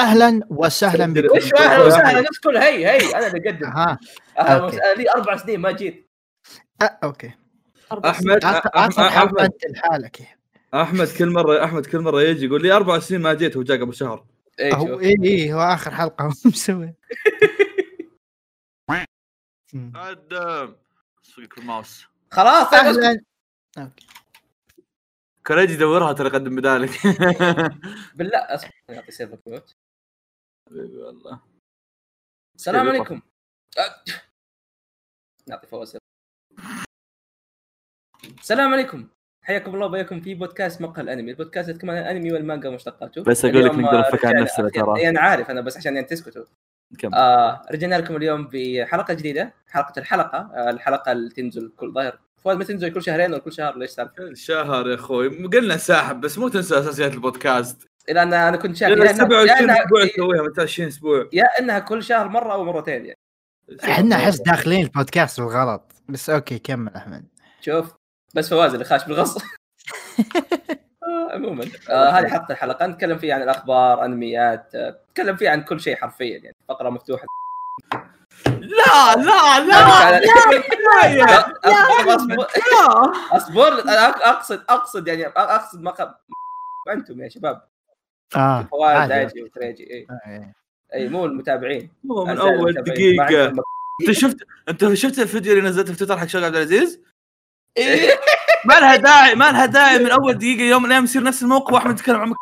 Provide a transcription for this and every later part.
أهلا وسهلا بكم وش أهلا وسهلا نفس كل هي هي أنا اللي اقدم ها. لي أربع سنين ما جيت. أه، okay. أحمد أحمد انت لحالك. أحمد كل مرة أحمد كل مرة يجي يقول لي أربع سنين ما جيت وجاء قبل شهر. اي هو شوف اي اي هو آخر حلقة هو مسوي. قدم صفق الماوس. خلاص. أهلا. كريج يدورها ترى قدم بدالك. بالله اصبر server mute حبيبي والله. السلام. عليكم. أه. نعطي فواز السلام عليكم. حياكم الله وبياكم في بودكاست مقهى الأنمي، البودكاست يتكلم عن الأنمي والمانجا ومشتقاته بس أقول لك نقدر آه، نفك عن نفسنا ترى. يعني عارف أنا بس عشان يعني تسكتوا. كم آه رجعنا لكم اليوم بحلقة جديدة حلقة الحلقة آه الحلقة اللي تنزل كل شهر فواز ما تنزل؟ كل شهرين ولا كل شهر؟ ليش سالفه؟ شهر يا أخوي. قلنا ساحب بس مو تنسى أساسيات البودكاست. إلى أن أنا كنت شايف يا لنا إنها- 27 يا أسبوع متى 20 أسبوع؟ يا أنها كل شهر مرة أو مرتين يعني. إحنا أحس داخلين البودكاست بالغلط. بس أوكي كمل أحمد. شوف بس فواز اللي خاش بالغص آه، عموما. آه هذه حلقه الحلقة. نتكلم فيها عن الأخبار أنميات آه، نتكلم فيها عن كل شيء حرفيا يعني. فقرة مفتوحة. لا لا لا لا أصبر أنا اقصد أقصد يعني أقصد ما أنتم يا شباب. آه فواز عادي. دايجي وتريجي اي إيه. أي مو المتابعين. مو من أول دقيقة. أنت شفت أنت شفت الفيديو اللي نزلته في تويتر حق شغل عبد العزيز؟ إيه. ما لها داعي ما لها داعي من أول دقيقة يوم من الأيام يصير نفس الموقف واحد يتكلم عن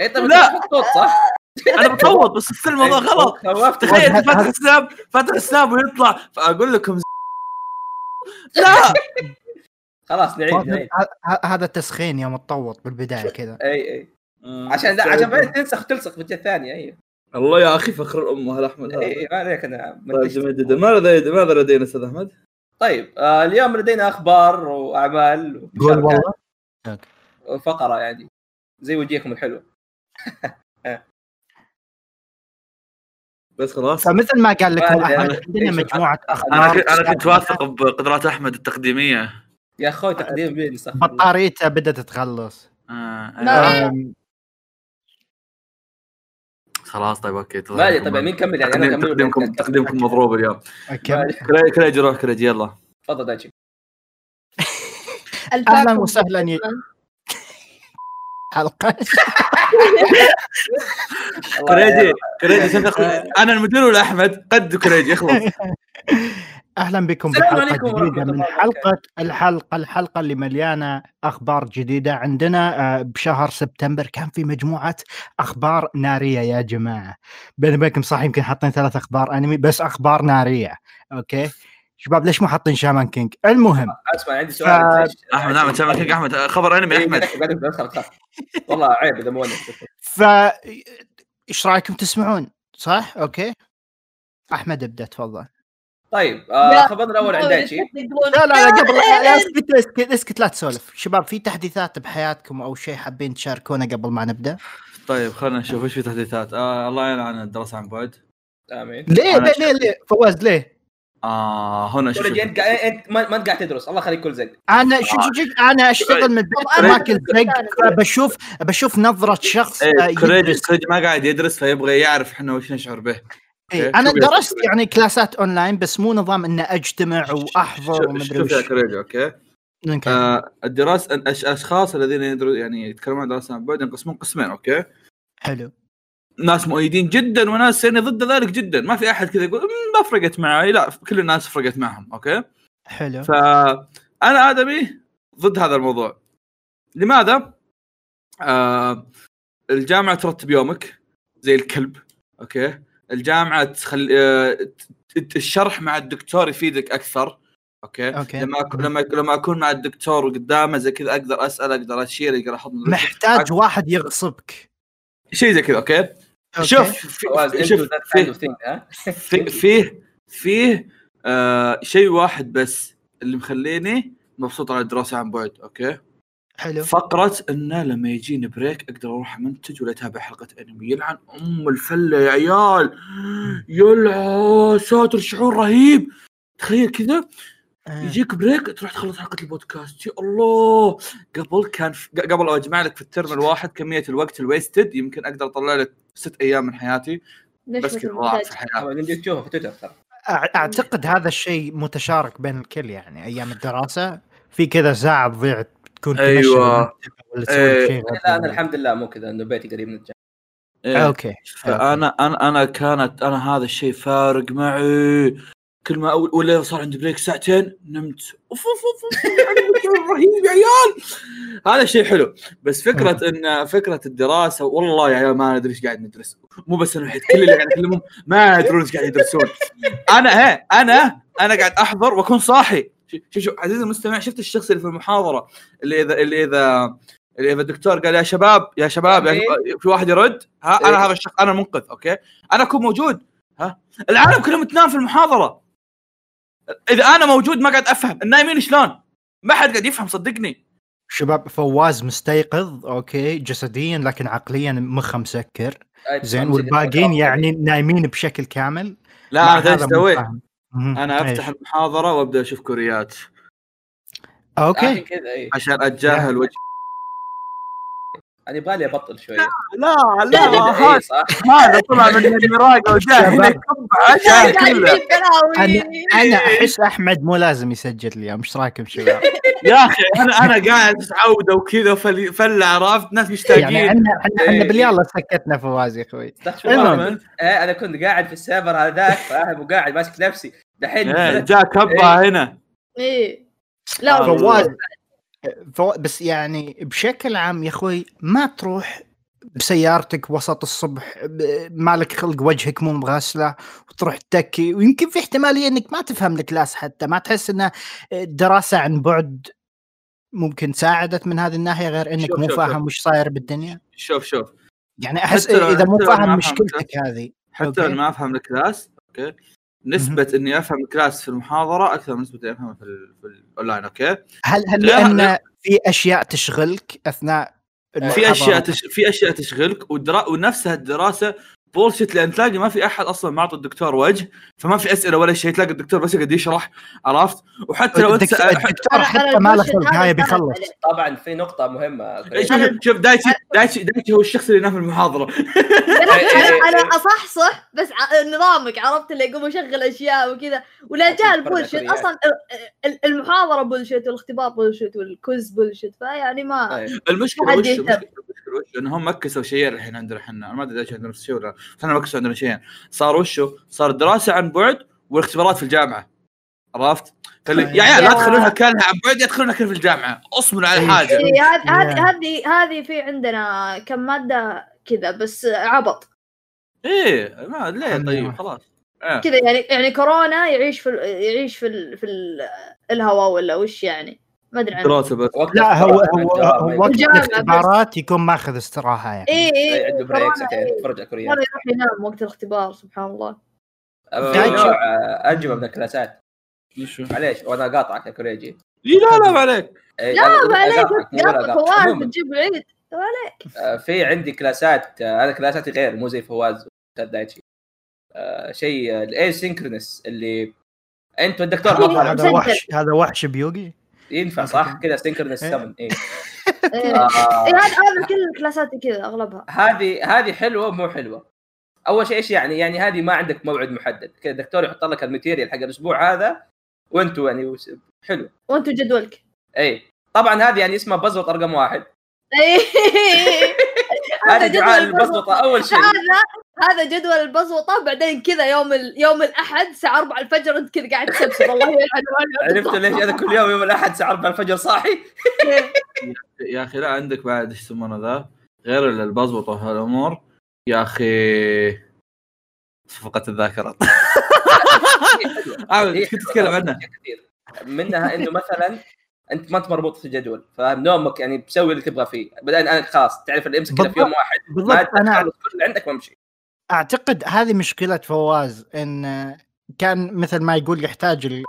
اي طيب لا. صح؟ أنا بصوت بس ستيل الموضوع غلط. خوفت تخيل فاتح السناب فاتح السناب ويطلع فأقول لكم ز- لا. خلاص نعيد نعيد ه- هذا تسخين يوم تطوط بالبداية كذا. اي اي عشان لا عشان بعدين تنسخ تلصق في الجهة الثانية اي الله يا أخي فخر الامه هذا أحمد؟ اي ما عليك أنا طيب ماذا ماذا لدينا أستاذ أحمد؟ طيب آه اليوم لدينا أخبار وأعمال قول ومشاركات. والله. وفقره يعني زي وجيهكم الحلوه بس خلاص. فمثل ما قال لكم أحمد أنا- عندنا مجموعة أخبار كنت أنا كنت واثق بقدرات أحمد التقديمية. يا أخوي تقديم بين. بطاريته بدأت تخلص آه لا. خلاص طيب okay ما ادري طيب مين كمل؟ يعني أنا تقديمكم؟ تقديمكم مضروب اليوم. كمل. كريج كريج روح كريج يلا. تفضل دايتشي. أهلا وسهلا يا حلقة. كريجي كريجي أنا المدير ولا أحمد؟ قد كريجي اخلص أهلا بكم بحلقة عليكم جديدة من حلقة الحلقة الحلقة اللي مليانة أخبار جديدة. عندنا آه، بشهر سبتمبر كان في مجموعة أخبار نارية يا جماعة. بيني وبينكم صح يمكن حاطين ثلاث أخبار أنمي بس أخبار نارية. okay؟ شباب ليش مو حاطين شامان كينج المهم. أسمع عندي سؤال. ليش- أحمد أحمد شامان كينج أحمد خبر أنمي إيه، أحمد. والله عيب إذا مو. ف إيش رأيكم تسمعون؟ صح؟ okay. أحمد أبدأ تفضل. طيب آه. خبرنا الأول عن دايتشي لا لا لا قبل لا لا، اسكت اسكت اسكت لا تسولف. شباب في تحديثات بحياتكم أو شيء حابين تشاركونا قبل ما نبدأ؟ طيب خلينا نشوف إيش في تحديثات؟ آه الله يلعن الدراسة عن بعد. آمين. ليه؟ ليه ليه, ليه؟ فواز ليه؟ آه هنا شوف أنت أنت ما ما أنت قاعد تدرس. الله يخليك كل زق. أنا شوف شوف شوف أنا أشتغل من البيت. أقول زق. بشوف بشوف نظرة شخص آه، إيه كريج يدرس. كريج ما قاعد يدرس فيبغى يعرف إحنا وش نشعر به. إيه، okay. أنا شوف درست يعني كلاسات أونلاين بس مو نظام انه أجتمع وأحضر شوف- ومدري شوف يا وش. كريج okay. آه الدراسة الاشخاص الذين يدرو يعني يتكلمون عن دراسة عن بعد ينقسمون قسمين okay؟ حلو. ناس مؤيدين جدا وناس يعني ضد ذلك جدا. ما في أحد كذا يقول "أمم، ما فرقت معي لا كل الناس فرقت معهم okay؟ حلو. فانا آدمي ضد هذا الموضوع. لماذا؟ آه الجامعة ترتب يومك زي الكلب okay؟ الجامعة تخل... آه الشرح مع الدكتور يفيدك أكثر okay, okay. لما أك... لما لما أكون مع الدكتور قدامه زي كذا أقدر أسأل أقدر أشير أقدر أحط محتاج واحد يغصبك. شيء زي كذا okay. شوف شوف فيه فيه آه شيء واحد بس اللي مخليني مبسوط على الدراسة عن بعد okay؟ حلو. فقرة انه لما يجيني break أقدر أروح امنتج ولا أتابع حلقة انمي يلعن أم الفلة يا عيال. يلعن ساتر شعور رهيب. تخيل كذا. يجيك break تروح تخلص حلقة البودكاست. يا الله! قبل كان في... قبل أجمع لك في ال term الواحد كمية الوقت ال wasted يمكن أقدر أطلع لك ست أيام من حياتي. بس كذا ضاع؟ في حياتي يمديك تشوفه في تويتر أعتقد هذا الشيء متشارك بين الكل يعني أيام الدراسة. في كذا ساعه تضيع تكون أيوة. ولا تسوي إيه. شيء لا أنا. الحمد لله مو كذا إنه بيتي قريب من الجامعة. إيه. أوكي. فانا أنا أنا كانت أنا هذا الشيء فارق معي. كل ما أول ولا صار عندي break ساعتين نمت اوف اوف اوف أوف، يعني رهيب يا عيال هذا شيء حلو بس فكره ان فكره الدراسه والله يا عيال ما ندري إيش قاعد ندرس مو بس أنا الوحيد كل اللي قاعد اكلمهم ما يدرون إيش قاعد يدرسون أنا هي أنا أنا قاعد احضر واكون صاحي شوف شوف عزيزي المستمع شفت الشخص اللي في المحاضره اللي اذا اللي اذا اللي اذا الدكتور قال يا شباب يا شباب شباب في واحد يرد ها إيه. أنا هذا الشخص أنا المنقذ okay أنا اكون موجود ها العالم كلهم تنام في المحاضره إذا أنا موجود ما قاعد أفهم. النايمين شلون؟ ما حد قاعد يفهم صدقني. شباب فواز مستيقظ okay جسديا لكن عقليا مخه مسكر. زين والباقيين يعني نايمين بشكل كامل. لا أنا إيش. مهم. أنا؟ أفتح المحاضرة وأبدأ أشوف كوريات. أوكي. عشان أتجاهل وجه أنا يبغى لي أبطل شوي. لا لا، لا إيه، هذا طلع من المراقه وجاه هنا يكب عشان كله. أنا أنا أحس أحمد مو لازم يسجل اليوم إيش رايكم شباب؟ يا أخي أنا أنا قاعد عوده وكذا فل- فله عرفت؟ ناس مشتاقين. يعني إحنا إحنا إيه. إحنا باليلا سكتنا فواز يا أخوي إيه، أنا كنت قاعد في السيرفر هذاك فاهم وقاعد ماسك نفسي. دحين جاء كبه هنا. إيه. لا آه، فواز. فو... بس يعني بشكل عام يا أخوي ما تروح بسيارتك وسط الصبح مالك خلق وجهك مو مغسلة وتروح تتكي ويمكن في احتمالية إنك ما تفهم ال class حتى ما تحس إن الدراسه عن بعد ممكن ساعدت من هذه الناحية غير إنك مو فاهم. وش صاير بالدنيا شوف شوف يعني أحس إذا مو فاهم مشكلتك هذه حتى. لو ما افهم ال class okay نسبة إني أفهم ال class في المحاضرة أكثر من نسبة إني افهمها في, ال- في ال online okay؟ هل هل لا، لأن لا. في أشياء تشغلك أثناء في؟ أشياء تش... في أشياء تشغلك والدرا... ونفسها الدراسة bullshit لأن تلاقي ما في أحد أصلا معطي الدكتور وجه فما في أسئلة ولا شيء تلاقي الدكتور بس يقعد يشرح عرفت؟ وحتى لو أنت الدكتور, سأ- الدكتور حتى ما له خلق هاي كانت بيخلص. طبعا في نقطة مهمة. شوف شوف شوف دايتشي دايتشي دايتشي هو الشخص اللي ينام في المحاضرة. أنا إيه، إيه، إيه. أصحصح بس نظامك عرفت؟ اللي يقوم يشغل أشياء وكذا. ولا جاء ال bullshit. أصلا ال- ال- المحاضرة bullshit والاختبار bullshit وال quiz bullshit فيعني ما إيه. المشكلة وش إنهم mix وا شيئين الحين عندنا إحنا. ما أدري إيش عندنا نفس الشيء ولا إحنا mix وا عندنا شيئين صار وشو؟ صار الدراسه عن بعد والاختبارات في الجامعة عرفت؟ فاللي يا عيال لا تخلونها كانها عن بعد يا تخلونها كان في الجامعة اصبروا على إيه. حاجة إيه، هذه هذه. هذه في عندنا كم مادة كذا بس عبط إيه ما ليه طيب. خلاص إيه. كذا يعني يعني كورونا يعيش في يعيش في ال في ال الهواء ولا وش يعني ما أدري عنه. دراسة بس. وقت لا هو هو, ما هو وقت. الاختبارات يكون ماخذ استراحة يعني. اي. اي عنده بريك ساعتين إيه. يتفرج على كوريات هذا يروح ينام وقت الاختبار سبحان الله. نوع آه، انجبه من الكلاسات. معليش وأنا قاطعك يا كوريجي. إيه، لا لا ما عليك. إيه، لا ما عليك. قاطع. فواز عموماً، تجيب العيد آه، في عندي كلاسات آه، أنا كلاساتي غير مو زي فواز دايتشي. آه، شيء الاي سينكرونس اللي انت والدكتور هذا- حاطها هذا. وحش هذا وحش بيوغي ينفع صح؟ كذا سينكرونس إيه. 7 اي إيه. آه، إيه، هذا هذا كل كلاساتي كذا أغلبها. هذه هذه حلوة مو حلوة. أول شيء إيش يعني؟ يعني هذه ما عندك موعد محدد. كذا الدكتور يحط لك الماتيريال حق الأسبوع هذا وانتوا يعني وس- حلو. وانت جدولك. اي طبعا هذه يعني اسمها بزوط رقم واحد. هذا جدول دعاء. البزوطه أول شيء. هذا هذا جدول البزوطه بعدين كذا يوم ال... يوم الأحد الساعة 4 الفجر أنت كذا قاعد تسبسب الله يلعن عرفتوا ليش؟ أنا كل يوم يوم الأحد الساعة 4 الفجر صاحي. يا أخي لا عندك بعد إيش يسمونه ذا؟ غير البزبطه وهالامور يا أخي فقدت الذاكرة. إيش كنت تتكلم عنه؟ كثير منها إنه مثلا انت ما انت مربوط في جدول فنومك يعني بسوي اللي تبغى فيه. بعدين أنا خلاص تعرف اللي امسك في يوم. واحد بالضبط. أنا اللي عندك وأمشي. أعتقد هذه مشكلة فواز إن كان مثل ما يقول يحتاج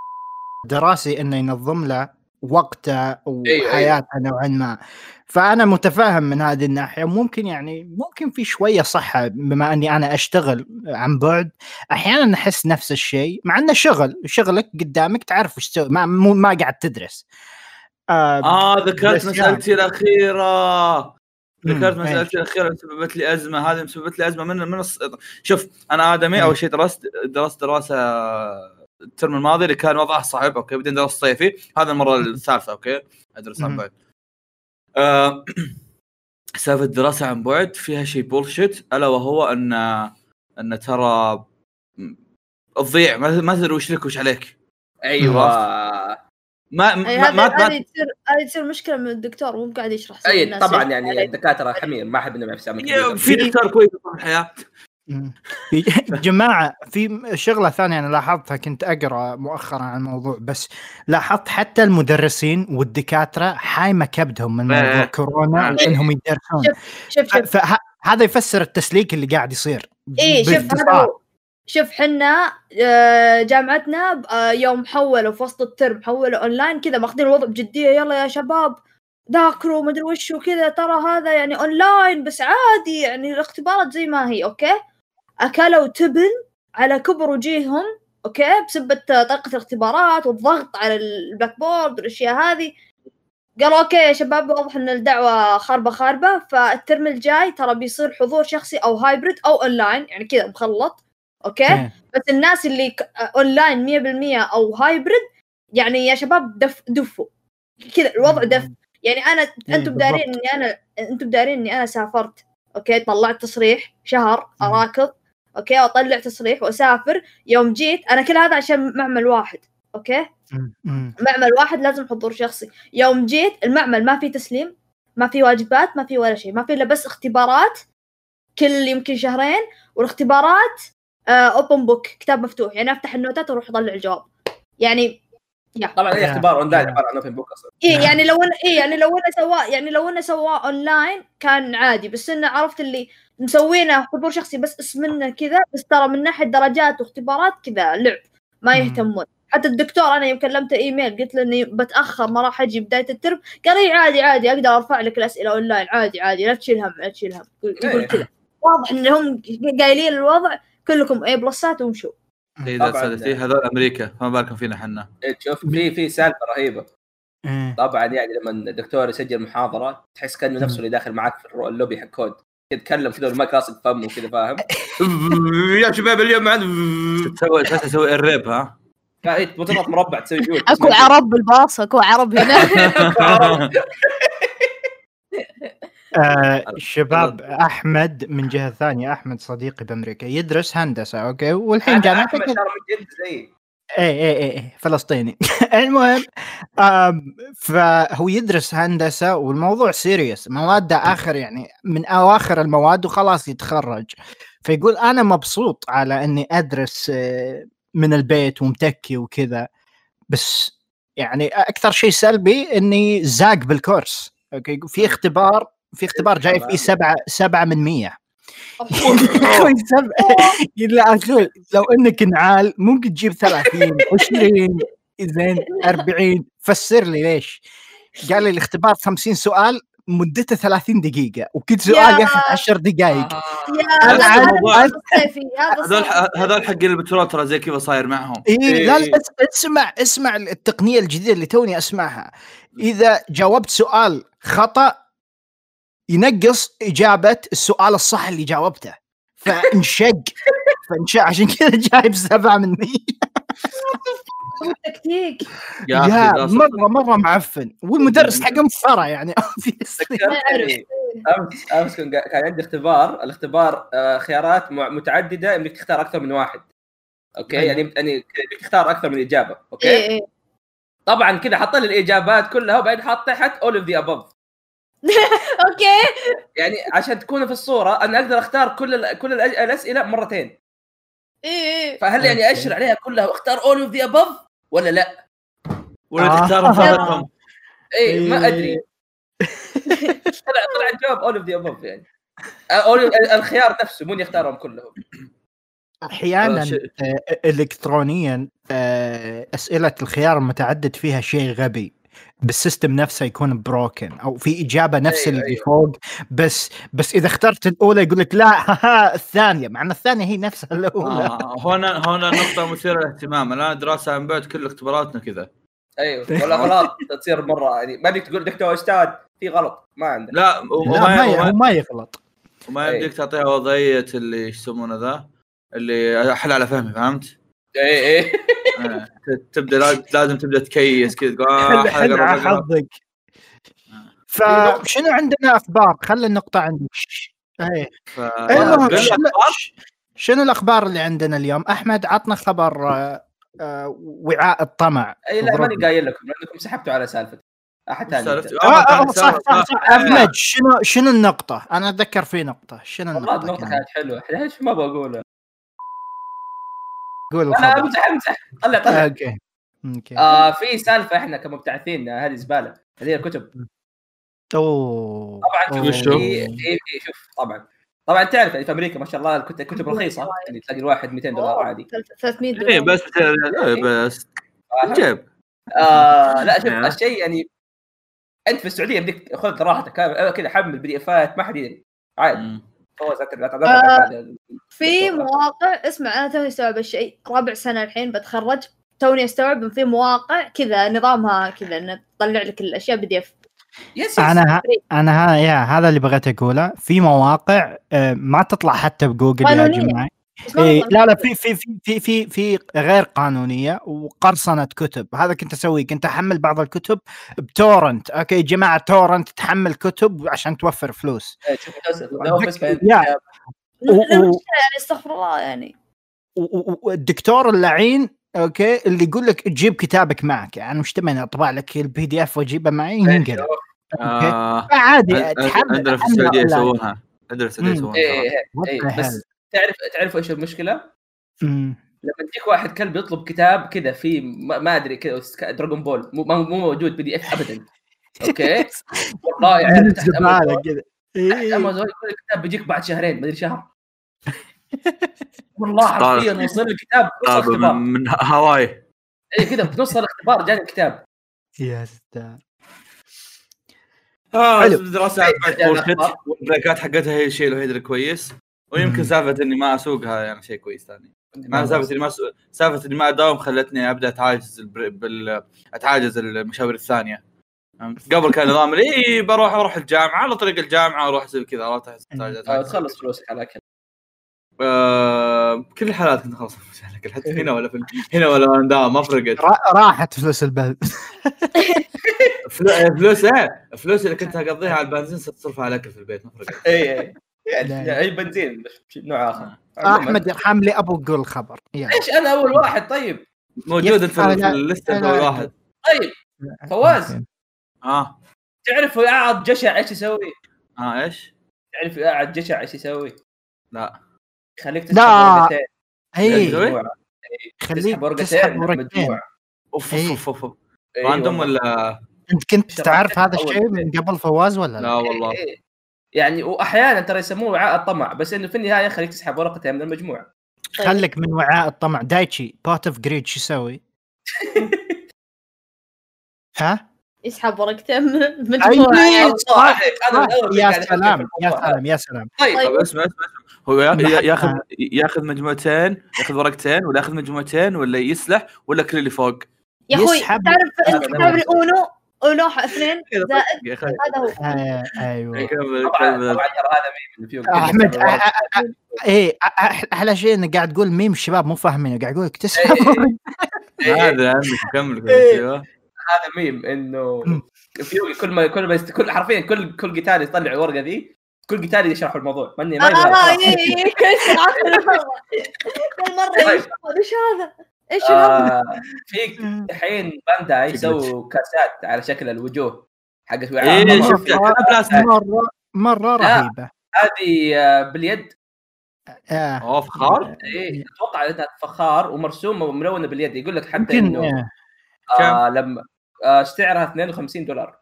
الدراسي إنه ينظم له وقته وحياته نوعا ما. فأنا متفاهم من هذه الناحية. ممكن يعني ممكن في شوية صحة بما إني أنا أشتغل عن بعد. أحيانا أحس نفس الشيء مع إنه شغل شغلك قدامك تعرف وش تسوي ما, ما قاعد تدرس. آه ذكرت مسألتي الأخيرة. ذكرت مم، مسألتي الأخيرة اللي سببت لي أزمة. هذه مسببت لي أزمة من من الص... شوف أنا آدمي أول شيء درست درست دراسة الترم الماضي اللي كان وضعه صعب okay؟ بعدين درست صيفي. هذا المرة الثالثة okay؟ أدرس عن. بعد. آه، سالفة الدراسة عن بعد فيها شيء bullshit ألا وهو ان أن ترى تضيع ما ما تدري وش لك وش عليك. أيوه. ما ما هذه ما, هذه ما تصير هذه تصير مشكلة من الدكتور مو قاعد يشرح أي الناس. طبعا يعني الدكاترة حمير ما أحب إنهم يعرفوا يا- في دكتور كويس في الحياة. جماعة في شغلة ثانية أنا لاحظتها كنت أقرأ مؤخرا عن الموضوع بس لاحظت حتى المدرسين والدكاترة حايمه كبدهم من موضوع إيه. كورونا إيه. وإنهم يدرسون. شوف شوف فهذا يفسر التسليك اللي قاعد يصير. إيه شوف هذا. شوف حنا آه، جامعتنا آه، يوم حولوا في وسط الترم حولوا اونلاين كذا ماخذين الوضع بجدية يلا يا شباب ذاكروا مدري وش وكذا ترى هذا يعني اونلاين بس عادي يعني الاختبارات زي ما هي okay؟ أكلوا تبن على كبر وجيههم okay؟ بسبة طريقة الاختبارات والضغط على ال Blackboard والأشياء هذه. قالوا okay يا شباب واضح إن الدعوة خاربة خاربة فالترم الجاي ترى بيصير حضور شخصي أو hybrid أو اونلاين يعني كذا مخلط. okay؟ إيه. بس الناس اللي اونلاين 100% أو hybrid يعني يا شباب دف دفوا. كذا الوضع دف. يعني أنا إيه، أنتم دارين إني أنا أنتم دارين إني أنا سافرت okay؟ طلعت تصريح شهر مم. أراكض okay؟ واطلع تصريح وأسافر. يوم جيت أنا كل هذا عشان معمل واحد okay؟ مم. مم. معمل واحد لازم حضور شخصي. يوم جيت المعمل ما في تسليم ما في واجبات ما في ولا شيء. ما في إلا بس اختبارات كل يمكن شهرين والاختبارات open book كتاب مفتوح. يعني أفتح النوتات وأروح اطلع الجواب. يعني طبعا أي. اختبار اونلاين يا. عبارة عن open book أصلا. إيه يعني لو أنا إيه يعني لو أنا سواه يعني لو أنا سواه اونلاين كان عادي. بس إنه عرفت اللي مسوينه حضور شخصي بس اسمنا كذا بس ترى من ناحية درجات واختبارات كذا لعب. ما. يهتمون. حتى الدكتور أنا يوم كلمته إيميل قلت له إني بتأخر ما راح أجي بداية الترم. قال لي عادي عادي أقدر أرفع لك الأسئلة اونلاين عادي عادي لا تشيل هم لا تشيل هم. يقول يقول إيه. كذا. واضح إنهم قايلين الوضع. كلكم A plus ات وامشوا. إيه، سادتي، هذول أمريكا فما بالكم فينا إحنا إيه، شوف في في سالفة رهيبة. إيه. طبعا يعني لما الدكتور يسجل محاضرة تحس كأنه نفسه اللي داخل معك في الرو- اللوبي حق COD. يتكلم كذا والمايك راسك فمه كذا فاهم؟ يا شباب اليوم عند تسوي؟ تسوي؟ الريب ها؟ لا إيه، تضغط مربع تسوي جول أكو عرب بالباص أكو عرب هنا. آه شباب أحمد من جهة ثانية أحمد صديقي بأمريكا يدرس هندسة okay؟ والحين جامعته أحمد ترى من جد زي اي اي اي فلسطيني. المهم فهو يدرس هندسة والموضوع serious مواده آخر يعني من أواخر المواد وخلاص يتخرج. فيقول أنا مبسوط على إني أدرس آه، من البيت ومتكي وكذا. بس يعني أكثر شيء سلبي إني زاق بالكورس okay؟ في اختبار في اختبار جاي فيه سبعة سبعة من مية. لا أخوي لو إنك نعال ممكن تجيب 30 20 زين 40 فسر لي ليش. قال لي الاختبار 50 سؤال مدته 30 دقيقة وكل سؤال يا- ياخذ 10 دقائق آه. هذول. هذول حق البترول ترى زي كذا صاير معهم. إيه، لا إيه. لا أس- اسمع اسمع التقنية الجديدة اللي توني أسمعها. إذا جاوبت سؤال خطأ ينقص إجابة السؤال الصح اللي جاوبته. فانشق. فانشق. عشان كذا جايب سبعة من مية تكتيك. يا. مرة مرة معفن. والمدرس حقه مسخرة يعني. أمس أمس كان عندي اختبار. الاختبار آه، خيارات متعددة. انك تختار أكثر من واحد. okay؟ أيوة. يعني يعني انك تختار أكثر من إجابة. أوكي؟ إيه إيه. طبعا كذا حط لي الإجابات كلها وبعدين حط تحت all of the above okay. يعني عشان تكون في الصورة أنا أقدر أختار كل ال كل الأج- الأسئلة مرتين. إيه إيه فهل يعني. أشر عليها كلها واختار all of the above ولا لا؟ ولا آه. تختار فضلكم اي ما إيه. أدري. طلع طلع الجواب all of the above يعني. أول الخيار نفسه مو إني أختارهم كلهم. أحيانا آه، آه، الكترونيا آه، أسئلة الخيار المتعدد فيها شيء غبي. بال system نفسه يكون broken أو في إجابة نفس أيوة، اللي أيوة. فوق. بس بس إذا اخترت الأولى يقول لك لا ها الثانية مع إن الثانية هي نفسها الأولى. آه هنا هنا نقطة مثيرة للاهتمام. الآن دراسة عن بعد كل اختباراتنا كذا. أيوه ولا غلط. تصير مرة يعني ما بدك تقول دكتور أستاذ في غلط. ما عندك. لا لا وما ما يغلط. وما أي. يمديك تعطيها وضعية اللي يسمونه ذا اللي احل على فهمي فهمت؟ اي اي آه، تبدأ لاز- لازم تبدأ تكيس كذا تقول آه. حظك فشنو عندنا أخبار؟ خلي النقطة عندك إيه. ف- لك شنو, الأخبار. اللي عندنا اليوم؟ أحمد عطنا خبر آه، آه، وعاء الطمع. اي لا. ماني قايل لكم لأنكم سحبتوا على سالفة. احد ثاني. آه آه، آه صح صح صح. آه، أحمد شنو شنو النقطة؟ أنا أتذكر في نقطة، شنو النقطة؟ النقطة كانت؟ حلوة. إيش ما بقولها؟ قول أنا الخبر. أمزح أمزح. طلع آه، طلع okay. okay. آه في سالفة إحنا كمبتعثين آه، هذه زبالة. هذه الكتب. أوه. طبعا. شوف في شوف طبعا. طبعا تعرف يعني في أمريكا ما شاء الله الكتب كتب رخيصة. يعني تلاقي الواحد 200 دولار عادي. 300 إيه دولار. بس إيه، بس جيب. آه لا شوف. الشيء يعني أنت في السعودية بدك خذ راحتك آه، كذا حمل PDF ات ما حد يدري. عادي. لا- آه. في مواقع اسمع أنا توني استوعب الشيء رابع سنة الحين بتخرج توني استوعب إن في مواقع كذا نظامها كذا إنه تطلع لك الأشياء PDFs أنا. أنا ها يا هذا اللي بغيت أقوله في مواقع آه، ما تطلع حتى بجوجل يا. جماعة إيه. لا لا في في في في في في غير قانونية وقرصنة كتب. هذا كنت أسويه. كنت أحمل بعض الكتب بتورنت. okay جماعة تورنت تحمل كتب عشان توفر فلوس. إيه، يا. يعني استغفر الله يعني. والدكتور اللعين okay اللي يقول لك تجيب كتابك معك. يعني مش تبين أطبع لك ال PDF واجيبه معي ينقلب okay؟ آه، تحمل عندنا في السعودية. يسوونها. عندنا في السعودية. يسوونها بس تعرف تعرفوا إيش المشكلة؟ مم. لما تجيك واحد كلب يطلب كتاب كذا في ما ما أدري كذا دراجون بول مو مو مو موجود PDF ابدا. okay؟ والله عيال تحت امازون إيه. يقول لك الكتاب بيجيك بعد شهرين مدري شهر. والله حرفيا وصل الكتاب من هاواي اي كذا في نص الاختبار جاني الكتاب. يا ستار آه يعني. أخبار. وال break ات حقتها هي الشيء الوحيد الكويس. ويمكن. سالفة إني ما اسوقها يعني شيء كويس ثاني. ما سالفة إني ما. سالفة إني ما أداوم خلتني أبدأ أتعاجز البر... بال... أتعاجز المشاوير الثانية. قبل كان نظام اي بروح أروح الجامعة على طريق الجامعة أروح أسوي كذا عرفت أتعاجز. آه، تخلص فلوسك على اكل آه... كل الحالات كنت خلاص حتى هنا ولا في هنا ولا اندام ما فرقت. را- راحت فلوس البلد فلو- فلوس إيه؟ الفلوس اللي كنت أقضيها على البنزين صرت تصرفها على الأكل في البيت ما فرقت. اي اي يعني لا. اي بنزين بس نوع آخر عموماً. أحمد يرحم لي أبو قول الخبر يلا. إيش أنا أول واحد طيب موجود أنت في اللسته أول. واحد طيب فواز آه تعرف قاعد جشع إيش يسوي؟ آه إيش؟ تعرف قاعد جشع إيش يسوي؟ لا يخليك تسحب لا. ورقتين اي. خليك تسحب ورقتين. أوف إيه. أوف أوف أوف إي random والله. ولا أنت كنت تعرف هذا الشيء من قبل فواز ولا لا لا؟ والله إيه، إيه. يعني وأحيانا ترى يسموه وعاء الطمع بس إنه في النهاية خليك تسحب ورقتين من المجموعه خلك من وعاء الطمع دايتشي pot of greed شو يسوي؟ ها؟ يسحب ورقتين من أي. المجموعة. الله عليك أنا الأول يا سلام يا. سلام يا سلام طيب طيب. طيب اسمع اسمع اسمع هو ياخذ ياخذ مجموعتين ياخذ ورقتين ولا ياخذ مجموعتين ولا يسلح ولا كل اللي فوق يا أخوي يسحب- تعرف هذا اونو اثنين زائد هذا هو آه، أيوه كمل طبعا كمل طبعا هذا ميم احمد آه، آه، آه، إيه آه، أحلى شيء انك قاعد تقول ميم الشباب مو فاهمينه قاعد يقول لك تسحب إيه. إيه. هذا عندك كمل إيه. أيوه هذا ميم انه. في يوغي كل ما كل ما. كل حرفيا كل كل قتال يطلع الورقه ذي كل قتال يشرح الموضوع ماني ما آه آه. اي كل طيب. إيش هذا إيش؟ آه، في الحين بانداي شكلك. سووا كاسات على شكل الوجوه حقت وعاء إيه. كلها بلاستيك مره مرة. رهيبة هذه آه، باليد آه. أوه فخار إيه أتوقع إنها فخار ومرسومه وملونة باليد يقول لك حتى إنه آه. آه لما آه سعرها 52 دولار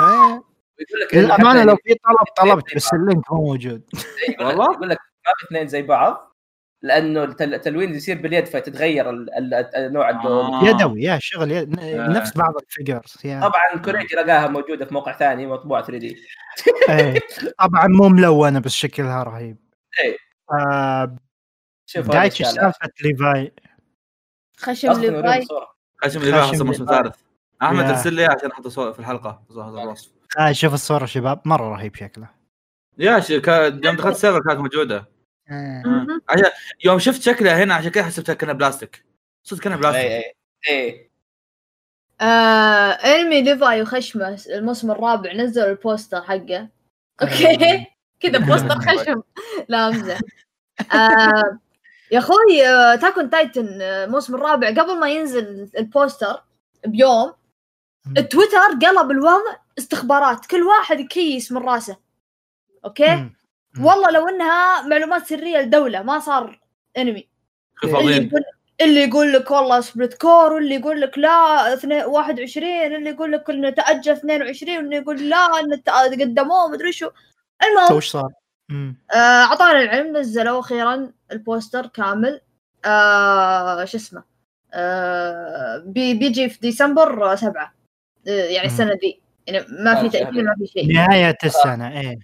آه. ويقول لك للامانه لو في طلب طلبت بس. ال link مو موجود يقول لك والله؟ يقول لك ما في اثنين زي بعض لأنه التل- التلوين يصير باليد فتتغير ال- ال- نوع اللون آه. يدوي يا شغل يد... آه. نفس بعض ال figures طبعا كوريجي لقاها موجودة في موقع ثاني مطبوعه 3D إيه طبعا مو ملونة بس شكلها رهيب إيه. آه شوف دايتش. سالفة ليفاي خشم ليفاي. خشم اللي خشم حصل موسم. ثالث أحمد. ارسل لي عشان أحط صور في الحلقة هذا الوصف آه شوف الصورة شباب مرة رهيب شكله يا شي كان- يوم دخلت السيرفر كانت موجودة. عشان يوم شفت شكلها هنا عشان كذا حسبتها كأنها بلاستيك. صدق كأنها بلاستيك. اي اي اي آه انمي ليفاي وخشمه الموسم الرابع نزلوا ال poster حقه. okay. كذا poster خشم. لا امزح آه يا أخوي آه attack on titan آه، الموسم الرابع قبل ما ينزل ال poster بيوم التويتر قلب الوضع استخبارات. كل واحد يكيس من راسه. okay. والله لو إنها معلومات سرية لدولة ما صار انمي اللي يقول اللي يقول لك والله split cour واللي يقول لك لا اثنين- 21 اللي يقول لك انه تاجل 22 واللي يقول لا انه قدموه مدري شو. المهم وش صار؟ آه، أعطانا العلم نزلوا أخيرا ال poster كامل. آه شو اسمه؟ آه بي بيجي في ديسمبر آه، سبعة. آه يعني. السنة دي. يعني ما في آه، تاجيل ما في شيء. نهاية السنة إيه.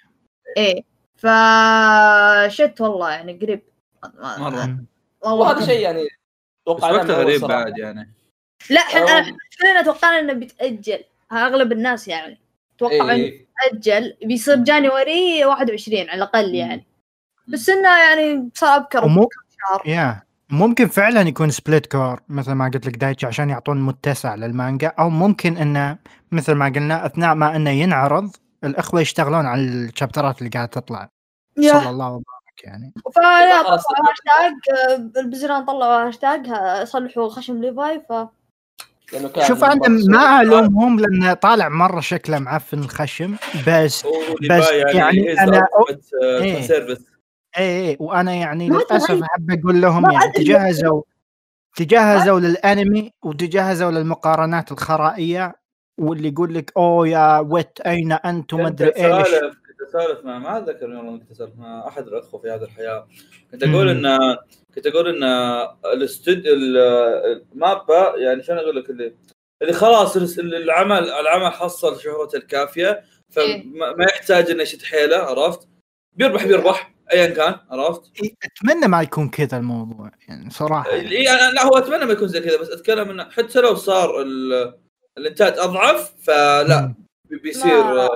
إيه. ف shit والله يعني قريب. مرة. وهذا شيء يعني وقته أول غريب. بعد يعني. لا إحنا كلنا توقعنا إنه بيتأجل. أغلب الناس يعني توقعوا إنه إيه. بيتأجل. بيصير January 21 على الأقل يعني. بس إنه يعني صار ابكر ومو شهر. يا ممكن فعلا يكون split cour مثل ما قلت لك دايتش عشان يعطون متسع للمانجا أو ممكن إنه مثل ما قلنا أثناء ما إنه ينعرض الأخوة يشتغلون على الشابترات اللي قاعدة تطلع صلى الله وبارك يعني فلا خلاص. طلعوا هاشتاج آه، البزران طلعوا هاشتاج ها- صلحوا خشم ليفاي ف شوف أنا ما ألومهم لأنه طالع مرة شكله معفن الخشم بس بس باي يعني is أنا- ultimate, uh, إيه. service. اي اي وأنا يعني للأسف. أحب أقول لهم يعني. تجهزوا تجهزوا للأنمي وتجهزوا للمقارنات الخرائية واللي يقول لك أوه يا ويت أين أنتم كنت مدري إيش اسولف كنت اسولف مع ما أتذكر والله كنت اسولف مع أحد الأخوة في هذه الحياة كنت أقول. إن كنت أقول إن الاستوديو المابا يعني شلون أقول لك اللي اللي خلاص العمل العمل حصل شهرته الكافية إيه. فما ما يحتاج إنه يشد حيله عرفت؟ بيربح بيربح ايا كان عرفت؟ أتمنى ما يكون كذا الموضوع يعني صراحة يعني. إيه، لا هو أتمنى ما يكون زي كذا بس أتكلم إنه حتى لو صار ال- الانتاج أضعف فلا بيصير ما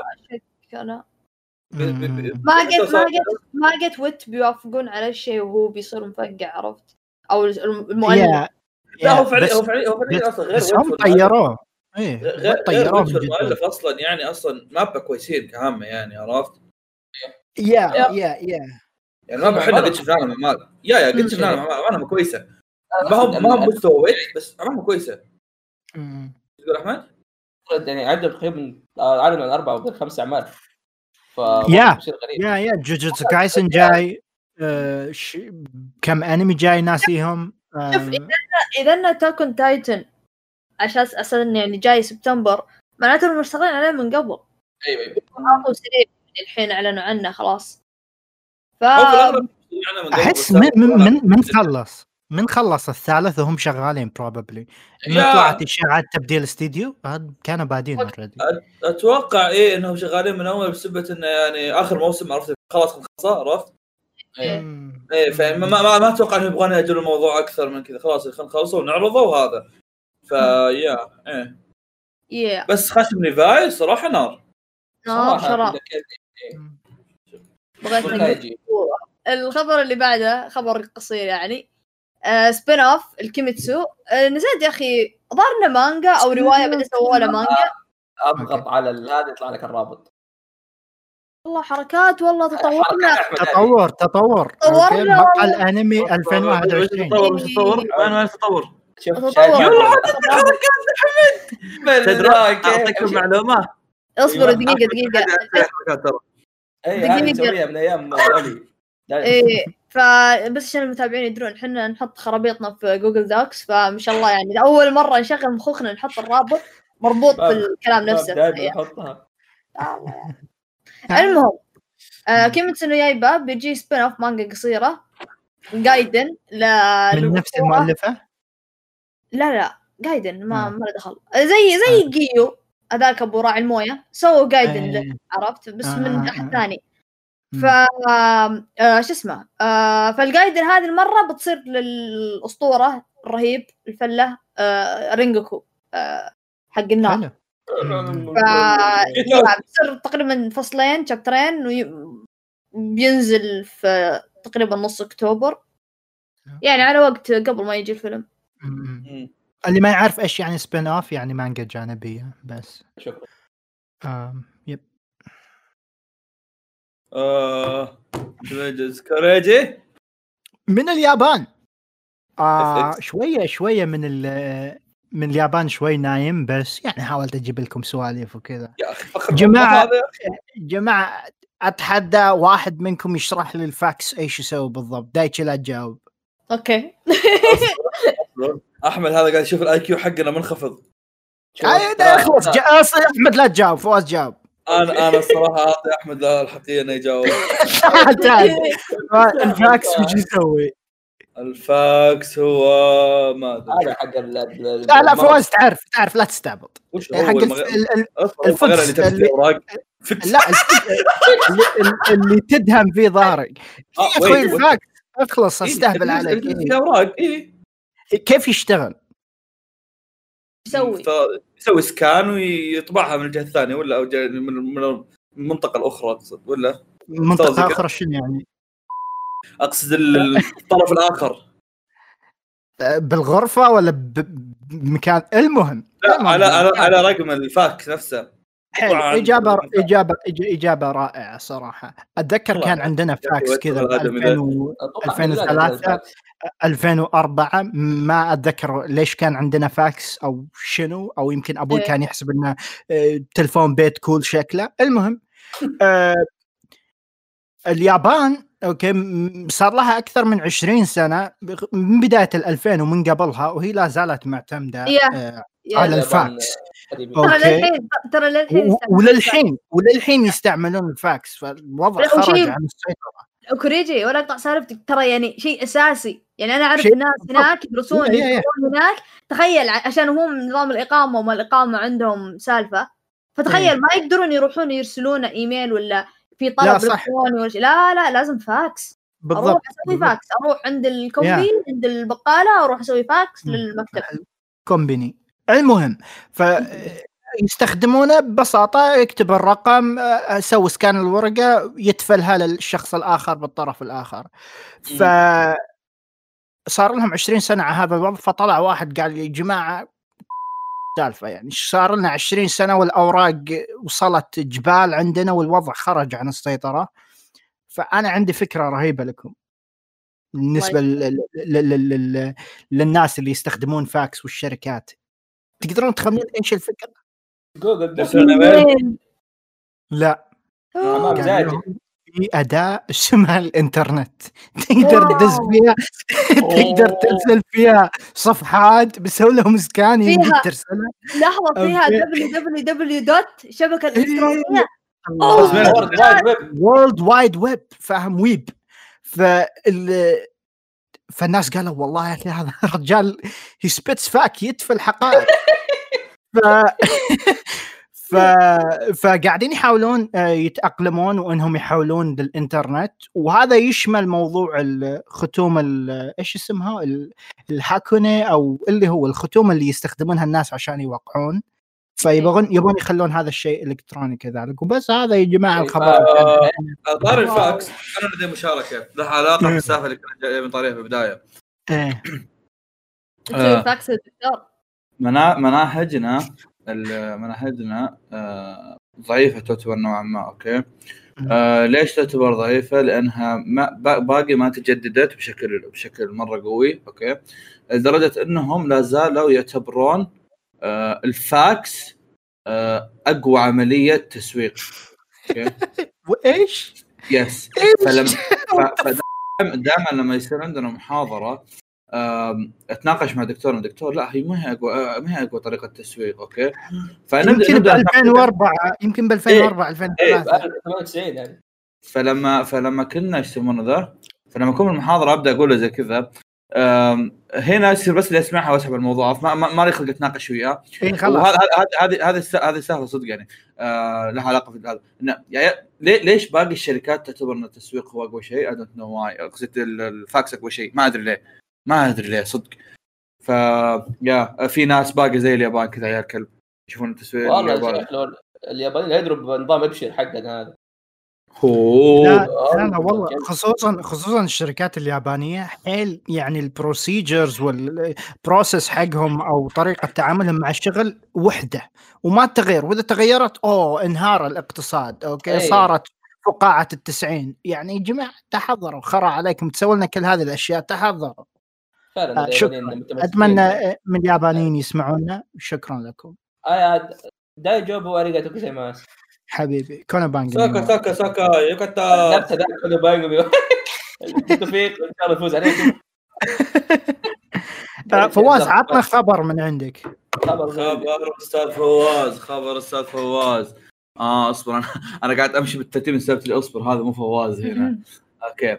مم. ما قد ما قد ما قد ويت بيوافقون على الشيء وهو بيصير مفقع عرفت؟ أو المؤلف. لا هو يا فعليا هو فعليا هو فعليا أصلا غير بس هم طيروه. إيه غير طيروه والمؤلف أصلا يعني أصلا مابا كويسين كهامة يعني عرفت؟ يا يا. يا يعني ما بحنا قد شفنا لهم اعمال يا يا قد. شفنا لهم اعمالهم كويسة. ما هم ما هم مستوى ويت بس اعمالهم كويسة. تقول احمد؟ يعني عدوا تقريبا آه، اعلنوا عن أربع أو خمس اعمال ف يا. يا يا. جوجوتسو كايسن جاي آه ش... كم أنمي جاي ناسيهم؟ آه شوف إذا اذا انه تاكون تايتن عشان أساسا يعني جاي سبتمبر معناته إنهم مشتغلين عليه من قبل. أيوه أيوه. سريع. الحين أعلنوا عنه خلاص. ف من أحس من من من, من خلص. من خلص الثالث وهم شغالين probably يا. طلعت اشاعات تبديل استديو كانوا بادين already أتوقع إيه إنهم شغالين من أول بسبة إنه يعني آخر موسم عرفت خلاص خلص عرفت؟ إيه. إيه فما ما, ما, ما أتوقع إنهم يبغون يأجلوا الموضوع أكثر من كذا. خلاص خلينا نخلصه ونعرضه وهذا. فيا إيه. يا بس خشم ليفاي صراحة نار. نار صراحة شراب. كان- بغيت. الخبر اللي بعده خبر قصير يعني. spin-off الكيميتسو. آه نزلت يا أخي ظهرنا مانجا أو رواية بعدين سووا لها مانجا؟ أضغط okay. على هذا يطلع لك الرابط. والله حركات والله تطورنا. حركات. تطور تطور. تطورنا. مقهى. الانمي وش 2021 تطور؟ تطور؟ التطور؟ شوف تطور. شايف. يلا تدري أعطيكم معلومه اصبروا. دقيقة دقيقة. حركات. مسويها من أيام ولي إيه فبس عشان المتابعين يدرون إحنا نحط خرابيطنا في Google Docs فما شاء الله يعني اول مرة نشغل مخوخنا نحط الرابط مربوط باب- بالكلام نفسه دائما إيه. الله يعني. المهم آه كيميتسو نو يايبا بيجي spin-off مانجا قصيرة gaiden ل من نفس. المؤلفة لا لا gaiden ما آه. ما له دخل زي زي آه. جيو هذاك أبو راعي الموية سووا gaiden له إيه. عرفت بس آه، من آه، أحد آه. ثاني. ف آه، شو اسمه آه، فال gaiden هذه المرة بتصير للأسطورة الرهيب الفلة آه، رينجوكو آه، حق النار. بتصير تقريبا فصلين شابترين وي- بينزل في تقريبا نص أكتوبر. يعني على وقت قبل ما يجي الفيلم. اللي ما يعرف إيش يعني spin-off يعني مانجا جانبية بس. شكرا. كوريجي من اليابان. آه. شوية شوية من ال من اليابان شوي نايم بس يعني حاولت أجيب لكم سوالف وكذا. يا أخي. هذا جماعة أتحدى واحد منكم يشرح لي الفاكس إيش يسوي بالضبط؟ دايتشي لا تجاوب. okay. أحمد هذا قاعد يشوف ال IQ حقنا منخفض. آه، جا- أصلاً أحمد لا تجاوب فواز جاوب. أنا أنا الصراحة أعطي أحمد الحقيقة إنه يجاوب. الفاكس وش يسوي؟ الفاكس هو ما أدري. هذا حق ال ال- لا لا. فواز تعرف تعرف لا تستعبط. وش هو؟ حق الفكس اللي تمسك اوراق لا اللي, تدهم فيه ظهرك آه، يا أخوي وين- وين- الفاكس. أخلص إيه، أستهبل عليك. إيه. فيها اوراق اي كيف يشتغل؟ يسوي. يسوي scan ويطبعها من الجهة الثانية ولا أو جا- من من المنطقة الأخرى أقصد ولا؟ منطقة أخرى شنو يعني؟ أقصد ال- الطرف الآخر. بالغرفة ولا بمكان المهم لا. على على على رقم الفاكس نفسه. حلو طبعاً. اجابه اجابه إج- إجابة رائعة صراحة. أتذكر. كان عندنا فاكس كذا ب الآدمي 2000 و- أتوقع 2003 2004 ما أتذكر ليش كان عندنا فاكس أو شنو أو يمكن أبوي إيه. كان يحسب انه آه، تلفون بيت cool شكله المهم آه، اليابان okay صار لها أكثر من 20 سنة من بداية ال 2000 ومن قبلها وهي لا زالت معتمدة يا. آه، يا على ترى الفاكس. okay. للحين ترى للحين وللحين وللحين يستعملون الفاكس فالوضع خرج عن السيطرة كوريجي ولا أقطع سالفتك ترى يعني شيء أساسي يعني أنا أعرف شيء ناس بالضبط. هناك يدرسون إيه، إيه. يدرسون هناك تخيل عشان هم نظام الإقامة وما الإقامة عندهم سالفة فتخيل إيه. ما يقدرون يروحون يرسلون إيميل ولا في لا، طلب صح. الكتروني ولا لا لا لازم فاكس أروح بالضبط أسوي بالضبط. فاكس أروح عند ال konbi عند البقالة أروح أسوي فاكس. للمكتب konbini المهم ف يستخدمونه ببساطة يكتب الرقم آه، سوي scan الورقة يتفلها للشخص الآخر بالطرف الآخر. ف صار لهم 20 سنة على هذا الوضع فطلع واحد قال يا جماعة سالفة يعني صار لنا 20 سنة والأوراق وصلت جبال عندنا والوضع خرج عن السيطرة؟ فأنا عندي فكرة رهيبة لكم بالنسبة لل... لل... لل... لل... للناس اللي يستخدمون فاكس والشركات. تقدرون تخمنون إيش الفكرة؟ جوجل؟ لا. زايد. لهم في أداة اسمها الإنترنت. تقدر تدز فيها تقدر ترسل فيها صفحات بسوي لهم scan فيها. ترسلها لحظة فيها okay. www dot شبكه الكترونيه World Wide Web. World Wide Web فاهم ويب. فال فالناس قالوا والله يا أخي هذا الرجال he spits facts يدفي الحقائق ف ف فقاعدين يحاولون آه، يتأقلمون وإنهم يحولون للإنترنت. وهذا يشمل موضوع الختوم ال- إيش اسمها؟ ال- الهاكونة أو اللي هو الختوم اللي يستخدمونها الناس عشان يوقعون. فيبغون يبغون يخلون هذا الشيء إلكتروني كذلك. وبس هذا يا جماعة الخبر آه، طار الفاكس. أنا لدي مشاركة. له علاقه بالسالفه اللي كنا طاريها في البداية. إيه. تسوي آه. فاكس للدكتور منا... مناهجنا مناهجنا آه، ضعيفة تعتبر نوعا ما okay آه ليش تعتبر ضعيفة؟ لأنها ما با- باقي ما تجددت بشكل بشكل مرة قوي okay لدرجة إنهم لا زالوا يعتبرون آه الفاكس آه أقوى عملية تسويق أوكي وإيش؟ yes؟ فلما دائما لما يصير عندنا محاضرة اتناقش مع دكتور دكتور لا هي ما هي أقوى آه، ما هي أقوى طريقة تسويق okay؟ فنبدا يمكن ب نبدا 2004 يمكن ب 2004 إيه 2003 98 يعني. فلما فلما كنا إيش يسمونه ذا؟ فلما أكون بالمحاضرة أبدأ أقول زي كذا. هنا يصير بس اللي يسمعها وأسحب الموضوع ما ما لي خلق اتناقش وياه. اي وهذا هذه هذه هذه سالفه صدق يعني. آه لها علاقة في هذا. يعني ليش باقي الشركات تعتبر إن التسويق هو أقوى شيء؟ I don't know why قصدي ال- الفاكس أقوى شيء. ما أدري ليه. ما أدري ليه صدق. ف يا في ناس باقي زي اليابان كذا عيال كلب يشوفون التسويق والله يا الياباني يدروا بنظام أبشر حقنا هذا. لا لا لا والله خصوصا خصوصا الشركات اليابانية حيل يعني ال procedures وال process حقهم أو طريقة تعاملهم مع الشغل وحدة وما تغير. وإذا تغيرت أوه انهار الاقتصاد okay أي. صارت فقاعة التسعين. يعني يا جماعة تحضروا خرا عليكم تسووا لنا كل هذه الأشياء تحضروا فعلا آه، شكرا. أتمنى آه، من اليابانيين يسمعونا. شكرا لكم. آه، داي جوب واريغاتو كوزايماس حبيبي كونا بانج ساكا ساكا ساكا يوكاتا ذاك كله باينغ توفيق إن شاء الله يفوز عليكم آه، فواز عطنا خبر من عندك. خبر خبر أستاذ فواز خبر أستاذ فواز. آه أصبر أنا أنا قاعد أمشي بالترتيب من اصبر هذا مو فواز هنا. أوكي.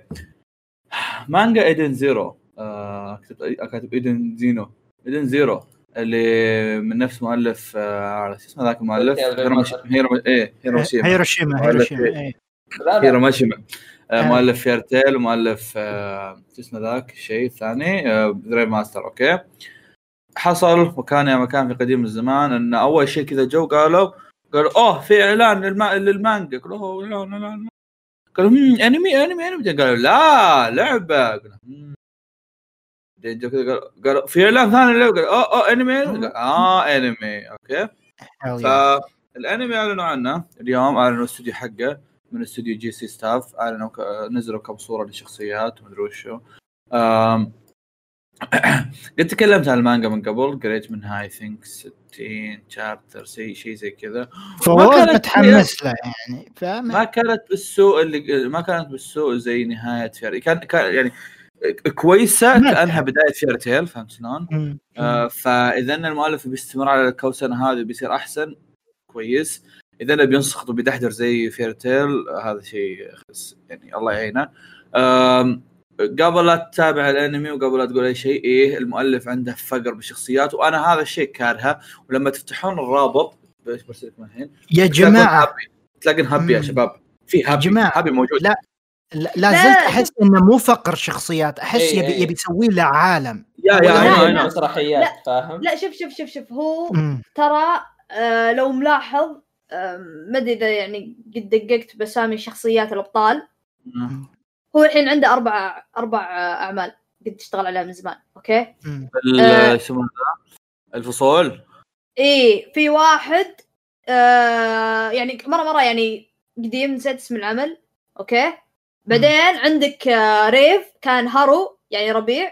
مانجا إيدن زيرو. آه كتبت كاتب Edens Zero. Edens Zero اللي من نفس مؤلف آه شو اسمه ذاك المؤلف؟ Hiro إيه Hiro Mashima. Hiro Mashima ولا Hiro Mashima شيء. إيه. لا لا. Hiro Mashima آه، آه. مؤلف Fairy Tail ومؤلف آه، شو اسمه ذاك؟ الشيء الثاني آه، Rave Master okay. حصل وكان يا مكان في قديم الزمان إن أول شيء كذا جو قالوا قالوا أوه في إعلان للما... للمانجا. قالوا لا لا لا. قالوا "مم، أنمي أنمي أنمي. قالوا لا لعبة. قلنا قالوا في اعلان ثاني. قالوا اوه اوه انمي. قال، آه انمي okay. فالانمي اعلنوا عنه اليوم اعلنوا الاستوديو حقه من استوديو J.C.Staff اعلنوا. نزلوا كم صورة للشخصيات ومدري وشو. قد تكلمت عن المانجا من قبل قريت منها I think 60 chapter شيء شيء زي كذا كانت متحمس له يعني فاهم ما كانت بالسوء اللي ما كانت بالسوء زي نهاية Fairy Tail كان كان يعني كويسة كأنها كان. بداية Fairy Tail فهمت شلون؟ آه، فإذا المؤلف بيستمر على الكوسنه هذه بيصير أحسن كويس. إذا بينسخط وبيدحدر زي Fairy Tail هذا شيء يعني الله يعينه. قبل لا تتابع الأنمي وقبل لا تقول أي شيء إيه المؤلف عنده فقر بالشخصيات وأنا هذا الشيء كارهه. ولما تفتحون الرابط إيش برسل لكم الحين. يا جماعة. تلاقون هابي يا. شباب. في هابي جماعة، هابي موجود. لا لا. زلت أحس إنه مو فقر شخصيات أحس إيه، يبي إيه. يبي يسوي له عالم يا يا. أنا. مسرحيات فاهم لا شوف شوف شوف شوف هو مم. ترى آه لو ملاحظ آه ما أدري إذا يعني قد دققت بأسامي شخصيات الأبطال هو الحين عنده أربع أربع آه، أعمال قد اشتغل عليها من زمان أوكي آه. الفصول إيه في واحد آه يعني مرة مرة يعني قديم نسيت اسم العمل okay بعدين عندك آه Rave كان Haru يعني ربيع.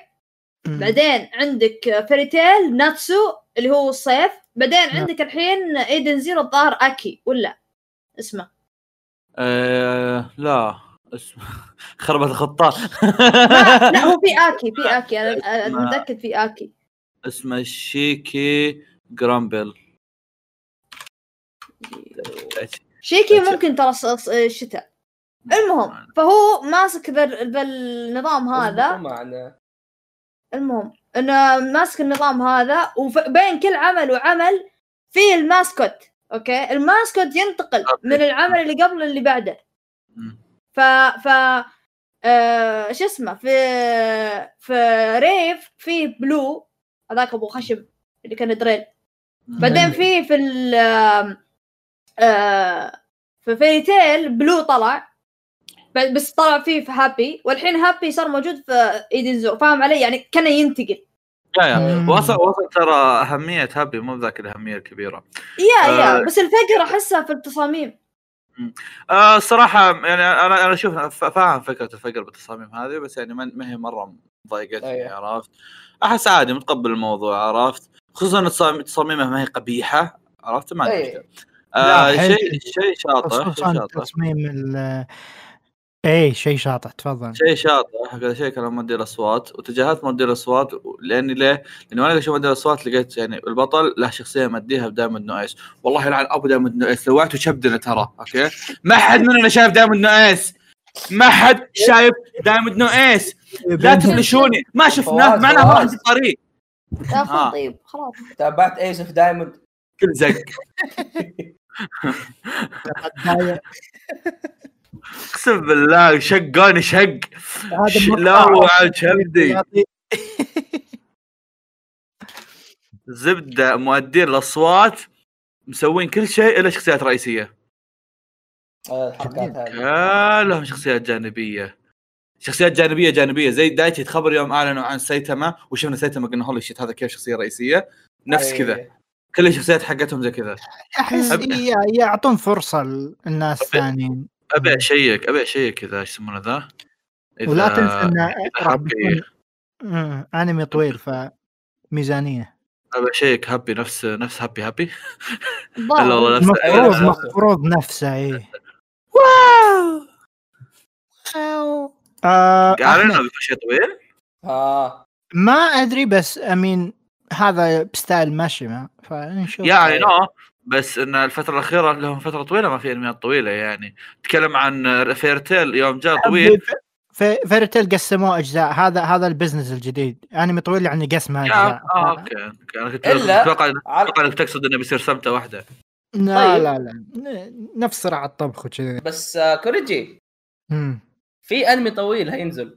بعدين عندك آه، Fairy Tail Natsu اللي هو الصيف. بعدين نعم. عندك الحين Edens Zero الظاهر Aki ولا؟ اسمه آه لا. اسمه خربت الخطاط ما لا هو في اكي في اكي أنا متأكد في اكي اسمه شيكي جرامبل. شيكي. ممكن ترى الشتاء المهم فهو ماسك ذا ذا النظام هذا. معنا. المهم إنه ماسك النظام هذا وبين كل عمل وعمل في الماسكوت okay؟ ال mascot ينتقل. من العمل اللي قبل اللي بعده. ف ف آه شو اسمه؟ في في Rave في Plue هذاك أبو خشب اللي كان drill. بعدين في في ال آه في Fairy Tail Plue طلع. بس طلع فيه في Happy والحين Happy صار موجود في Edens Zero فاهم علي يعني كان ينتقل يا يا. وصل وصل ترى أهمية هابي مو بذاك الأهمية الكبيرة يا آه. يا بس الفقر أحسها في التصاميم آه الصراحه يعني أنا أنا أشوف ف- فاهم فكرة الفقر بالتصاميم هذه بس يعني ما ما هي مرة ضايقتني أيوة. عرفت أحس عادي متقبل الموضوع عرفت خصوصا تصاميمه ما هي قبيحة عرفت ما عندي أي. مشكله لا، آه. شيء شيء شاطح شيء خصوصا تصميم إيه شيء شاطح تفضل. شيء شاطح. هذا شيء كان موديل الأصوات. وتجاهلت موديل الأصوات لأني ليه؟ لأني وأنا أشوف موديل الأصوات لقيت يعني البطل له شخصية مديها بدايموند نويس والله يلعن أبو دايموند نويس لوعت وشبدنا ترى أوكي؟ ما حد مننا شاف دايموند نويس ما حد شايف دايموند نو ايس لا تفلشوني ما شفناه معناه ما راح. الطريق. طيب خلاص. تابعت ايس اوف دايموند كل زق. اقسم بالله شقوني شق. لا كبدي يعطي- زبدة مؤدين الأصوات مسوين كل شيء إلا شخصيات رئيسية. كلهم شخصيات جانبية. شخصيات جانبية جانبية. زي دايتشي تخبر يوم أعلنوا عن سايتاما وشفنا سايتاما قلنا هولي شيت هذا كيف شخصية رئيسية؟ نفس. كذا. كل الشخصيات حقتهم زي كذا. أحس يعطون فرصة للناس الثانيين ابي اشيك ابي اشيك كذا إيش يسمونه ذا؟ ولا تنسى انه إذا راح هابي بيكون مم، أنمي طويل فميزانية. ابي اشيك هابي نفس نفس هابي هابي؟ لا والله نفس أيوة، المفروض نفسه. المفروض نفسه إيه آه قالوا انه أحمد، بيكون شيء طويل؟ آه. ما أدري بس امين هذا بستايل ماشي ما فنشوف. يعني نو بس إن الفترة الأخيرة لهم فترة طويلة ما في أنميات طويلة يعني. تكلم عن فيرتيل يوم جاء طويل. في فيرتيل قسموه أجزاء. هذا هذا البزنس الجديد. أنمي طويل يعني قسمه آه، أجزاء. آه أوكي أوكي. أنا كنت أتوقع. أتوقع إنك تقصد إنه بيصير سمتة واحدة. لا طيب. لا. لا ن- نفس صراع الطبخ وكذا بس آه، كوريجي. مم. في أنمي طويل هينزل.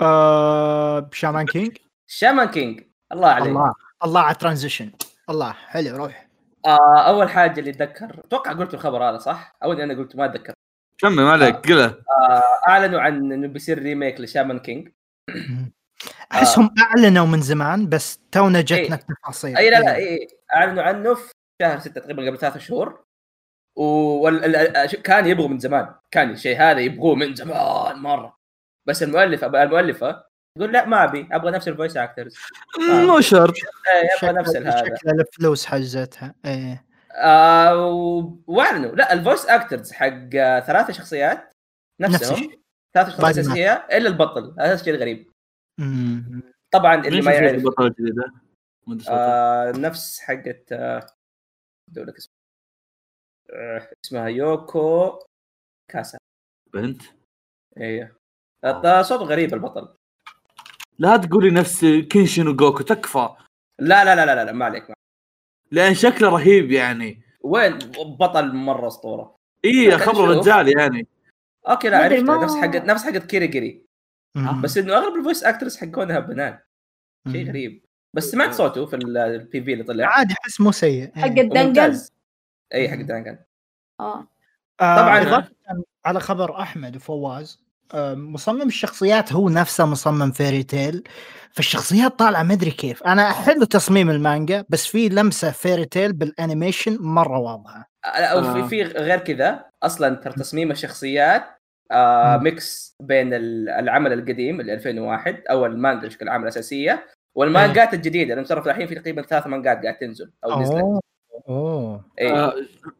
آه بشامان كينج شامان كينج الله عليك. الله. الله على transition الله حلو روح. آه أول حاجة اللي أتذكر أتوقع قلت الخبر هذا صح؟ أو أنا قلت ما أتذكر. كمل ما عليك قله آه أعلنوا عن إنه بيصير remake لشامان كينج. أحسهم أعلنوا من زمان بس تونا جتنا إيه. التفاصيل. أي لا لا اي أعلنوا عنه في شهر 6 تقريبا قبل ثلاثة شهور. وكان يبغوا من زمان. كان الشيء هذا يبغوه من زمان مرة. بس المؤلفه المؤلفة تقول لا ما أبي أبغى نفس ال voice actors مو شرط. إيه، أبغى نفس هذا شكل الفلوس حجتها إيه. آه وأعلنوا. لا ال voice actors حق آه، ثلاثة شخصيات نفس نفسهم. الشيء. ثلاث شخصيات أساسية إلا البطل. هذا الشيء الغريب. طبعا اللي ما يعرف البطله الجديده؟ آه نفس حقت آه أقول لك اسمها آه اسمها يوكو كاسا. بنت؟ أيوه آه، صوت غريب البطل. لا تقولي نفس كينشن وجوكو تكفى. لا لا لا لا, لا ما عليك ما. لأن شكله رهيب يعني. وين بطل مرة أسطورة. اي شوف. رجال يعني. أوكي لا عرفت نفس حقت نفس حقت كيريجيري مم. بس إنه أغلب الفويس اكترز حقونها بنات شيء. غريب. بس سمعت صوته في البي في اللي طلع. عادي أحس مو سيء. حق. الدنجل ممتاز. اي حق آه. آه، طبعاً. إضافة على خبر أحمد وفواز آه، مصمم الشخصيات هو نفسه مصمم Fairy Tail فالشخصيات طالعة ما أدري كيف. أنا حلو تصميم المانجا بس في لمسة Fairy Tail بال animation مرة واضحة. أو آه. في في غير كذا. أصلا ترى تصميم الشخصيات آه. mix بين ال- العمل القديم اللي 2001 أو المانجا بشكل عام الأساسية والمانجات الجديدة. لأن ترى في الحين في تقريبا ثلاث مانجات قاعد تنزل أو نزلت. أوه. اوه اي آه،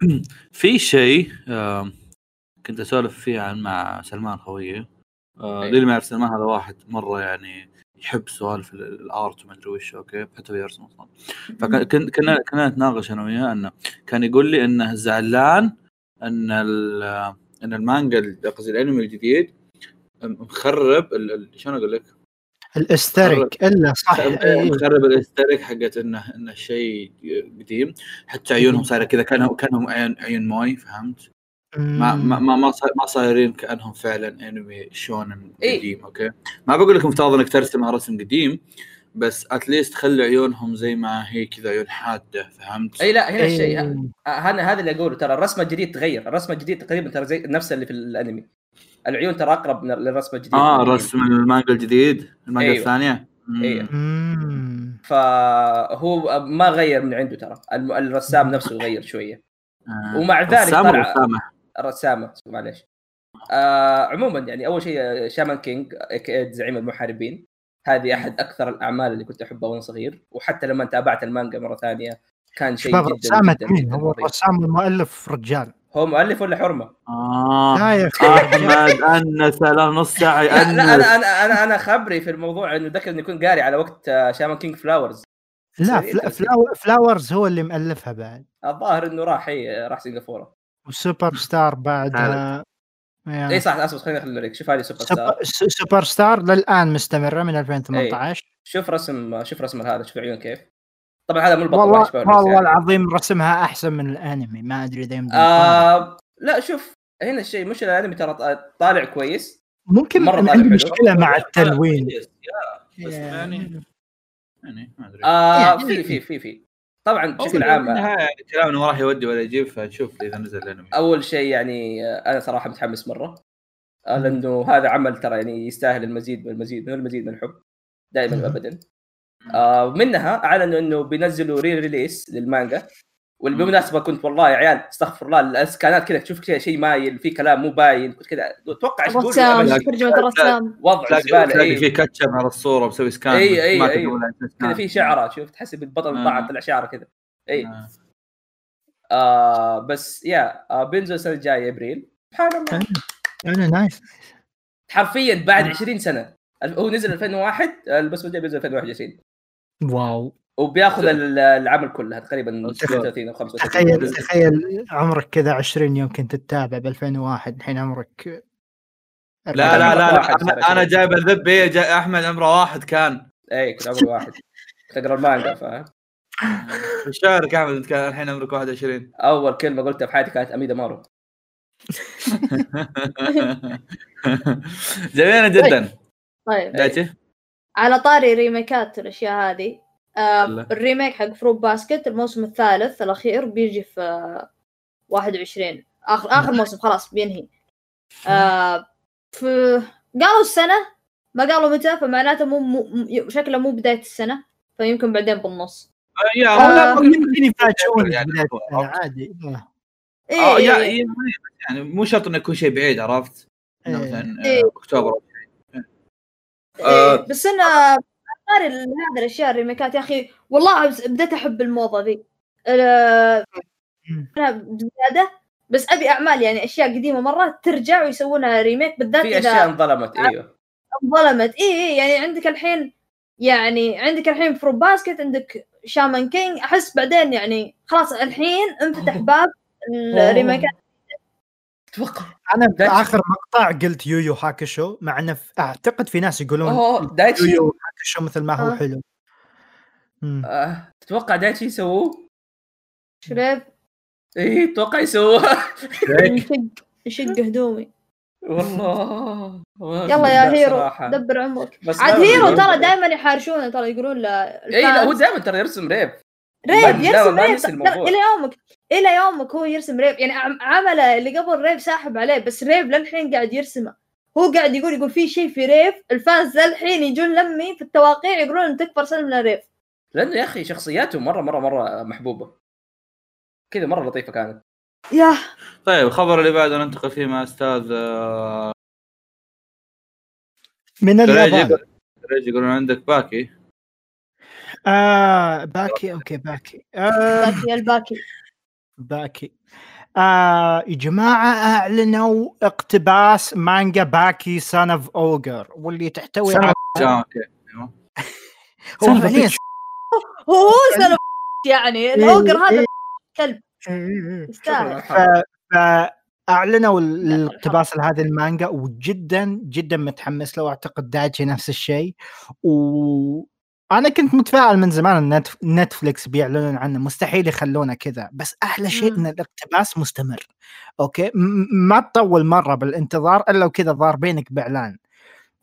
في شيء آه، كنت أسولف فيه عن مع سلمان خويي آه،. للي ما يعرف سلمان هذا واحد مرة يعني يحب سوالف ال- ال art وما أدري وش okay حتى هو يرسم أصلا فكنا كنا كنا نتناقش أنا وياه أنه كان يقول لي إنه زعلان إن ال- إن المانجا قصدي الأنمي الجديد مخرب ال- ال- شلون أقول لك؟ ال art style إلا صح. مخرب ال art style حقت انه إنه شيء قديم حتى عيونهم صايرة كذا كانهم كانهم عيون عيون موي فهمت؟ ما ما ما ما صا- ما صايرين كأنهم فعلا انمي شونن إيه. قديم okay ما بقول لك مفترض إنك ترسمها رسم قديم بس at least خلي عيونهم زي ما هي كذا عيون حادة فهمت؟ إي لا هنا الشيء إيه. آه، هذا هذا اللي أقوله ترى الرسمة الجديد تغير الرسمة الجديد تقريبا ترى زي نفس اللي في الأنمي العيون ترى أقرب من للرسمه الجديدة آه رسم المانجا الجديد المانجا أيوة. الثانية. مم. فهو ما غير من عنده ترى الرسام نفسه غير شوية آه. ومع ذلك رسام طلع رسامه الرسامة معلش آه عموما يعني أول شيء آه، شامان كينج AKA زعيم المحاربين. هذه أحد أكثر الأعمال اللي كنت أحبها وأنا صغير. وحتى لما تابعت المانجا مرة ثانية كان شيء جدا رسامة جدا, هو. الرسام والمؤلف رجال. هو مؤلف ولا حرمة؟ آه. احمد انس له نص ساعه لا, لا أنا أنا أنا أنا خبري في الموضوع إنه ذكر انه يكون قاري على وقت آه، شامان كينج فلاورز لا فلاورز هو اللي مؤلفها بعد. الظاهر إنه راح هي راح سنغافورة. وسوبر ستار بعدها يا. اي صح اسف خليني أخلي لك. شوف هذه سوبر ستار. سوبر, ستار للآن مستمرة من 2018 شوف رسم شوف رسم هذا شوف العيون كيف. طبعا هذا مو البطل والله والله يعني. العظيم رسمها أحسن من الأنمي. ما أدري إذا آه لا شوف هنا الشيء مش الأنمي ترى طالع كويس. ممكن مرة إن طالع عندي حلو. مشكلة مع التلوين. بس يعني يعني ما أدري. آه يعني- في في في في. طبعا بشكل عام بالنهاية يعني كلامنا ما راح يودي ولا يجيب فنشوف إذا نزل الانمي أول شيء يعني آه، أنا صراحة متحمس مرة. آه، لأنه هذا عمل ترى يعني يستاهل المزيد والمزيد من المزيد من الحب دائما. وابدا. آه منها اعلنوا إنه بينزلوا re-release للمانجا. واللي مم. بالمناسبة كنت والله يا عيال استغفر الله ال scanات كذا تشوف كذا شيء مايل في كلام مو باين كنت كذا أتوقع إيش تقول؟ ترجمة الرسام. وضع زبالة تلاقي اي في كاتشب على الصورة مسوي scan. تدري ولا أساس كذا. في شعرة شوف تحسب البطل آه. طلع طلع شعره كذا اي آه. آه بس يا آه بينزل السنة الجاية إبريل. سبحان الله. أنا nice حرفيا بعد 20 سنة. الف- هو نزل 2001 البس الجاي بينزل 2021 wow. وبياخذ ال- العمل كله تقريبا تخيل. 36 أو 35 تخيل تخيل عمرك كذا 20 يوم كنت تتابع ب 2001 الحين عمرك لا لا لا, لا أنا, أنا. جايب الذب إيه، جا أحمد عمره واحد كان. اي كنت عمري واحد. كنت اقرا المانجا فاهم؟ شعرك احمد انت كان الحين عمرك 21 أول كلمة قلتها في حياتي كانت اميدا مارو. جميله جدا. طيب. دايتشي على طاري ريميكات والأشياء هذه آه. ال remake حق Fruits Basket الموسم الثالث الأخير بيجي في آه 21 اخر آخر موسم خلاص بينهي آه في قالوا السنة ما قالوا متى فمعناته مو, مو شكله مو بداية السنة فيمكن بعدين بالنص يا آه. يمكن يفاجئون يعني عادي. إيه يا يا- يعني مو شرط إنه يكون شيء بعيد عرفت؟ انه إيه. مثلا إيه. أكتوبر إيه آه. بس أنا ال- هذا الأشياء الريميكات يا أخي والله بديت أحب الموضة ذي. مم. أنا بزيادة بس أبي أعمال يعني أشياء قديمة مرة ترجع ويسوونها remake بالذات في أشياء انظلمت إيوه. ظلمت إي إي يعني عندك الحين يعني عندك الحين Fruits Basket عندك Shaman King أحس بعدين يعني خلاص الحين انفتح باب الريميكات. أتوقع أنا في. آخر مقطع قلت يويو هاكشو مع إنه أعتقد في ناس يقولون دايتشي يويو هاكشو مثل ما هو آه. حلو. آه، تتوقع دايتشي يسووه؟ شريف اي أتوقع يسووه يشق يشق هدومي والله يلا يا هيرو صراحة. دبر عمرك عاد هيرو ترى ما- دائما يحارشونه ترى يقولون له اي لا هو. دائما ترى يرسم ريب ريب يرسم ريب. إلى يومك إلى يومك هو يرسم ريب يعني عم- عمله اللي قبل ريب ساحب عليه بس ريب للحين قاعد يرسمه. هو قاعد يقول يقول في شيء في ريف الفانز للحين يجون لمي في التواقيع يقولون ان تكبر سلم لريف. لأنه يا أخي شخصياته مره مره مرة محبوبة. كذا مرة لطيفة كانت. ياه طيب الخبر اللي بعده ننتقل فيه مع أستاذ آه، من اليابان. يقولون عندك باكي. آه باكي أوكي باكي. آه باكي يا الباكي. باكي. آه يا جماعة أعلنوا اقتباس مانجا Baki Son of Ogre واللي تحتوي على هو فعليا هو سلم يعني ال Ogre هذا إيه. كلب. إيه. يستاهل. فأعلنوا الاقتباس لهذه المانجا وجدا جدا متحمس له واعتقد دايتشي نفس الشيء. وأنا كنت متفائل من زمان إن نتف- نتفليكس بيعلنون عنه. مستحيل يخلونه كذا. بس أحلى شيء. إن الاقتباس مستمر. أوكي؟ ما تطول مرة بالانتظار إلا وكذا ضاربينك بإعلان.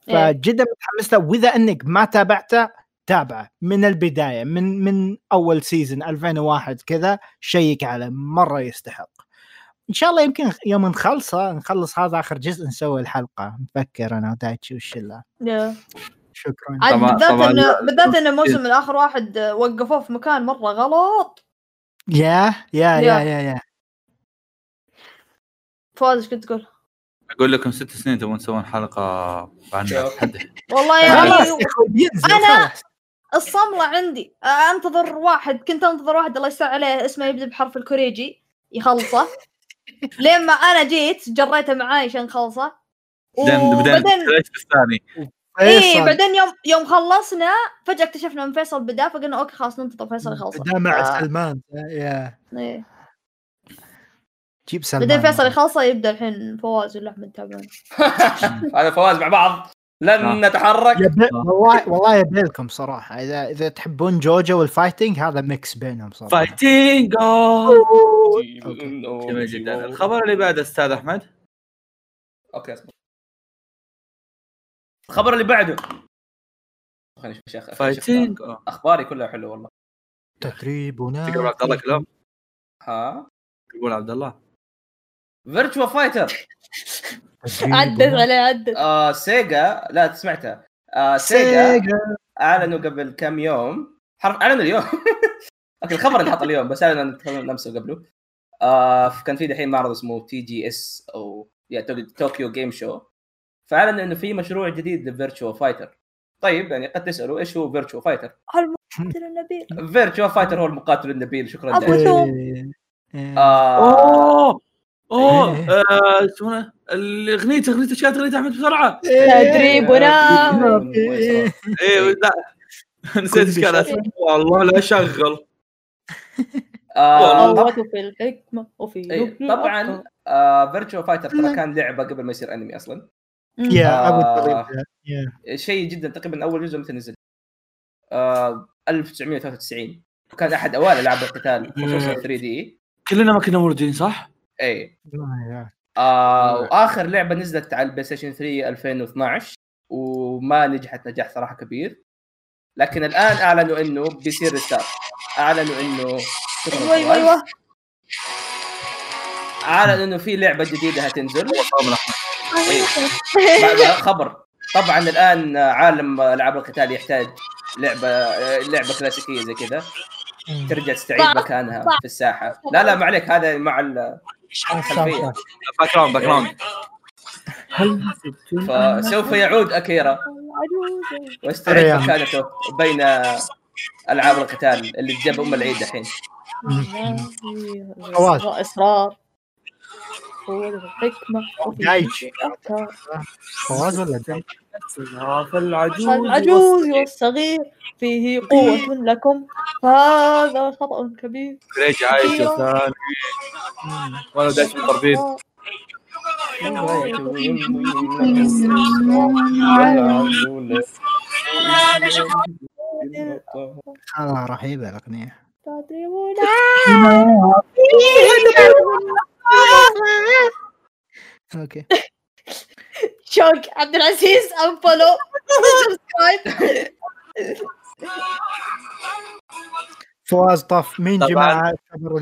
إيه. فجدا متحمس له. وإذا إنك ما تابعته تابعه. من البداية من من أول سيزون 2001 كذا شيك عليه. مرة يستحق. إن شاء الله يمكن يوم نخلصه نخلص هذا آخر جزء نسوي الحلقة. نفكر أنا ودايتشي والشله. شكرا. بالذات انه. بالذات إنه الموسم الآخر واحد وقفوه في مكان مرة غلط. يا يا يا. يا. يا فواز إيش كنت تقول؟ أقول لكم ست سنين تبون تسوون حلقة عن والله يا خلاص. الصملة عندي. أنتظر واحد كنت أنتظر واحد الله يستر عليه اسمه يبدأ بحرف الكوريجي يخلصه. لين ما أنا جيت جريته معاي عشان بعدين وبعدين الثاني اي بعدين يوم يوم خلصنا فجأة اكتشفنا إن فيصل بدأ فقلنا أوكي خلاص ننتظر فيصل يخلصه بدأ مع آه. سلمان يا. إيه. جيب سلمان. بعدين فيصل يخلصه يبدأ الحين فواز ولا احمد تعبان. هذا فواز مع بعض. لن آه. نتحرك. يبي والله والله يبيلكم صراحة اذا إذا تحبون جوجو وال fighting هذا mix بينهم صراحة. fighting أوكي. جميل جدا الخبر اللي بعده أستاذ أحمد؟ أوكي اصبر الخبر اللي بعده. خليني أشوف يا شيخ fighting آه. أخباري كلها حلوة والله. تدريبنا تقرا عبد الله كلام. ها؟ يقول عبد الله. Virtua Fighter عدت عليه عدت. آه Sega. لا سمعتها. آه Sega أعلنوا قبل كم يوم. حرف أعلنوا اليوم. أوكي الخبر اللي حط اليوم بس أعلنوا امس قبله. آه كان في دحين معرض اسمه TGS أو يا Tokyo Game Show فاعلنوا إنه في مشروع جديد ل Virtua Fighter طيب يعني قد تسألوا إيش هو Virtua Fighter؟ المقاتل النبيل. Virtua Fighter هو المقاتل النبيل شكرا أبو لك توم. إيه. آه. أوه! إيه. اوه آه، شو الأغنية أغنية إيش كانت اغنيه احمد بسرعة تدريبنا. إيه. لا. نسيت إيش كانت والله لا شغل آه. قوة في الحكمة وفي إيه، نبل طبعا Virtua Fighter ترى كان لعبة قبل ما يصير أنمي أصلا. مم. يا أبو آه. يا. شيء جدا تقريبا أول جزء متى نزل؟ آه 1993 وكان أحد أوائل ألعاب القتال خصوصا 3D كلنا ما كنا موجودين صح؟ اي. آه وآخر لعبة نزلت على ال PlayStation 3 2012 وما نجحت نجاح صراحة كبير لكن الآن أعلنوا إنه بيصير restart أعلنوا إنه أيوه أيوه اعلنوا إنه في لعبة جديدة هتنزل. الأحمر. بعد خبر. طبعا الآن عالم ألعاب القتال يحتاج لعبة لعبة كلاسيكية زي كذا. ترجع تستعيد صح، مكانها في الساحة. لا لا ما عليك هذا مع ال- الخلفية. background background فسوف يعود أكيرا. ريان. مكانته بين ألعاب القتال اللي جاب أم العيد الحين. اصرار قوة الحكمة وفي دايتشي. الأفكار. فواز ولا دايتش؟ العجوز العجوز والصغير فيه قوة لكم. فهذا خطأ كبير. ليش عايش يا ثاني ولا داش مضربين الله رهيبه الأغنية. تدريبون أوكي. شوك عبد العزيز انفولو سبسكرايب فواز طف مين طبعاً- جماعة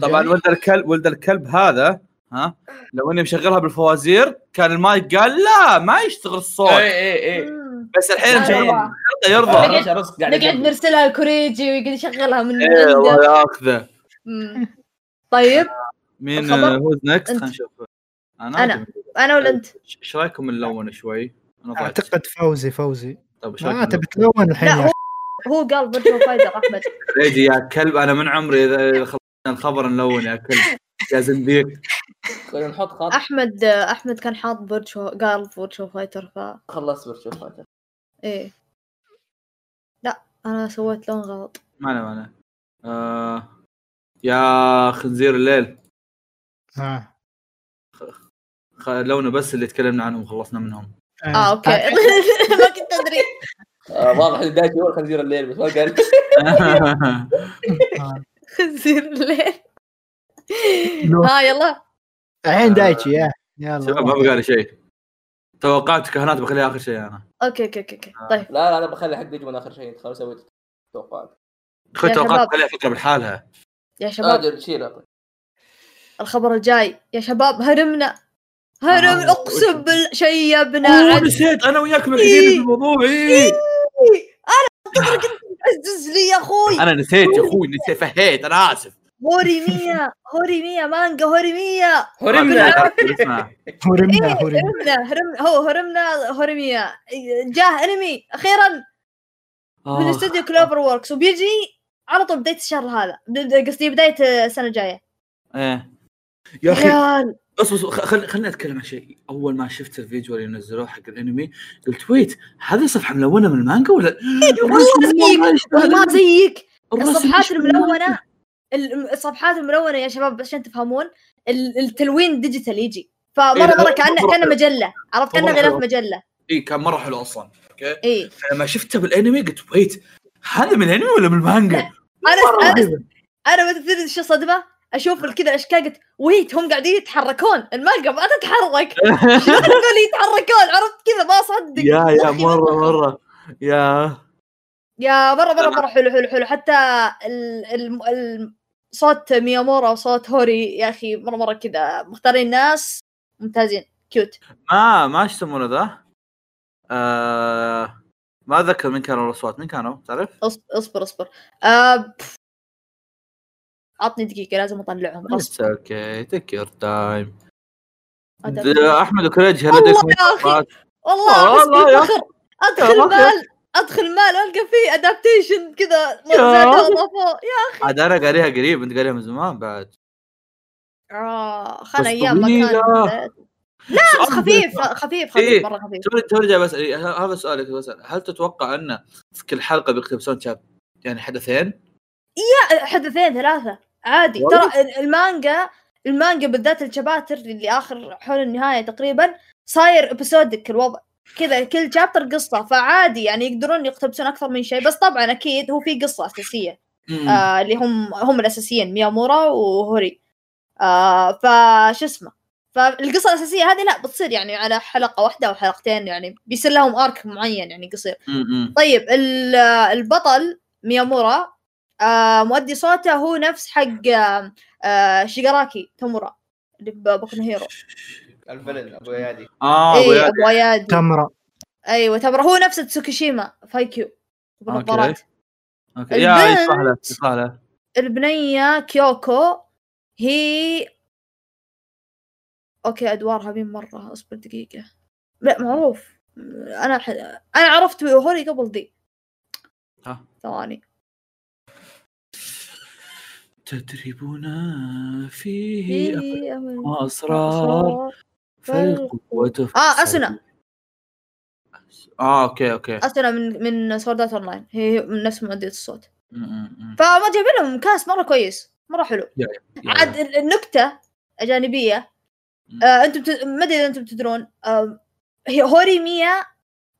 طبعا؟ ولد الكلب ولد الكلب هذا ها؟ لو إني مشغلها بالفوازير كان المايك قال لا ما يشتغل الصوت. اي اي اي بس الحين لا، مشغل لا. الحلقة يرضى. نقعد. نرسلها لكوريجي ويقعد يشغلها من الله عنده. ياخذه. مم. طيب. مين؟ هوز نكست. خلينا نشوف. أنا أنا. أنا ولا أنت؟ إيش رأيكم نلون شوي؟ أنا ضعت. أعتقد فوزي فوزي. طيب إيش ما رأيكم تبي تلون الحين لا هو هو قال فيرتشوال فايتر أحمد. ريجي يا كلب أنا من عمري اذا إذا خلصنا الخبر نلون يا كلب. يا زنديق. خلينا نحط خط. أحمد أحمد كان حاط فيرتشوال قال فيرتشوال فايتر ف خلصت فيرتشوال فايتر إيه. لا أنا سويت لون غلط. ما أنا ما أنا آه يا خنزير الليل. آه. خ- لونه بس اللي تكلمنا عنهم وخلصنا منهم. آه. أوكي. ما كنت أدري. آه واضح إن دايتي هو الخنزير الليل بس ما قال. آه. خنزير الليل. ها يلا. الحين دايتشي يا. يلا. شباب ما بقى لي شيء. توقعت كهنات بخليها آخر شيء أنا. أوكي أوكي أوكي, أوكي. طيب. لا لا أنا بخلي حق ديجمون آخر شيء. خلاص سويت توقعات شباب. بخليها فتره بحالها يا شباب. الخبر الجاي. يا شباب هرمنا. هرم آه. اقسم بالله شيبنا أوه عن نسيت أنا وياكم الحين في الموضوع إيه. عزز لي يا أخوي. أنا نسيت يا أخوي نسيت فهيت أنا آسف. هوريميا هوريميا مانجا هوري هرمنا. اسمع. هرمنا إيه، هرمنا هرمنا. هرم هو هرمنا هوريميا. جاه انمي أخيرا. من آه. استوديو CloverWorks وبيجي على طول بداية الشهر هذا قصدي بداية السنة الجاية. إيه. يا أخي بس بس خل... خليني أتكلم عن شيء. أول ما شفت الفيديو اللي نزلوه حق الأنمي قلت wait هذه صفحة ملونة من المانجا ولا زيك والله زيك. الصفحات الملونة ال- الصفحات الملونة يا شباب بس عشان تفهمون ال- التلوين digital يجي. فمرة إيه، مرة كانه كأنه. مجلة. عرفت؟ كأنه غلاف. مجلة. اي كان مرة حلو أصلا. okay؟ اي لما شفته بالأنمي قلت wait هذا من الأنمي ولا من المانجا؟ أنا أنا. أنا ما تدري شو صدمه أشوف كذا الاشكال قلت wait هم قاعدين يتحركون المانجا ما تتحرك. شلون تقول يتحركون؟ عرفت كذا؟ ما أصدق. يا يا مرة مرة. يا. يا مرة مرة مرة. حلو حلو حلو. حتى ال ال ال صوت ميامورا وصوت هوري يا أخي مرة مرة كذا. مختارين ناس ممتازين. cute ما ما إيش يسمونه ذا؟ آه ما أتذكر من كانوا الأصوات. من كانوا؟ تعرف؟ اصبر أصبر أصبر. آه. عطني دقيقة لازم أطلعهم غصب okay take your time. أحمد وكريج هل والله يا أخي. إضافات؟ والله يا بالفخر أدخل يا. مال أدخل مال ألقى فيه ادابتيشن كذا يا يا عاد أنا قاريها قريب أنت قاريها من زمان بعد آه بس أيام ما. كان لا خفيف بس. خفيف إيه. خفيف مرة خفيف توني توني جاي بسال إيه، هذا سؤالك بسأل هل تتوقع انه في كل حلقة بيقتبسون شاب يعني حدثين؟ حدثين ثلاثة عادي. ترى ال- المانجا المانجا بالذات الشباتر اللي آخر حول النهاية تقريبا صاير ابيسودك الوضع. كذا كل شابتر قصة فعادي يعني يقدرون يقتبسون أكثر من شيء. بس طبعا أكيد هو في قصة أساسية. مم. آه اللي هم هم الأساسيين ميامورا وهوري. آه فش اسمه؟ فالقصة الأساسية هذه لا بتصير يعني على حلقة واحدة أو حلقتين يعني بيصير لهم آرك معين يعني قصير. مم. طيب ال- البطل ميامورا آه مؤدي صوته هو نفس حق آه شيغاراكي تومورا اللي بوكو نو هيرو الفيلن أبو يادي. آه أبو اي يادي. أبو ايادي تمره أيوه تمر هو نفس تسوكيشيما فايكيو. بالنظارات أوكي. يا يصلح له البنية كيوكو هي أوكي أدوارها مين مرة أصبر دقيقة. لا معروف. أنا ح... أنا عرفت هوري قبل دي. ها. ثواني. تدريبون فيه أسرار فالقوة آه اسنا آه أوكي أوكي. اسنا من من سوردات اون لاين هي من نفس مؤدية الصوت. فما جايبين لهم كاس مرة كويس مرة حلو. عاد ال- النكتة جانبيه. آه أنتم بت... ما أدري إذا أنتم تدرون آه هي هوريميا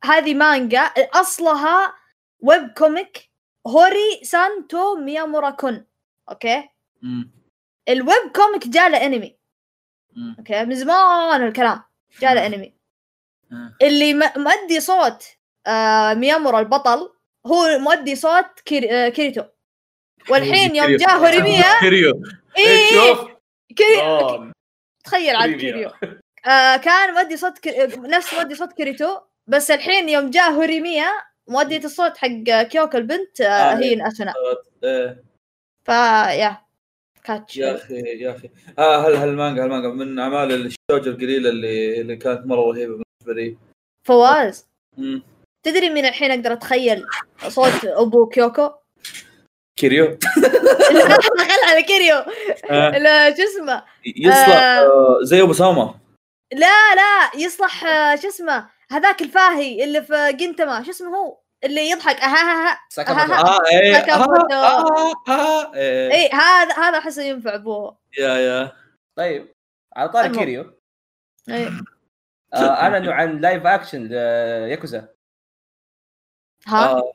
هذه مانجا أصلها web comic هوري سان تو ميامورا كون okay؟ ال web comic جاء له انمي. okay؟ من زمان الكلام. جاء له انمي آه. اللي مؤدي صوت آه ميامورا البطل هو مؤدي صوت كير... آه كيريتو. والحين يوم كيريو. جاء هوريميا كيريو إيه. شوف. كيري... آه، تخيل عاد كيريو. كيريو آه كان مؤدي صوت. نفس مؤدي صوت كيريتو بس الحين يوم جاء هوريميا مؤدية الصوت حق كيوكو البنت آه آه، هي أسنا إيه. فيا كاتش يا أخي يا أخي. ها هل هالمانجا هالمانجا من أعمال الشوجو القليلة اللي اللي كانت مرة رهيبة بالنسبة لي. فواز. م. تدري مين الحين أقدر أتخيل صوت أبو كيوكو؟ كيريو. لا خل على كيريو. آه. لا شو اسمه؟ يصلح آه. آه، زي أبو سامة. لا لا يصلح آه، شو اسمه؟ هذاك الفاهي اللي في جنتما شو اسمه هو؟ اللي يضحك إيه. آه،. آه، آه، إيه. اي هذا هذا احسه ينفع ابوه يا يا. طيب على طاري. كيريو. اي آه، اعلنوا عن live action ل Yakuza. ها؟ آه.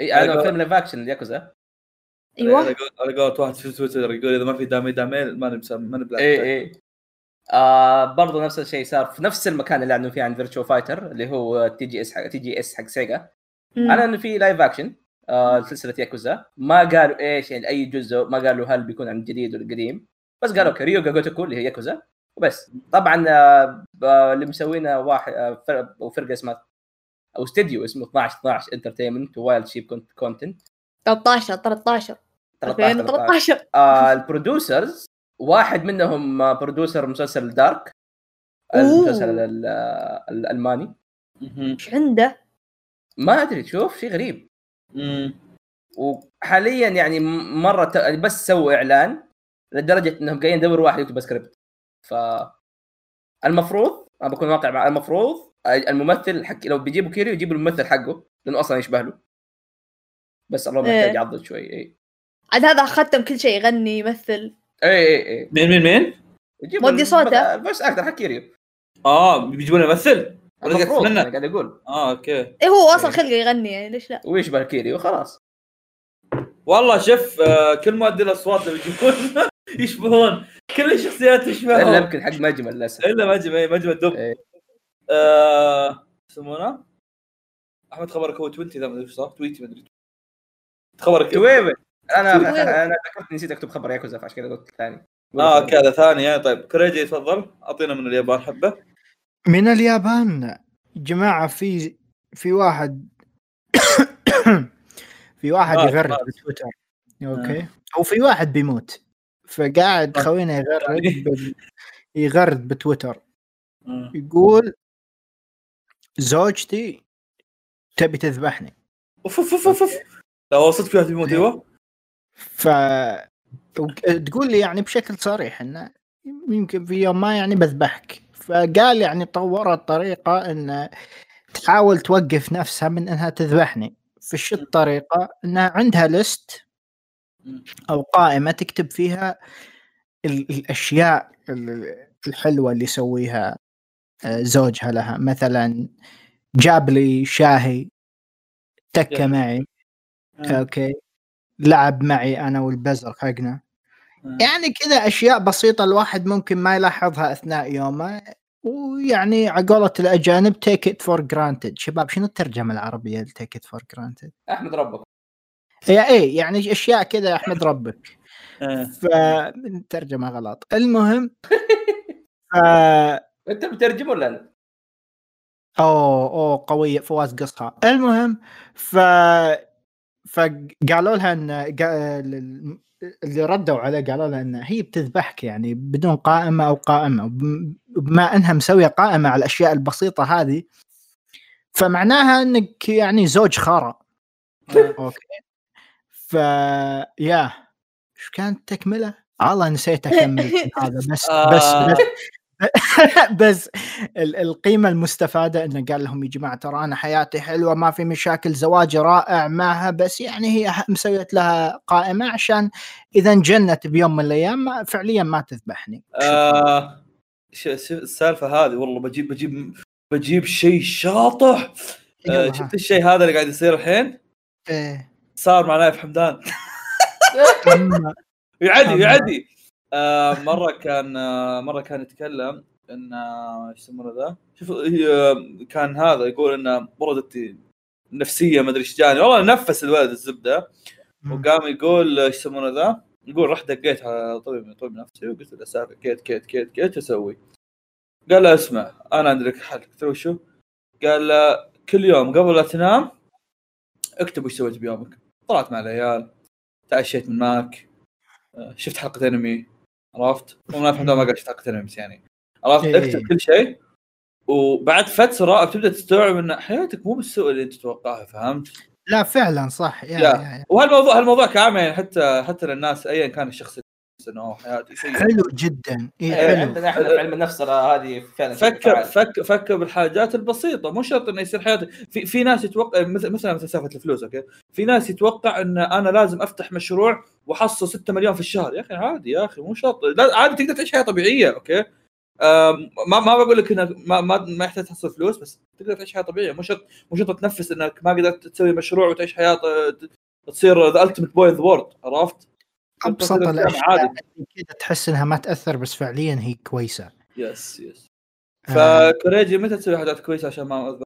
اي اعلنوا أيوة. فيلم لايف اكشن لياكوزا. أيوه. على قول- على قولة واحد في تويتر يقول إذا ما في دامي داميل ما نبسم ما نبلع اي اي آه برضو نفس الشيء صار في نفس المكان اللي اعلنوا فيه عن Virtua Fighter اللي هو تي جي اس حق تي جي اس حق سيجا. اعلنوا انه في live action آه سلسلة ياكوزا ما قالوا إيش يعني أي جزء ما قالوا هل بيكون عن جديد ولا قديم. بس قالوا Ryu Ga Gotoku اللي هي ياكوزا وبس. طبعا آه اللي مسوينها واحد آه فرقه اسمها أو استديو اسمه 12 12 Entertainment Wild Sheep Content 13 13 2013 آه ال producers واحد منهم producer مسلسل Dark. المسلسل ال- الألماني. إيش عنده؟ ما أدري شوف شيء غريب مم. وحاليا يعني مرة ت... بس سووا إعلان لدرجة إنهم قاعدين يدوروا واحد يكتب سكريبت ف المفروض أنا بكون واقع مع المفروض الممثل حق لو بيجيبوا كيريو يجيبوا الممثل حقه لأنه أصلا يشبه له بس الله محتاج إيه. يعضل شوي إي عاد هذا ختم كل شيء يغني يمثل اي اي اي مين مين مين؟ مودي صوته. ال voice actor حق كيريو آه بيجيبون يمثل ولا قاعد المفروض تتمنى؟ أنا قاعد أقول. آه أوكي. إيه هو أصلا إيه. خلقه يغني يعني ليش لا؟ ويشبه كيريو خلاص والله شوف آه كل مؤدي الأصوات اللي يجيبون يشبهون. كل الشخصيات إلا تشبههم يمكن حق مجمل للأسف. إلا مجمع مجمع الدب إيه. آه، يسمونه؟ أحمد خبرك هو تويتي ذا ما أدري إيش صار. تويتي ما أدري. خبرك. تويوي أنا. أنا ذكرت نسيت أكتب خبر ياكوزا فعشان كذا قلت ثاني. آه كذا ثانية طيب. كريجي تفضل. أعطينا من اليابان حبة. من اليابان جماعة في في واحد في واحد مات- يغرد. بتويتر. أوكي. أو في واحد بيموت. فقاعد خوينا يغرد بال- يغرد بتويتر. مم. يقول زوجتي تبي تذبحني. أوف أوف أوف أوف أوف. لا هو صدق في واحد يموت أيوه. ف تقول لي يعني بشكل صريح إنه يمكن في يوم ما يعني بذبحك. فقال يعني طورت طريقه إن تحاول توقف نفسها من إنها تذبحني. فش الطريقة؟ إنها عندها ليست أو قائمة تكتب فيها ال- الأشياء ال- الحلوة اللي يسويها آه، زوجها لها. مثلا جاب لي شاهي تكة. معي. أوكي. لعب معي أنا والبزر حقنا مم. يعني كذا أشياء بسيطة الواحد ممكن ما يلاحظها أثناء يومه ويعني على قولة الأجانب take it for granted شباب شنو الترجمة العربية ل take it for granted؟ أحمد ربك هي إيه يعني أشياء كذا أحمد ربك آه. فالترجمه غلط المهم ف أنت بترجم ولا أنا؟ أوه أوه قوية فواز قصها المهم ف فقالوا لها إن اللي ردوا عليه قالوا لها إن هي بتذبحك يعني بدون قائمة أو قائمة وبما إنها مسوية قائمة على الأشياء البسيطة هذه فمعناها إنك يعني زوج خرا أوكي ف يا إيش كانت تكملة؟ والله نسيت أكمل هذا بس بس, آه. بس بس ال- القيمة المستفادة إنه قال لهم يا جماعة ترى أنا حياتي حلوة ما في مشاكل زواجي رائع معها بس يعني هي مسويت لها قائمة عشان إذا انجنت بيوم من الأيام فعليا ما تذبحني. آه، السالفة هذه؟ والله بجيب بجيب بجيب شيء شاطح. آه،. شفت الشيء هذا اللي قاعد يصير الحين؟ إيه. صار مع نايف حمدان. يعدي يعدي. آه مرة كان آه مرة كان يتكلم إن آه، إيش يسمونه ذا؟ شوف هي كان هذا يقول انه وردت نفسيه ما أدري إيش جاني. والله نفس الولد الزبدة. وقام يقول إيش يسمونه ذا؟ يقول رحت دقيت على طبيب طبيب نفسي وقلت له أسافر كيت كيت كيت كيت أسوي؟ قال له اسمع أنا عندي لك حل. قلت له وشو؟ قال له كل يوم قبل لا تنام اكتب وش سويت بيومك. طلعت مع العيال تعشيت من Mac آه، شفت حلقة أنمي. عرفت؟ مو الحمد لله ما انمي بس يعني عرفت؟ إيه. اكتب كل شيء وبعد فترة بتبدأ تستوعب إن حياتك مو بالسوء اللي أنت تتوقعها فهمت؟ لا فعلا صح yeah, yeah. yeah. وهالموضوع هالموضوع كعام يعني حتى حتى للناس ايا كان الشخص انه حياتي سيئه حلو جدا. إيه، إيه حلو. عندنا إحنا في علم النفس ترى هذه فعلا فكر. فكر فكر بالحاجات البسيطة. مو شرط إنه يصير حياتك في في ناس يتوقع مثل مثلا مثل سالفة الفلوس أوكي. في ناس يتوقع إن أنا لازم أفتح مشروع وأحصل 6 مليون في الشهر. يا أخي عادي يا أخي مو شرط. لا عادي تقدر تعيش حياة طبيعية أوكي. ما ما بقول لك انك ما ما, ما يحتاج تحصل فلوس بس تقدر تعيش حياة طبيعية. مو شرط مو شرط تنفس إنك ما قدرت تسوي مشروع وتعيش حياة تصير the ultimate boy the world عرفت؟ أبسط الأشياء كذا تحس إنها ما تأثر بس فعليا هي كويسة. yes yes آه، فكوريجي متى تسوي حاجات كويسة عشان ما أذبح؟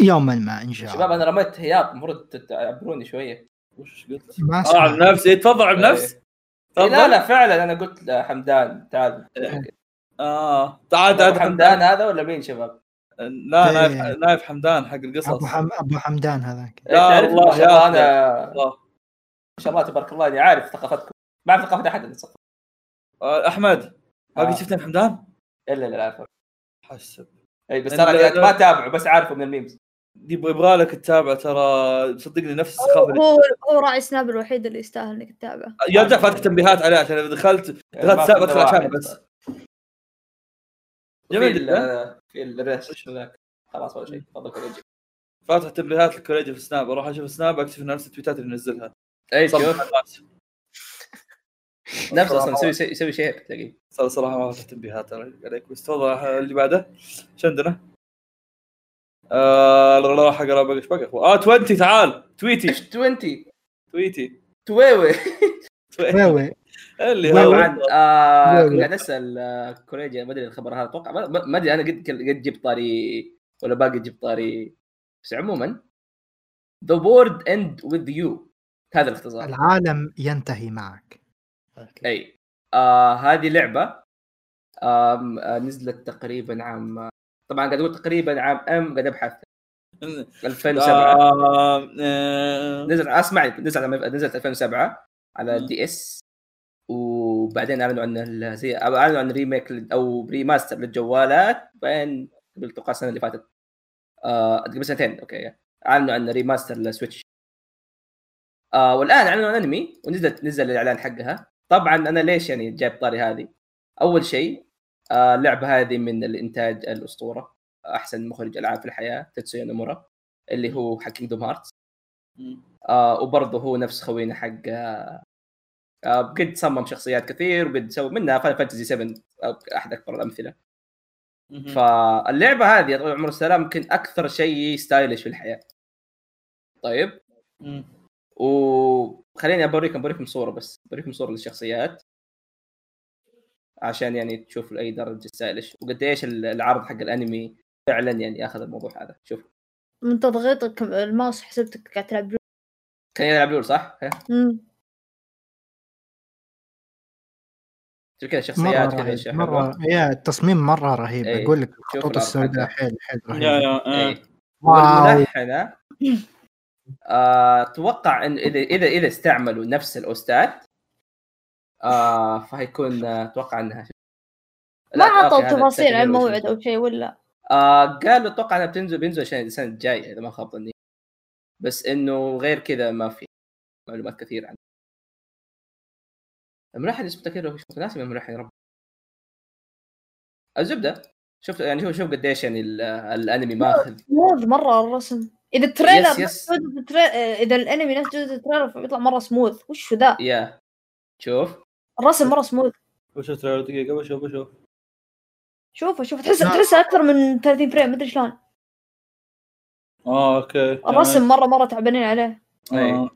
يوما ما إن شاء شباب الله. أنا رميت هياط المفروض تعبروني شوية. وش قلت؟ ما آه عن اسمع نفسي تفضل عن نفس إيه، لا لا فعلا أنا قلت لحمدان تعال. آه. تعال تعال حمدان. هذا ولا مين شباب؟ لا نايف إيه. نايف حمدان حق القصص. ابو حم... أبو حمدان هذاك. يا الله، يا. أنا الله. ما شاء الله تبارك الله إني عارف ثقافتكم. ما أعرف ثقافة أحد آه، أحمد ما آه. قد شفت حمدان؟ إلا لا عارفه حسب. إي بس ترى يعني ما أتابعه بس عارفه من الميمز. يبغى يبغى لك تتابع ترى صدقني نفس السخافه اللي- هو هو راعي سناب الوحيد اللي يستاهل إنك تتابعه. يا رجال فاتك تنبيهات عليه عشان إذا دخلت دخلت سابق ادخل عشانه بس. في جميل في الريس ذاك خلاص ولا شيء. تفضل كوريجي فاتح تنبيهات لكوريجي في سناب أروح أشوف سناب أكتشف نفس التويتات اللي ينزلها أي شوف. نفسه أصلا يسوي يسوي شير تلاقيه. صار صراحة ما بها ترى عليك. بس تفضل اللي بعده؟ إيش عندنا؟ آه راح أقرأ باقي إيش باقي آه 20 تعال. تويتي. إيش 20 تويتي. تويوي. ويوي اللي هو آه. قاعد أسأل آه، كوريجيا ما أدري الخبر هذا أتوقع ما- أدري أنا قد قد جبت طاري ولا باقي جبت طاري. بس عموما The word end with you. هذا الاختصار. العالم ينتهي معك. أي. آه هذه لعبة آه نزلت تقريبا عام طبعا قاعد أقول تقريبا عام أم قاعد أبحث. 2007 آه، آه، نزل اسمع نزل نزلت 2007 على DS وبعدين أعلنوا عن زي أعلنوا عن remake أو remaster للجوالات بعدين قبل أتوقع السنة اللي فاتت. آه قبل سنتين أوكي أعلنوا عن remaster لل Switch آه والآن أعلنوا عن أنمي ونزلت نزل الإعلان حقها. طبعا أنا ليش يعني جايب طاري هذه؟ أول شيء آه اللعبة هذه من الإنتاج الأسطورة أحسن مخرج ألعاب في الحياة تيتسويا نومورا اللي هو حق Kingdom Hearts آه وبرضه هو نفس خوينا حق آه آه قد صمم شخصيات كثير وقد سوى منها Final Fantasy 7 آه، احد اكبر الامثله فاللعبة هذه يا طويل العمر والسلام يمكن أكثر شيء stylish في الحياة. طيب؟ مم. وخليني بوريكم بوريكم صورة بس بوريكم صورة للشخصيات عشان يعني تشوفوا لأي درجة stylish وقد إيش العرض حق الأنمي فعلا يعني أخذ الموضوع هذا شوف من تضغيطك الماوس حسبتك قاعد تلعب كان يلعب LoL صح؟ مم. شوف كذا شخصيات كذا رهيب مره. يا التصميم مرة رهيب إيه. أقول لك الخطوط السوداء. حيل حيل يا رهيبه يا آه. إيه. والملحنة آه، أتوقع إن اذا اذا إذا استعملوا نفس الاوستات آه فهيكون آه، أتوقع إنها ما عطوا تفاصيل عن issue. أو شيء ولا؟ آه قالوا أتوقع إنها بتنزل بينزل عشان السنة الجاية إذا ما خاب ظني. بس إنه غير كذا ما في معلومات كثير عنه. الملحن اسمه تكيرو شوف ناسي من الملحن رب الزبدة. شفت يعني شوف شوف قديش يعني ال- الأنمي ماخذ. smooth مرة الرسم. إذا ال trailer بس. جودة ال trai... إذا الأنمي نفس جودة ال trailer فبيطلع مرة سموث وش ذا؟ يا شوف. الرسم مرة smooth بشوف ترى دقيقة بشوف بشوف شوفه شوف تحس. تحسها أكثر من 30 frame مدري شلون. آه okay. الرسم مره مرة تعبانين عليه. إيه. آه.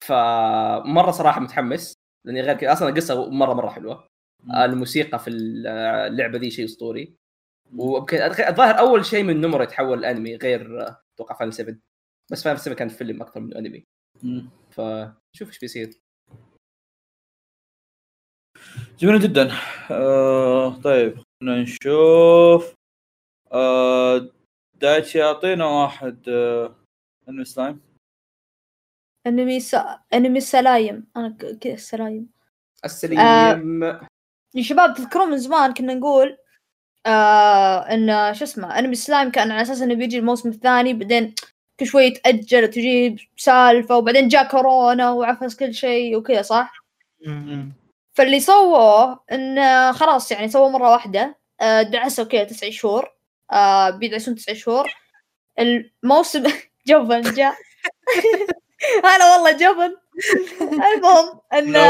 فمرة صراحة متحمس لأني غير كذا أصلا القصة مره مرة حلوة. مم. الموسيقى في اللعبة دي شيء أسطوري. الظاهر أول شيء من NieR يتحول لانمي غير آه، أتوقع Final 7 بس Final 7 كان فيلم أكثر من أنمي. فشوف إيش بيصير. جميل جدا. آه طيب خلينا نشوف. آه دايتشي يعطينا واحد آه أنمي سلايم. أنمي س... أنمي السلايم أنا ك- كذا ال Slime ال Slime. يا شباب تذكرون من زمان كنا نقول آه ان شو اسمه انمي سلايم كان على أساس إنه بيجي الموسم الثاني بعدين كل شوي يتأجل وتجيب سالفه وبعدين جاء كورونا وعفس كل شيء وكذا صح؟ فاللي سووه إنه خلاص يعني سووا مرة واحدة. آه، دعسوا كذا تسع شهور. آه، بيدعسون تسع شهور. الموسم جبن جاء. هلا والله جبن المهم إنه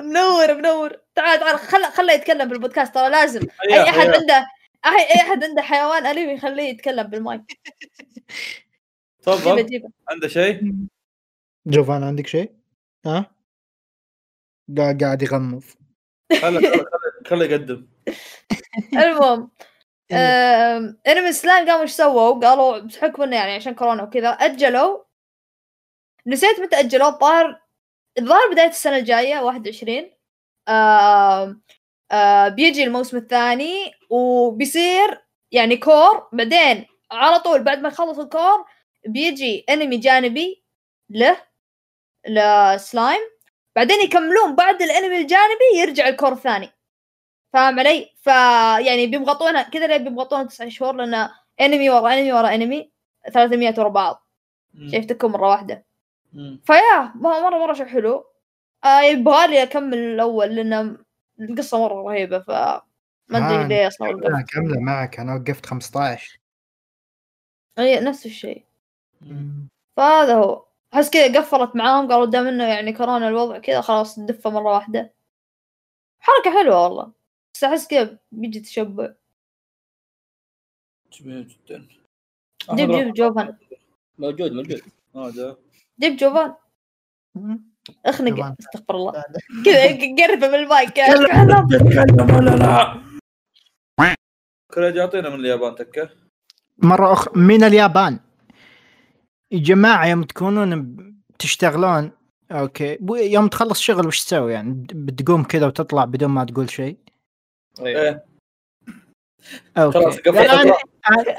منور منور. تعال تعال خله خله يتكلم بالبودكاست ترى لازم. أي حياه أحد حياه عنده أي أي أحد عنده حيوان اليف يخليه يتكلم بالمايك. تفضل. عنده شيء؟ جوفان عندك شيء؟ ها؟ قاعد قاعد يغمض. خله خله خله يقدم. المهم آم، أنمي سلايم قاموا إيش سووا؟ قالوا بحكم إنه يعني عشان كورونا وكذا أجلوا. نسيت متى أجلوا؟ الظاهر الظاهر بداية السنة الجاية 21 آم، آه بيجي الموسم الثاني وبيصير يعني كور بعدين على طول بعد ما يخلص الكور بيجي انمي جانبي له لسلايم بعدين يكملون بعد الانمي الجانبي يرجع الكور الثاني فاهم علي؟ فيعني بيمغطونها كذا ليه بيمغطونها تسع شهور لأن انمي ورا انمي ورا انمي 300 ورا بعض. شايفتكم مرة واحدة. فيا مره مره, مرة شيء حلو. آه يبغالي أكمل الأول لأن القصة مرة رهيبة ف ما أدري ليه أصلا وقفت. كاملة معك. أنا وقفت 15 إي نفس الشيء. فهذا هو. أحس كذا قفلت معاهم قالوا دام إنه يعني كورونا الوضع كذا خلاص دفه مرة واحدة. حركة حلوة والله. بس أحس كذا بيجي تشبع. جميل جدا. جيب جيب جوفان موجود موجود. هذا جيب جوفان. اخنق استغفر الله. كذا قربه من المايك. يا تتكلم ولا لا؟ كل يعطينا من اليابان تكة. مرة أخرى. من اليابان. يا جماعة يوم تكونون تشتغلون okay. بو- يوم تخلص شغل وش تسوي؟ يعني بتقوم كذا وتطلع بدون ما تقول شيء. إيه. okay. خلاص قفل. لا، أنا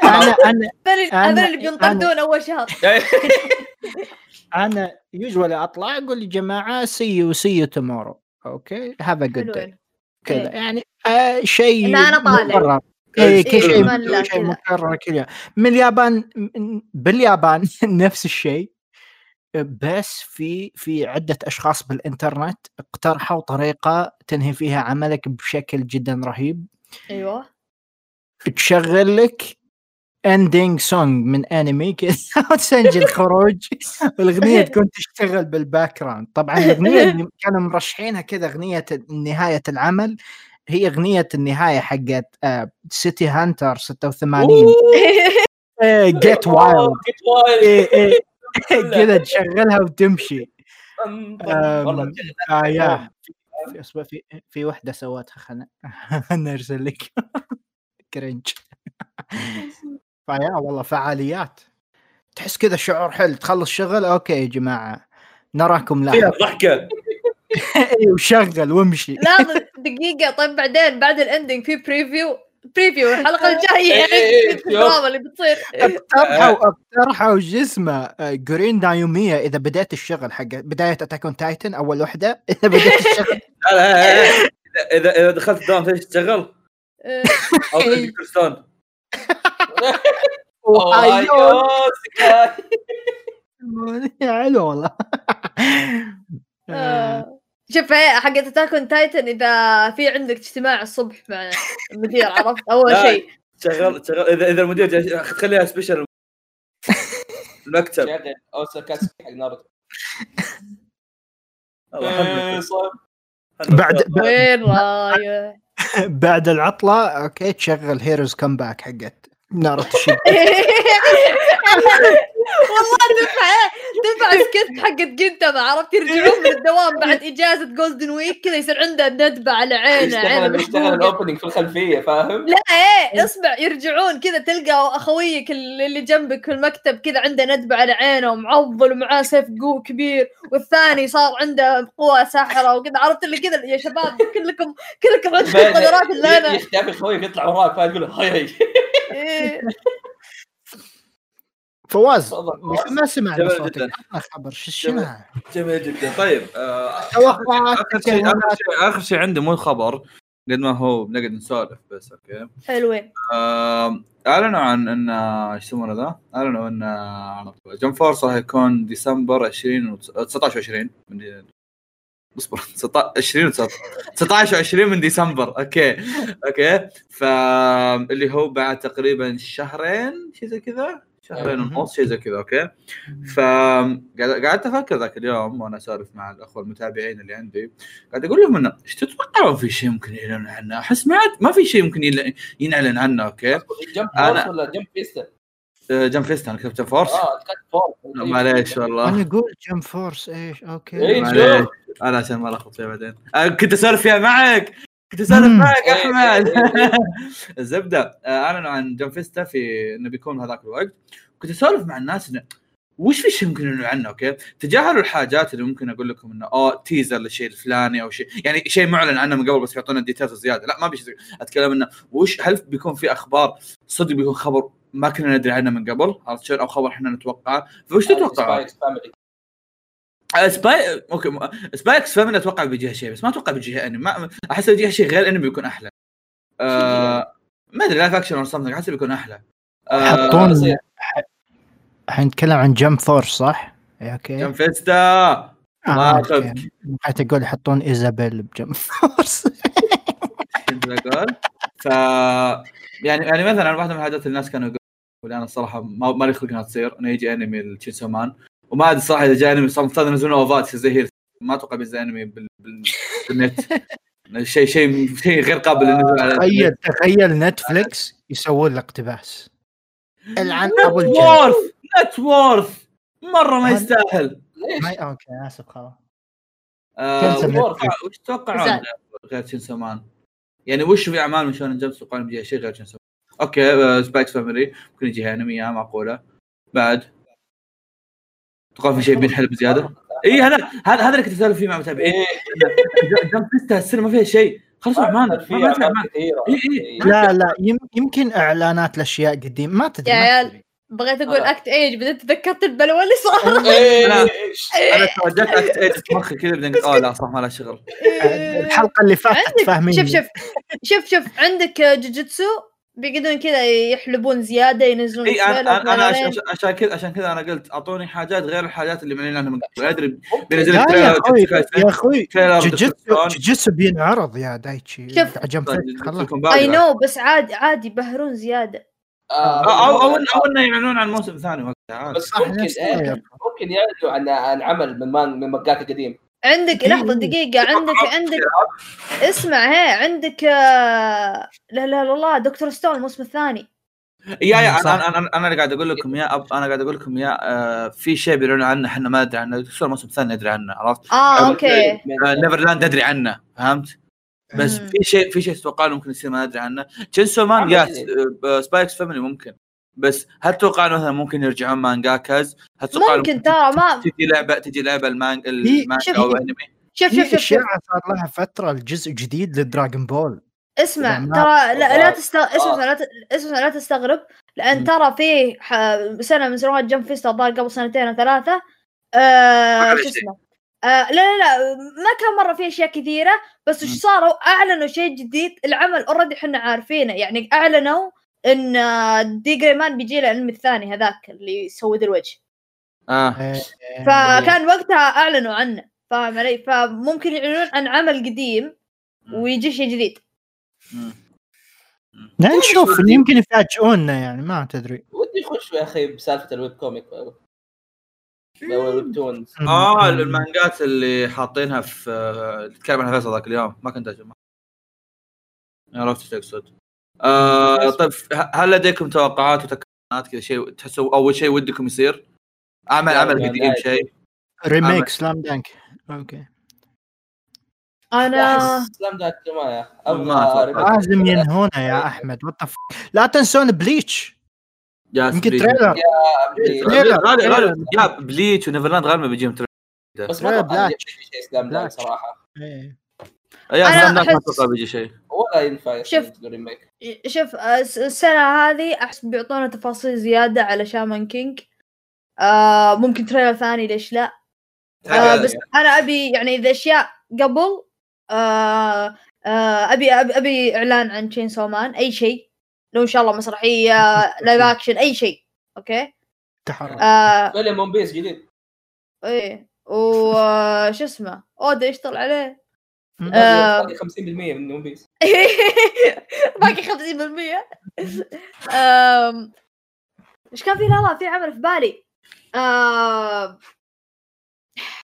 أنا أنا هذول اللي بينطردون أول شهر. أنا يوجوالي أطلع أقول يا جماعة see you see you tomorrow okay? have a good day كذا. إيه. يعني آه شيء أنا طالع. مكرر. اي كل شيء كذا. مكرر يوم من اليابان باليابان نفس الشيء. بس في في عدة أشخاص بالإنترنت اقترحوا طريقة تنهي فيها عملك بشكل جدا رهيب. أيوه. تشغل لك ending song من انمي كذا وتسجل خروج. والاغنيه تكون تشتغل بال background طبعا الأغنية اللي كانوا مرشحينها كذا أغنية نهاية العمل هي أغنية النهاية حقت City Hunter 86 Get Wild كذا تشغلها وتمشي. والله آه يا. في في في وحدة سوتها خلنا خلنا ارسل لك. cringe فيا والله فعاليات. تحس كذا شعور حلو تخلص شغل okay يا جماعة نراكم فيها لاحقا ضحكة. إي وشغل وامشي. لا دقيقة طيب بعدين بعد ال ending في preview preview الحلقة الجاية. إيه، إيه، يعني. الدراما اللي بتصير. اقترحوا اقترحوا جسمه Guren no Yumiya إذا بديت الشغل حق بداية Attack on Titan أول وحدة إذا بديت الشغل. لا لا لا، لا. إذا إذا دخلت الدوام تشتغل؟ آه، أو تجي كريستون أيوه. حلو والله. آه. شوف هي حقت Attack on Titan إذا في عندك اجتماع الصبح مع المدير عرفت؟ أول. شيء. شغل شغل. إذا إذا المدير خليها special المكتب. أو حق ناروتو. إيه،. بعد وين رايح؟ بعد العطلة okay تشغل Hero's Come Back حقت ناروتو شيب والله تنفع تنفع سكت حقت جنتما عرفت يرجعون من الدوام بعد إجازة Golden Week كذا يصير عنده ندبة على عينه عينه يشتغل ال opening في الخلفية فاهم؟ لا إيه اسمع يرجعون كذا تلقى أخويك اللي جنبك في المكتب كذا عنده ندبة على عينه ومعضل ومعاه سيف قوة كبير والثاني صار عنده قوة ساحرة وكذا عرفت اللي كذا يا شباب كلكم كلكم عندكم القدرات اللي أنا يختفي خويك يطلع وراك فتقول hi hi إيه. فواز ما سمعنا جميل صوتك. خبر. شو شنو؟ جميل جدا. طيب آه، آخر شيء آخر شيء آخر شيء عندي مو خبر قد ما هو بنقعد نسولف بس okay. حلوين آه، أعلنوا عن إن إيش يسمونه ذا؟ أعلنوا إن Jump Force راح يكون ديسمبر 20 و 19 و20 من دي... اصبر 16 20 و 19 و20 من ديسمبر. okay. okay. فاللي هو بعد تقريبا شهرين شيء زي كذا. شهرين. ونص شيء زي كذا okay؟ ف قعدت أفكر ذاك اليوم وأنا أسولف مع الأخوة المتابعين اللي عندي. قاعد أقول لهم إنه إيش تتوقعون في شيء ممكن يعلن عنه؟ أحس ما عاد- ما في شيء ممكن ينعلن عنه okay؟ Jump أنا- Force ولا Jump Festa؟ آه، Jump Fest أنا كتبت Force. آه Force. معليش أنا والله أقول Jump Force إيش؟ okay. إيه، معليش. أنا عشان ما الخبط فيها بعدين. آه، كنت أسولف فيها معك. كنت أسولف. معك إيه، أحمد. إيه، الزبدة. آه، أعلنوا عن Jump Festa في إنه بيكون هذاك الوقت. كنت أسولف مع الناس إنه وش في شيء ممكن يعلنوا عنه okay؟ تجاهلوا الحاجات اللي ممكن أقول لكم إنه اوه teaser للشيء الفلاني أو شيء يعني شيء معلن عنه من قبل بس يعطونا ال details زيادة. لا ما بيش أتكلم إنه وش هل بيكون في أخبار صدق بيكون خبر ما كنا ندري عنه من قبل؟ عرفت شلون؟ أو خبر إحنا نتوقعه. فوش تتوقعون؟ آه، Spy أوكي م- Spy x Family أتوقع بيجيها شيء بس ما أتوقع بيجيها أنمي. ما... أحس بيجيها شيء غير انمي بيكون أحلى. آه... ما أدري live action or something أحس بيكون أحلى. آه... حطون. الحين نتكلم عن Jump Force صح؟ إيه، أوكي. Jump Festa. آه، ما. أخذك. بغيت أقول يحطون إيزابيل ب Jump Force. كنت بقول ف يعني يعني مثلا واحدة من الحاجات اللي الناس كانوا يقولوا أنا الصراحة ما ما لي خلق إنها تصير. انه يجي أنمي التشينسو مان وما أدري صراحة إذا جاء أنمي صار مفترض ينزلون أوفات زي هير ما أتوقع بينزل أنمي بال... بال... بالنت. شيء شيء شيء غير قابل للنزول على تخيل تخيل نتفلكس يسوون له اقتباس. العن أبو الجن نت وورث مرة ما يستاهل ليش؟ أوكي آسف خلاص آه، وش. تتوقع- تتوقعون. غير تشينسو مان؟ يعني وش في أعمال من شونن Jump تتوقعون بيجي شيء غير تشينسو مان؟ أوكي آه، Spy x Family ممكن يجيها انمي آه، معقوله بعد تتوقع في شيء بينحل بزياده؟ اي هذا هذا هذا اللي كنت أسولف فيه مع متابعين إيه، Jump Festa السنة ما فيها شيء خلص اعمال في ما ما في أعمال كثيرة إيه، إيه. لا لا يم- يمكن إعلانات لأشياء قديم ما تدري يا عيال. بغيت أقول آه. Act-Age بعدين تذكرت البلوى اللي صار إيه، أنا- إيش؟ أنا توجهت اكت ايد في مخي كذا بعدين قلت اوه لا صح ما له شغل الحلقة اللي فاتت فاهمين شوف شوف شوف شوف عندك جوجيتسو بيقعدون كذا يحلبون زيادة ينزلون اي أنا أنا أنا. عشان- عشان كذا عشان كذا أنا قلت أعطوني حاجات غير الحاجات اللي معلنين عنها من قبل أدري. بينزل يا أخوي يا أخوي جوجيتسو بينعرض يا دايتشي شوف. عجم خلاص اي باقي. نو بس عادي عادي يبهرون زيادة آه، أو أو أو إنه يعلنون عن موسم ثاني وقتها. بس صح، ممكن إيه، الوضع. ممكن يعلنوا عن عن عمل من مان من مانجاكا قديم عندك إيه. لحظة دقيقة عندك عندك اسمع هي عندك آه، لا لا لا لا Dr. Stone الموسم الثاني يا يا صح. أنا أنا أنا اللي قاعد أقول لكم يا أب أنا قاعد أقول لكم يا آه، في شيء بيعلنون عنه إحنا ما ندري عنه دكتور موسم ثاني ندري عنه عرفت؟ آه أوكي آه، Neverland ندري عنه فهمت؟ بس. في شيء في شيء تتوقع ممكن يصير ما ندري عنه تشينسو مان. آه، Spy x Family ممكن بس هل تتوقع مثلا ممكن يرجعون مانجاكاز؟ هل تتوقع ممكن ترى ما تجي لعبه تجي لعبة المانج شوف. المانجا أو انمي شوف شوف شوف, شوف. صار لها فترة الجزء جديد ل Dragon Ball اسمع ترى لا لا تست... آه. اسمع لا ت... اسمع لا تستغرب لأن. ترى في ح... سنة من سنوات Jump Fest الظاهر قبل سنتين أو ثلاثة آه... شو. اسمه آه لا لا لا ما كان مرة في أشياء كثيرة بس إيش مم. صاروا؟ أعلنوا شيء جديد العمل already إحنا عارفينه. يعني أعلنوا إن آه، D.Gray-man بيجي له الانمي الثاني هذاك اللي يسود الوجه. آه. إيه، فكان وقتها أعلنوا عنه. فاهم علي؟ فممكن يعلنون عن عمل قديم ويجي شيء جديد. نشوف يمكن يفاجئونا يعني ما تدري ودي يخش يا أخي بسالفة ال web comic. آه المانجات اللي حاطينها في آه، تكلم عنها فيصل ذاك اليوم. ما كنت أجمع. عرفت إيش تقصد. آه طيب هل لديكم توقعات وتكهنات كذا شيء تحسوا أول شيء ودكم يصير؟ عمل لا، عمل قديم. شيء. remake. Slam Dunk. أوكي. أنا Slam Dunk ما. لازم ينهونا يا أحمد. what لا تنسون بليتش. يا يمكن بليتش. trailer. يا بليتش و Neverland غالبا بيجيهم trailer. بس ما لا، أتوقع شيء Slam Dunk. صراحة. إيه. يا Slam Dunk ما أتوقع بيجي شيء. ولا ينفع شوف. شوف الس- السنة هذه أحس بيعطونا تفاصيل زيادة على Shaman King آه ممكن trailer ثاني ليش لا؟ آه بس أنا أبي يعني إذا أشياء قبل آه آه أبي أبي, أبي إعلان عن تشينسو مان أي شيء. لو إن شاء الله مسرحية live action أي شيء. أوكي؟ تحرك. آه فيلم One Piece جديد. إيه. وش اسمه؟ أودا يشتغل عليه. آه. باقي 50% من One Piece باقي 50% أم... إيش كان في؟ لا لا في عمل في بالي.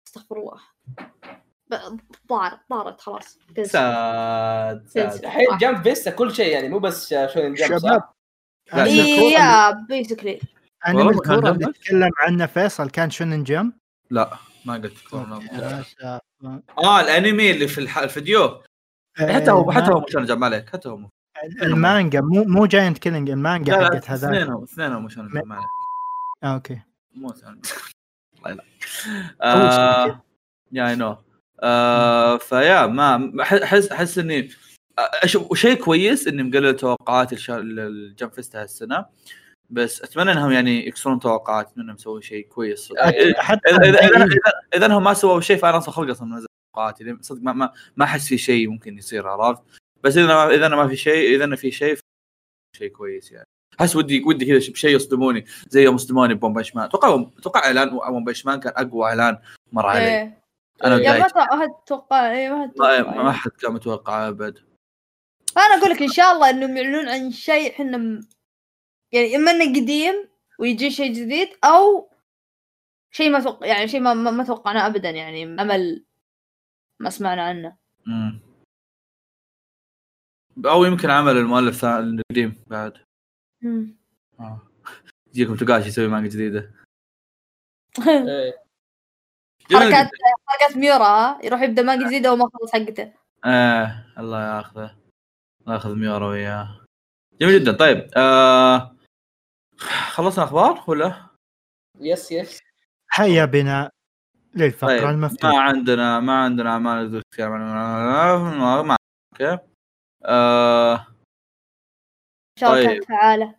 أستغفر الله. ب- طارت طارت خلاص. ساد الحين جنب فيستا كل شيء يعني مو بس شونين جمب شباب يا بيسكلي أنا كان الكورة اللي جنبك. تكلم عنه فيصل كان شونن جمب لا ما قلت. آه الأنمي اللي في. الفيديو. حتى هو حتى هو مش أنا جمع عليك. حتى هو مو المانجا مو مو جاينت كيلينج المانجا حقت هذا اثنينهم اثنينهم مش أنا جمع عليك. أوكي. مو الله آه yeah I know فيا ما احس احس إني أشوف شيء كويس إني مقلل توقعات الش- ال Jump Fest هالسنة بس أتمنى إنهم يعني يكسرون توقعات إنهم يسوون شيء كويس. يعني حتى اذا اذا اذا, إيه. إذا, إذا إنهم ما سووا شيء فأنا أصلا خلق أصلا من توقعاتي لأن صدق ما ما, ما أحس في شيء ممكن يصير عرفت؟ بس إذا ما إذا ما في شيء إذا في شيء شيء كويس يعني. أحس ودي ودي كذا بشيء يصدموني زي يوم صدموني ببومباي مان أتوقع أتوقع إعلان بومباي مان كان أقوى إعلان مر علي. إيه. أنا يا ما بدايتي تو- ما أتوقع إيه ما ما, حد كان متوقع أبد فانا أقول لك إن شاء الله إنهم يعلنون عن شيء إحنا م... يعني إما إنه قديم ويجي شيء جديد أو شيء ما توقع يعني شيء ما ما ما توقعناه ابدا يعني عمل ما سمعنا عنه مم. أو يمكن عمل المؤلف القديم بعد مم. آه. يجيكم توقاشي يسوي مانجا جديدة إيه. حركات. حركات ميورا ها؟ يروح يبدأ مانجا جديده وما خلص حقته. إيه الله ياخذه. الله ياخذ ميورا وياه. جميل جدا. طيب آه... خلصنا أخبار ولا؟ yes yes هيا بنا للفقرة طيب المفتوحة ما عندنا ما عندنا أعمال عنها. ما ما okay آه... شاركات طيب. فعالة.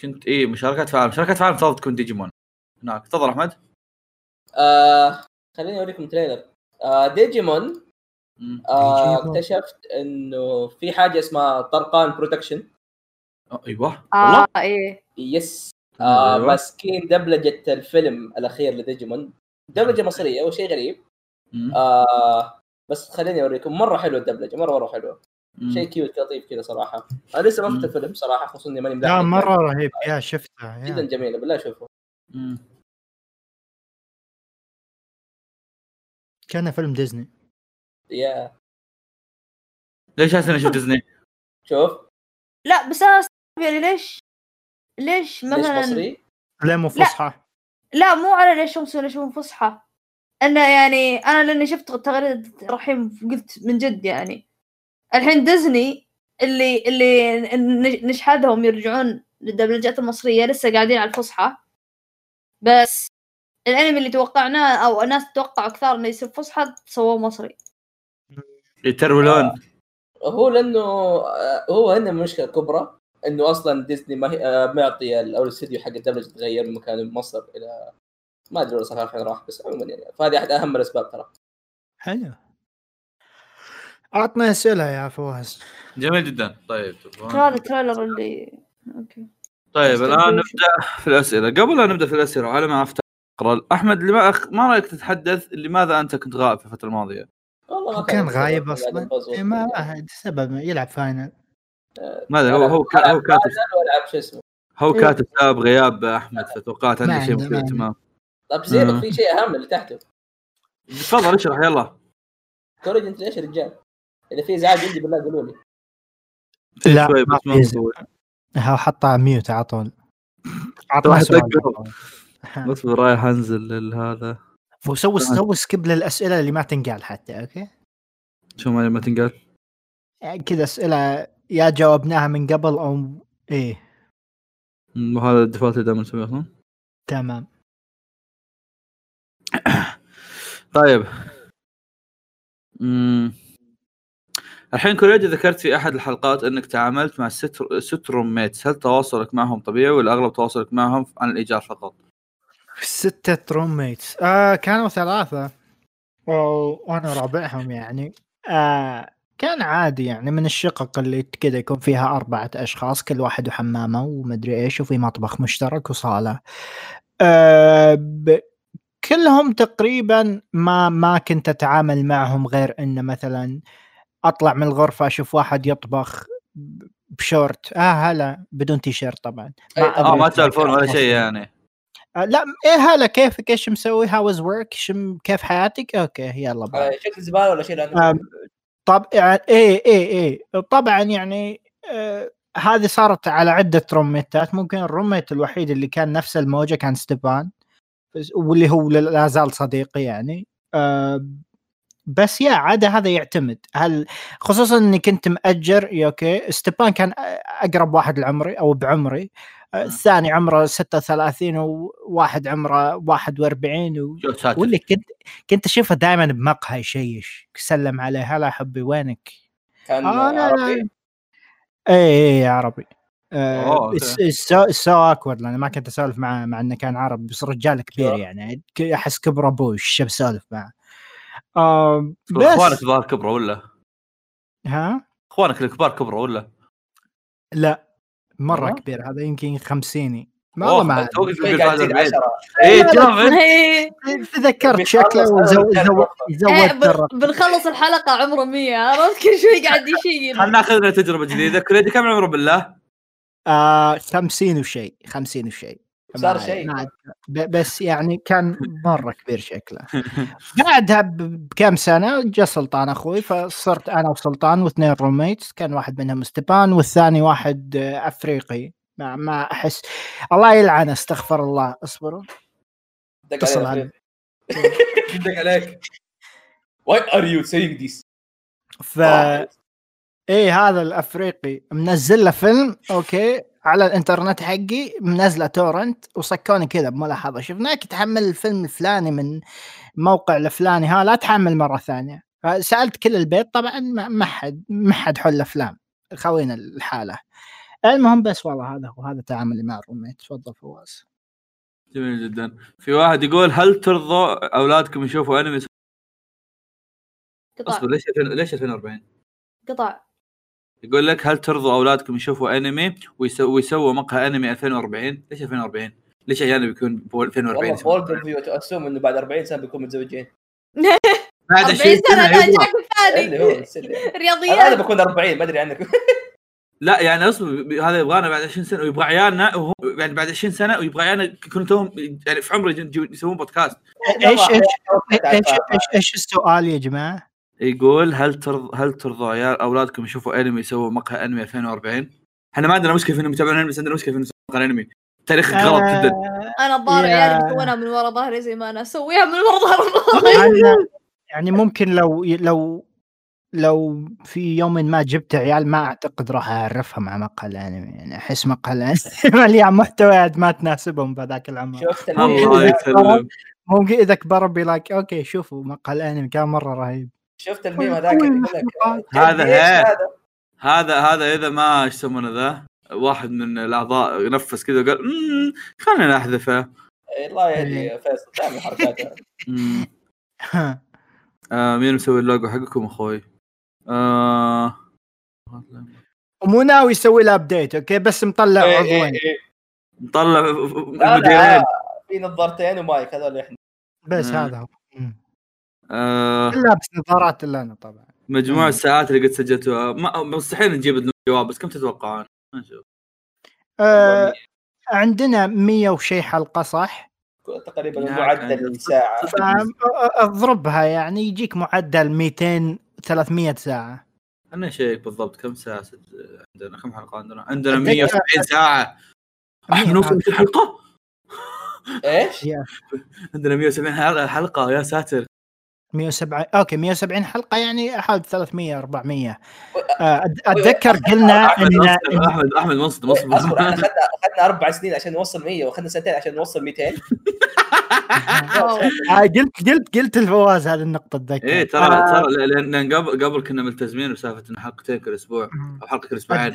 كنت إيه مشاركات في عالم مشاركات في عالم افترض تكون ديجيمون. هناك. تفضل أحمد. آه خليني أوريكم trailer آه ديجيمون. آه. اكتشفت إنه في حاجة اسمها طرقان production آه، أيوه والله آه إيه yes آه أيوة. ماسكين دبلجه الفيلم الأخير لديجيمون دبلجة مصرية وشيء غريب. آه بس خليني أوريكم مرة حلوة الدبلجة مرة مرة حلوة. شيء cute لطيف كذا صراحة أنا لسه ما شفت. الفيلم صراحة خصوصا إني ماني لا مدحرج. مرة رهيب يا شفتها جدا. جميله بالله شوفوا كان فيلم ديزني. يا. ليش اني أشوف ديزني؟ شوف. لا بس أنا يعني ليش؟ ليش ليش مثلا مصري؟ ليه مو فصحى. لا مو على ليش هم يسوون يشوفون فصحى. انه يعني أنا لأني شفت تغريدة رحيم قلت من جد يعني. الحين ديزني اللي اللي نشحذهم يرجعون للدبلجات المصرية لسه قاعدين على الفصحى. بس الأنمي اللي توقعناه أو الناس توقعوا كثار إنه يصير فصحى سووه مصري. يترولون. هو لأنه آه، هو هنا مشكلة كبرى إنه أصلا ديزني ما هي آه، معطي أو الاستديو حق الدبلجه تغير من مكان مصر إلى ما أدري والله صراحة فين راح بس عموما يعني فهذه أحد أهم الأسباب ترى. حلو. اعطنا أسئلة يا فواز. جميل جدا. طيب هذا التريلر اللي أوكي. طيب الآن. نبدأ في الأسئلة. قبل لا نبدأ في الأسئلة على ما افتح اقرا أحمد لما أخ... ما رأيك تتحدث لماذا أنت كنت غائب في الفترة الماضية؟ والله هو كان غايب قاعد أصلا. إيه ما. ما سبب يلعب فاينل. ماذا هو هو, كا... هو ألعب كاتب. بادل والعب شو اسمه؟ هو إيه. كاتب سبب غياب أحمد فتوقعت عنده شيء مثير. اهتمام طيب زين آه. في شيء أهم اللي تحته. تفضل اشرح يلا. كوريج انت ليش رجال؟ إذا في إزعاج عندي بالله قولوا لي. لا شوي ما بس ما في هو حطها mute على طول. سؤال. بس رايح أنزل هذا. وسوي تمام. سوي skip للأسئلة اللي ما تنقال حتى okay؟ شو ما ما تنقال؟ يعني كذا أسئلة يا جاوبناها من قبل أو إيه. وهذا ال default اللي دائما نسويه أصلا؟ تمام. طيب. مم. الحين كوريجي ذكرت في أحد الحلقات إنك تعاملت مع ست ست roommates هل تواصلك معهم طبيعي ولا أغلب تواصلك معهم عن الإيجار فقط؟ ستة roommates آه كانوا ثلاثة. و- وأنا رابعهم يعني. آه كان عادي يعني من الشقق اللي كذا يكون فيها أربعة أشخاص كل واحد وحمامة ومدري إيش وفي مطبخ مشترك وصالة. آه ب... كلهم تقريبا ما ما كنت أتعامل معهم غير إن مثلا أطلع من الغرفة أشوف واحد يطبخ بشورت. آه هلا بدون تيشيرت طبعا. طبعاً. آه أدري ما تسولفون كان ولا شيء. يعني. آه، لا إيه هلا كيفك إيش مسوي؟ how's work شم كيف حياتك؟ okay يلا bye. آه، شكل زبالة ولا شيء طب يعني إيه إيه إيه. طبعا يعني آه هذه صارت على عدة روميتات. ممكن ال roommate الوحيد اللي كان نفس الموجة كان ستيفان واللي هو لا زال صديقي يعني. آه بس yeah عادة هذا يعتمد. هل خصوصا إني كنت مأجر yeah okay ستيفان كان أقرب واحد لعمري أو بعمري. آه،. الثاني عمره 36 وواحد عمره 41 و... واللي كنت كنت أشوفه دائما بمقهى يشيش سلم عليه هلا حبي وينك؟ كان آه لا لا عربي اي اي عربي أوه، okay. so awkward لأن ما كنت أسولف معه مع إنه كان عربي بس رجال كبير؟ يعني أحس كبر أبوي إيش بسولف معه آه اخوانك بس الظاهر كبروا ولا؟ ها إخوانك الكبار كبروا ولا؟ لا مرة والله؟ كبير هذا يمكن خمسيني ما أوه، والله ما توك أدري. تقول شوي قاعد هذا تزيد بعيد. 10 إيه جامد إيه، تذكرت شكله وزود زود إيه،. بنخلص الحلقة عمره 100 عرفت كل شوي قاعد يشيل خلنا ناخذ تجربة جديدة كريدي كم عمره بالله؟ آه 50 وشيء 50 وشيء صار شيء. بس يعني كان مرة كبير شكله. بعدها بكم سنة جاء سلطان أخوي فصرت أنا وسلطان واثنين roommates كان واحد منهم ستيبان والثاني واحد أفريقي. ما, ما أحس. الله يلعن استغفر الله. اصبروا. دق اتصل عليك علي. دق عليك. Why are you saying this؟ ف إيه هذا الأفريقي. منزل له فيلم okay. على الإنترنت حقي منزله torrent وصكوني كذا بملاحظة. شفناك تحمل الفيلم الفلاني من موقع الفلاني ها لا تحمل مرة ثانية. سالت كل البيت طبعا ما ما حد ما حد حمل افلام خوينا الحالة. المهم بس والله هذا هو هذا تعاملي مع ال roommate تفضل فواز. جميل جدا. في واحد يقول هل ترضى أولادكم يشوفوا أنمي؟ قطع أصبر ليش 2000 ليش 2040 قطع يقول لك هل ترضوا أولادكم يشوفوا أنمي ويسو- ويسووا مقهى أنمي 2040 ليش 2040 ليش عيالنا بيكون ب 2040 والله يسوون؟ بولد فيو تاسوم إنه بعد 40 سنة بيكونوا متزوجين بعد 40 20 سنة لا. جاك هو الثاني السنة. أنا رياضيات بكون 40 ما أدري عنك لا يعني أصبر ب- هذا يبغانا بعد 20 سنة ويبغى عيالنا وهو يعني بعد 20 سنة ويبغى عيالنا يكونوا توهم يعني في عمره يسوون بودكاست إيش إيش إيش إيش السؤال يا جماعة؟ يقول هل ترضى هل ترضى عيال أولادكم يشوفوا أنمي يسووا مقهى أنمي 2040 إحنا ما عندنا مشكلة في انهم يتابعون أنمي بس عندنا مشكلة في انهم يسوون مقهى انمي تاريخك غلط جدا. آه، أنا الظاهر يا- عيالي بيسوونها من ورا ظهري زي ما أنا أسويها من ورا ظهر أنا يعني ممكن لو لو لو في يوم ما جبت عيال ما أعتقد راح اعرفهم على مقهى الأنمي. يعني أحس مقهى الأنمي مليان محتويات ما تناسبهم بهذاك العمر. شفت الله الميم يسلم ممكن إذا كبروا be like okay شوفوا مقهى الأنمي كان مرة رهيب. شفت الميم هذاك هذا. هذا هذا هذا إذا ما إيش يسمونه ذا واحد من الأعضاء نفس كذا وقال "مم، خلينا نحذفه إيه، الله يهدي فيصل تعمل الحركات هذه. مم. آه مين مسوي اللوجو حقكم أخوي؟ آه... ومو ناوي يسوي له update okay بس مطلع إيه، عضوين إيه، إيه. نطلع لا مديرين في نظارتين ومايك هذول إحنا بس. هذا هو. آه... لابس نظارات إلا أنا طبعا. مجموع مم. الساعات اللي قد سجلتوها. ما... مستحيل نجيب جواب بس كم تتوقعون؟ نشوف. آه عندنا 100 وشي حلقة صح؟ تقريبا لا، معدل ساعة. آه، أضربها يعني يجيك معدل 200 300 ساعة. خلنا نشيك بالضبط. كم ساعة سج- عندنا؟ كم حلقة عندنا؟ عندنا أتذكر- 170 ساعة. إحنا 100 نوصل 200 حلقة؟ إيش؟ عندنا 170 حلقة- حلقة. يا ساتر. 170 okay 170 حلقه يعني حول 300 400 آه، أت- اتذكر قلنا احمد ان احمد احمد اصبر إحنا اخذنا اخذنا أربع سنين عشان نوصل 100 واخذنا سنتين عشان نوصل 200 آه، قلت قلت قلت الفواز هذه النقطه اتذكر إيه ترى آه، ترى لأن قبل قبل كنا ملتزمين بسالفه ان حلقتين كل أسبوع أو حلقه كل أسبوعين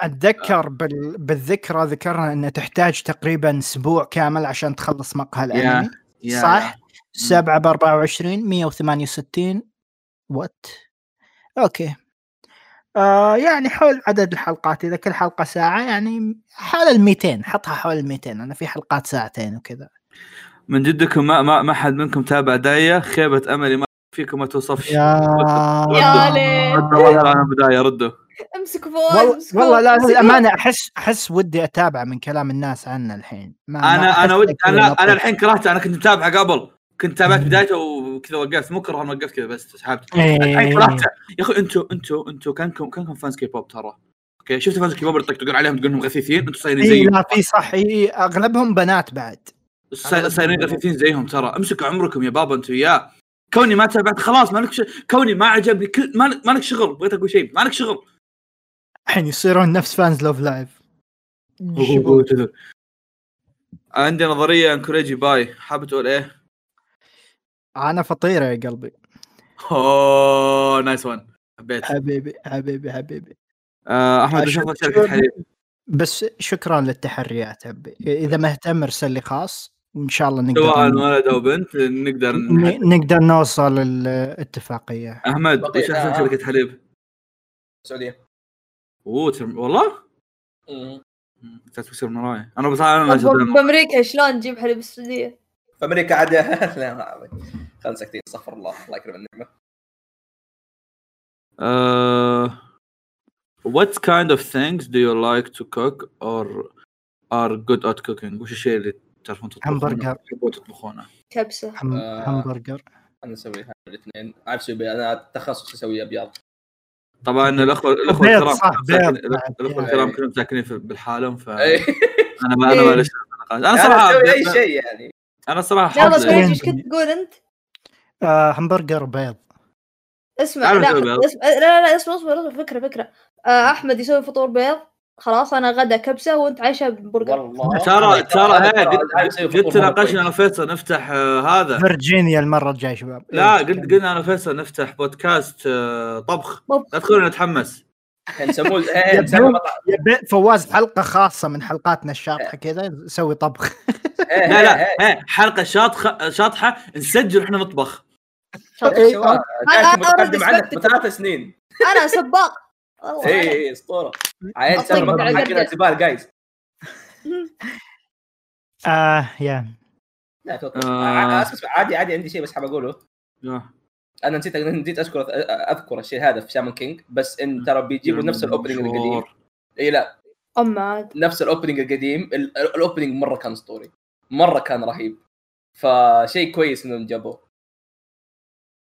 اتذكر بال... بالذكرى ذكرنا ان تحتاج تقريبا أسبوع كامل عشان تخلص مقهى الانمي يا- صح 7 ب 24 168 what okay. آه يعني حول عدد الحلقات إذا كل حلقة ساعة يعني حول ال 200 حطها حول ال 200 أنا في حلقات ساعتين وكذا. من جدكم ما ما, ما حد منكم تابع داية؟ خيبة أملي ما فيكم ما توصفش. يا يا ليل. ردوا والله أنا بداية ردوا. امسك فواز والله, لا. للامانه احس أحس ودي أتابع من كلام الناس عنه الحين. ما ما أنا أحس أنا ودي أنا. أنا الحين كرهته أنا كنت متابعه قبل. كنت تابعت بدايته وكذا وقفت. مو كره وقفت كذا بس سحبت. الحين إيه. كرهته يا أخي أنتوا أنتوا أنتوا كانكم كانكم fans K-pop ترى؟ okay شفت fans K-pop اللي يطقطقون عليهم تقول انهم غثيثين؟ أنتوا صايرين اي زيهم. لا في صح أغلبهم بنات بعد. صاير- صايرين غثيثين زيهم ترى. امسكوا عمركم يا بابا أنتوا وياه كوني ما تابعت خلاص ما لك ش... كوني ما عجبني كل ما لك, ما لك شغل بغيت أقول شيء ما لك شغل. الحين يصيرون نفس fans Love Live عندي نظرية إن كوريجي باي حاب تقول إيه؟ أنا فطيره يا قلبي. oh nice one حبيت. حبيبي حبيبي حبيبي. آه أحمد شوف شركه حليب بس شكرا للتحريات حبي إذا مهتم ارسل لي خاص. وإن شاء الله سواء نقدر ولد أو بنت نقدر نقدر نوصل الاتفاقيه أحمد وش أحسن. شركة حليب؟ السعوديه أوه ترم... والله؟ مم. أنت تكسر من وراي أنا بس أنا بأمريكا شلون نجيب حليب السعودية؟ في أمريكا عاد. لا ما- خلنا ساكتين استغفر الله الله يكرم النعمة Uh, what kind of things do you like to cook or are good at cooking وش الشيء اللي تعرفون تطبخونه همبرجر. تحبون تطبخونه كبسة هم... آه. همبرجر أنا أسوي هذا الاثنين أعرف أسوي بيض. أنا تخصص أسوي بيض طبعا الاخوه الأخوة الكرام. الأخوة الكرام كلهم ساكنين بالحالهم فانا إيه. ما أنا ما ليش أنا أنا صراحة أي شيء يعني أنا صراحة يلا سويت إيش كنت تقول أنت؟ آه همبرجر بيض. اسمع لا بيض. اسمع لا لا لا اسمع اصبر اصبر فكرة فكرة. آه أحمد يسوي فطور بيض. خلاص أنا غدا كبسة وأنت عشاء برجر والله. ترى ترى هي فطور تناقشنا أنا وفيصل نفتح آه، هذا. فيرجينيا المرة الجاية شباب. لا إيه، قلت قلنا أنا وفيصل نفتح بودكاست آه، طبخ. لا تخلونا نتحمس. إيه، فواز حلقه خاصة من حلقاتنا الشاطحة كذا نسوي طبخ. إيه، لا لا حلقة شاطحه شاطحة نسجل وإحنا نطبخ. شاطر. إيه، كانت أنا متقدم عنك. بثلاث سنين. أنا سباق. والله. اي. اي أسطورة. عيل حقنا. الزبال جايز آه يا. لا آه. اسمع عادي عادي عندي شيء بس حاب أقوله. آه. أنا نسيت نسيت أذكر أذكر الشيء هذا في Shaman King بس إن ترى بيجيبوا نفس ال opening القديم. اي لا. أم عاد نفس ال opening القديم. ال- ال- ال opening مرة كان أسطوري. مرة كان رهيب. فشيء كويس إنهم جابوه.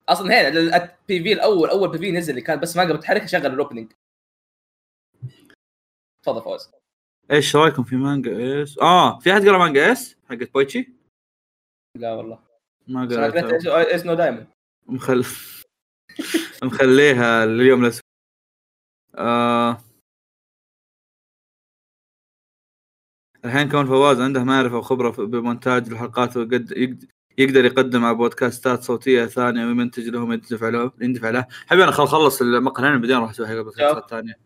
أصلا هنا ال PV الأول أول PV نزل اللي كان بس ما قبل تحرك شغل ال opening تفضل فواز. إيش رأيكم في مانجا Ace؟ آه في أحد قرأ مانجا Ace حقت بويتشي؟ لا والله. ما قريت قريتها Ace no Diamond مخل... مخليها لليوم الاسود آه... الحين كون فواز عنده معرفة وخبرة بمونتاج الحلقات وقد يقد- يقدر يقدم على بودكاستات صوتية ثانية ويمنتج لهم يندفع له يندفع له حبيبي أنا خل خلص المقهى هنا بعدين راح أسوي حق بودكاستات ثانية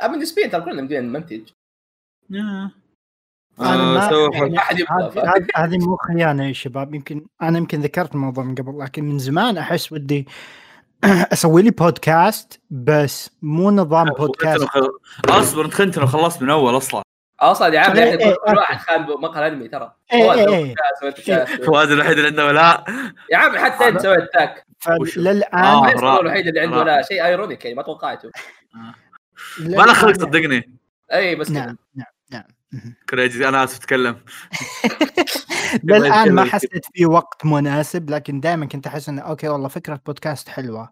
ابن نسبيا ترى كلنا مدين نمنتج آه يعني هذه مو خيانة يا شباب. يمكن أنا يمكن ذكرت الموضوع من قبل لكن من زمان أحس ودي أسوي لي بودكاست بس مو نظام بودكاست. أصبر أنت خنتنا وخلصت من أول أصلا. أصلا يا عم يا أخي إيه، كل واحد خان مقهى انمي ترى. إيه، فواز إيه، إيه. فواز الوحيد اللي عنده ولاء يا عم حتى أنت سويت talk show؟ فللان آه. الوحيد اللي عنده. لا؟ شيء ironic يعني ما توقعته. ما له خلق للآن- صدقني. اي بس. نعم نعم نعم. كريجي أنا آسف اتكلم للآن ما حسيت في وقت مناسب لكن دائما كنت أحس انه okay والله فكرة بودكاست حلوة.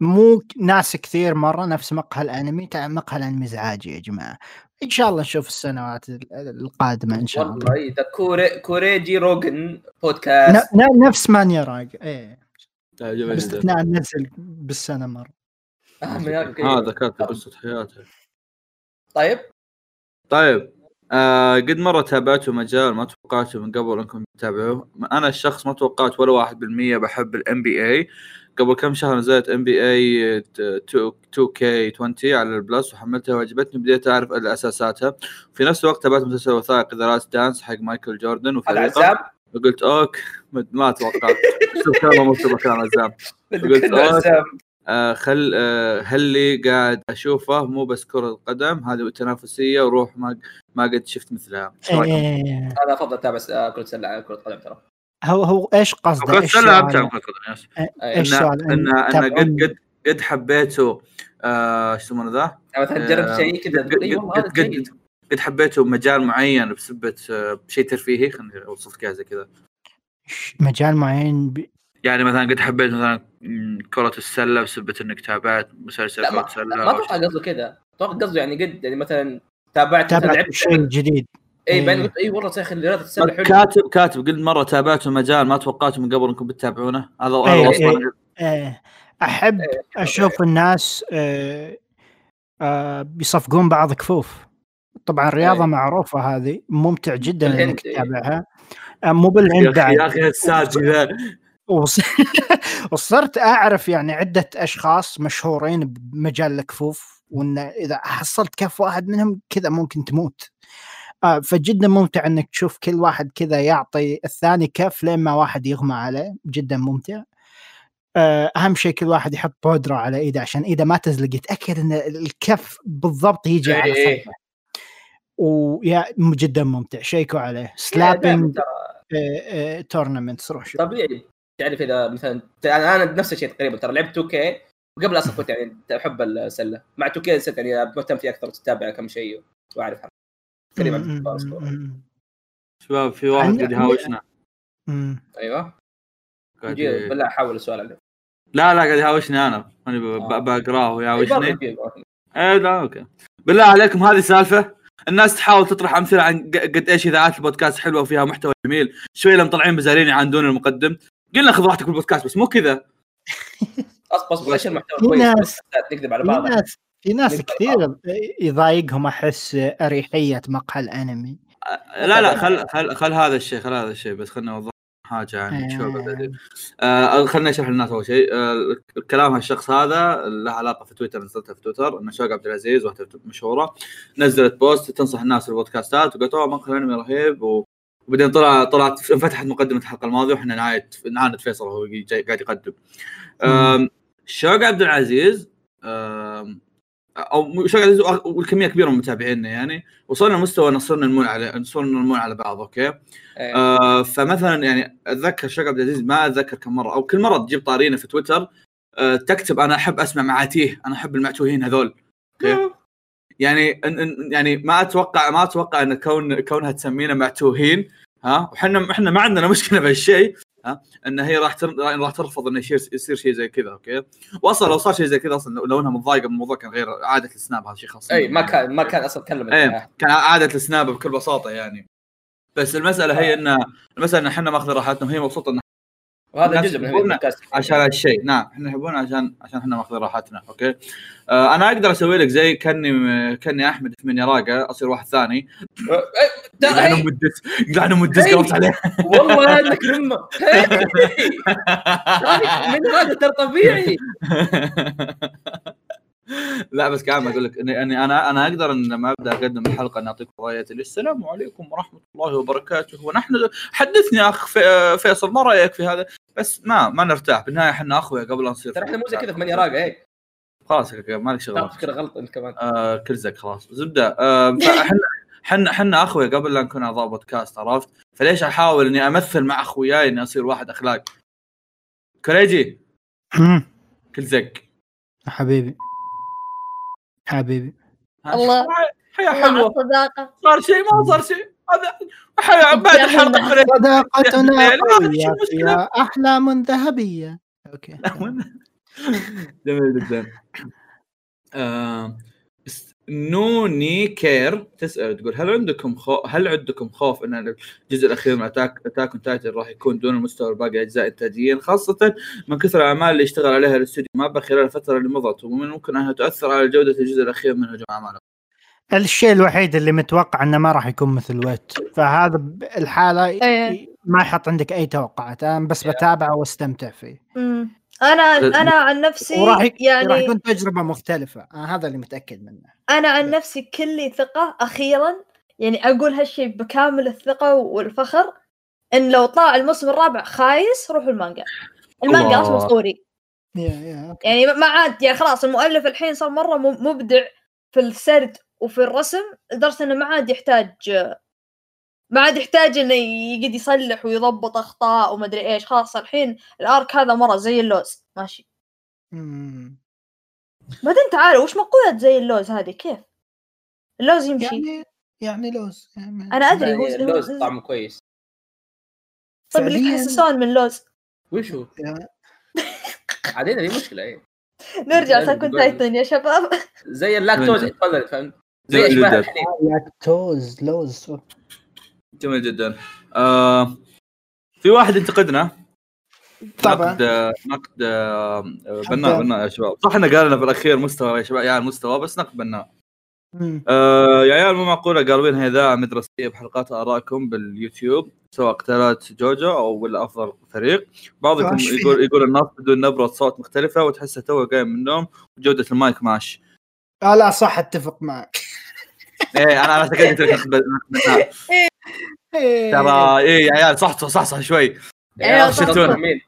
مو ناس كثير مرة نفس مقهى الأنمي مقهى الأنمي إزعاجي يا جماعة. إن شاء الله نشوف السنوات ال- القادمة إن شاء الله. والله اي ذا كوري كوريجي روجن بودكاست نفس مانيا راج إيه. باستثناء نزل بالسنة مرة. آه، الكلام. هذا كاتب قصة حياته طيب. طيب. آه قد مرة تابعتوا مجال ما توقعتوا من قبل انكم تتابعوه. أنا الشخص ما توقعت ولا واحد بالمية بحب الام بي اي قبل كم شهر نزلت NBA 2K 20 على ال Plus وحملتها وعجبتني بديت أعرف أساساتها. في نفس الوقت تابعت مسلسل وثائقي The Last Dance حق مايكل جوردن وفريقه. وقلت okay ما توقعت. شوف كلام مكتوب كلام عزام قلت. عزام آه خل آه هل قاعد أشوفه مو بس كرة قدم هذه تنافسية وروح ما ما قد شفت مثلها؟ إيه أنا أفضل أتابع آه، كرة سلة على كرة قدم ترى هو هو إيش قصده؟ كرة إيش سلة سؤاله؟ امتع من كرة قدم يس أي. إيش إن سؤال؟ إن إن قد قد قد حبيته إيش يسمونه ذا؟ آه، شيء كذا قد قد حبيته مجال معين بسبه شيء ترفيهي خليني اوصف لك زي كذا مجال معين. يعني مثلا قد حبيت مثلا كرة السلة بسبة إنك تابعت مسلسل كرة ما, سلة ما أتوقع. قصده كذا أتوقع قصده يعني قد يعني مثلا تابعت تابعت لعبت شيء جديد اي إيه. بعدين قلت اي والله يا أخي رياضه السلة حلوة كاتب كاتب قد مرة تابعتوا مجال ما توقعتوا من قبل إنكم بتتابعونه هذا هذا إيه، وصفه إيه. آه، أحب إيه، أشوف الناس آه، آه، بيصفقون بعض كفوف طبعا الرياضه إيه. معروفة هذه ممتع جدا إنك إيه. تتابعها آه، مو يا بالهند أخي يا أخي ذا وص- وصرت أعرف يعني عدة أشخاص مشهورين بمجال الكفوف وإن إذا حصلت كف واحد منهم كذا ممكن تموت. آه فجدا ممتع إنك تشوف كل واحد كذا يعطي الثاني كف لين ما واحد يغمى عليه جدا ممتع. آه أهم شيء كل واحد يحط بودرة على إيده عشان إيده ما تزلق يتأكد إن الكف بالضبط يجي على إيه. صدره. ويا جدا ممتع شيكوا عليه. slapping ترى. tournaments روح شوف. طبيعي. تعرف إذا مثلا أنا أنا نفس الشيء تقريبا ترى لعبت 2K وقبل أصلا كنت يعني أحب السلة. مع 2K صرت يعني مهتم فيه أكثر تتابع كم شيء وأعرف تقريبا شباب في واحد قاعد يهاوشنا. أيوه. بالله احاول السؤال عليه. لا لا قاعد يهاوشني أنا. أنا ب- آه. بقراه ويهاوشني. نجيب. إيه لا أوكي. بالله عليكم هذه سالفه الناس تحاول تطرح أمثلة عن قد إيش إذاعات البودكاست حلوة وفيها محتوى جميل. شوي لما طالعين بزارين يعاندون المقدم. قلنا خذ راحتك بالبودكاست بس مو كذا. أصبر أصبر إيش المحتوى في كويس ناس- نكذب على في بعض. ناس في ناس كثير يضايقهم أحس أريحية مقهى الأنمي. لا لا خل خل خل هذا الشيء خل هذا الشيء بس خلنا نوضح حاجة عن شو قبل آه. خلينا نشرح للناس أول شيء. آه كلام هالشخص هذا له علاقة في تويتر نزلتها في تويتر. ان شوق عبد العزيز واحدة مشهورة. نزلت بوست تنصح الناس بالبودكاستات وقالت أوه مقهى الانمي رهيب. و... وبعدين طلع طلعت انفتحت مقدمة الحلقة الماضية وإحنا نعايد نعاند فيصل وهو قاعد يقدم. شوق عبد العزيز أو شوق عبد العزيز والكمية كبيرة من متابعينا يعني. وصلنا لمستوى ان صرنا نمون على صرنا نمون على بعض okay؟ إيه. آه فمثلا يعني أتذكر شوق عبد العزيز ما أتذكر كم مرة أو كل مرة تجيب طارينا في تويتر آه تكتب أنا أحب أسمع معاتيه أنا أحب المعتوهين هذول okay؟ يعني يعني ما أتوقع ما أتوقع إن كون كونها تسمينا معتوهين ها؟ وحنا إحنا ما عندنا مشكلة بهالشيء ها؟ إن هي راح تر... راح ترفض انه يصير يصير شيء زي كذا أوكي؟ واصلا لو صار شيء زي كذا أصلا لو- لو إنها متضايقة من الموضوع كان غير عادة السناب هذا شيء خاص. أي ما كان ما كان أصلا تكلم إيه كان عادة السناب بكل بساطة يعني. بس المسألة هي ان المسألة إن إحنا ماخذين راحتنا وهي مبسوطة إن وهذا جزء من البودكاست. عشان هالشيء. نعم إحنا نحبونه عشان عشان إحنا ماخذين راحتنا. أوكي؟ آه أنا أقدر أسوي لك زي كأني كأني أحمد في من يراقه أصير واحد ثاني. هي- ام الدس يلعن ام الدس هي. قربت عليه والله إنك رمه من هذا ترى طبيعي. لا بس كمان أقول لك اني أنا أنا أقدر إن لما أبدأ أقدم الحلقة أن أعطيكم رايتي السلام عليكم ورحمة الله وبركاته. ونحن حدثني أخ في- فيصل ما رأيك في هذا؟ بس ما ما نرتاح. بالنهاية إحنا أخويا قبل لا نصير ترى إحنا مو زي كذا في من يراقه إيه. خلاص مالك شغل. ترى فكره غلط أنت كمان. آه كرزك خلاص. زبدة آه فاحنا حنا حنا أخويا قبل لا نكون أعضاء بودكاست عرفت؟ فليش أحاول إني أمثل مع أخوياي إني أصير واحد أخلاق؟ كريجي كل زق. حبيبي. حبيبي. الله. حياه حلوة. الصداقة. صار شيء ما صار شيء. هذا بعد الحلقة صداقتنا قوية أحلام ذهبية. أوكي. جميل جدا. آه، نوني كير تسأل تقول هل عندكم خو... هل عندكم خوف إن الجزء الأخير من attack Attack Titan راح يكون دون المستوى الباقي أجزاء انتاجيا خاصة من كثر الأعمال اللي اشتغل عليها الاستوديو مابا خلال الفترة اللي مضت ومن ممكن أنها تؤثر على جودة الجزء الأخير من هجوم العمالقة الشيء الوحيد اللي متوقع إنه ما راح يكون مثل Wit. فهذا الحالة إيه. ما يحط عندك أي توقعات. أنا بس بتابعه واستمتع فيه. مم. أنا أنا عن نفسي وراح ي- راح يعني يكون تجربة مختلفة. أنا هذا اللي متأكد منه. أنا عن نفسي كلي ثقة. أخيرا يعني أقول هالشيء بكامل الثقة والفخر إن لو طلع الموسم الرابع خايس روحوا المانجا. المانجا. أصلا أسطوري. يا يا okay. يعني ما عاد يعني خلاص المؤلف الحين صار مرة مبدع في السرد وفي الرسم لدرجة إنه ما عاد يحتاج ما عاد يحتاج إنه يقعد يصلح ويضبط أخطاء وما أدري إيش. خلاص الحين ال arc هذا مرة زي اللوز. ماشي. مم. بعدين تعالوا وش مقولة زي اللوز هذه؟ كيف؟ اللوز يمشي. يعني يعني لوز. يعني أنا أدري هو يعني اللوز طعمه كويس. طيب اللي تحسسون من لوز وش هو؟ يا- عادين دي مشكلة إيه. نرجع تقول. تايتن يا شباب. زي اللاكتوز فهمت؟ زي جداً. لاكتوز لوز. جميل جدا. آه في واحد ينتقدنا. طبعا. نقد نقد آه، بناء بناء يا شباب. صح إنه قال لنا في الاخير مستوى يا شباب يا مستوى بس نقد بناء. آه يا عيال مو معقولة قالبين اذاعه مدرسيه بحلقات آرائكم باليوتيوب سواء قتالات جوجو أو ولا افضل فريق. بعضكم. يقول يقول النص بدون نبرة صوت مختلفة وتحسه تو قايم من النوم وجودة المايك ماشي آه لا صح أتفق معك. إيه أنا أنا قلت لك بناء ترى إيه يا عيال صح صح صح شوي. شفتونا. شفتونا مين؟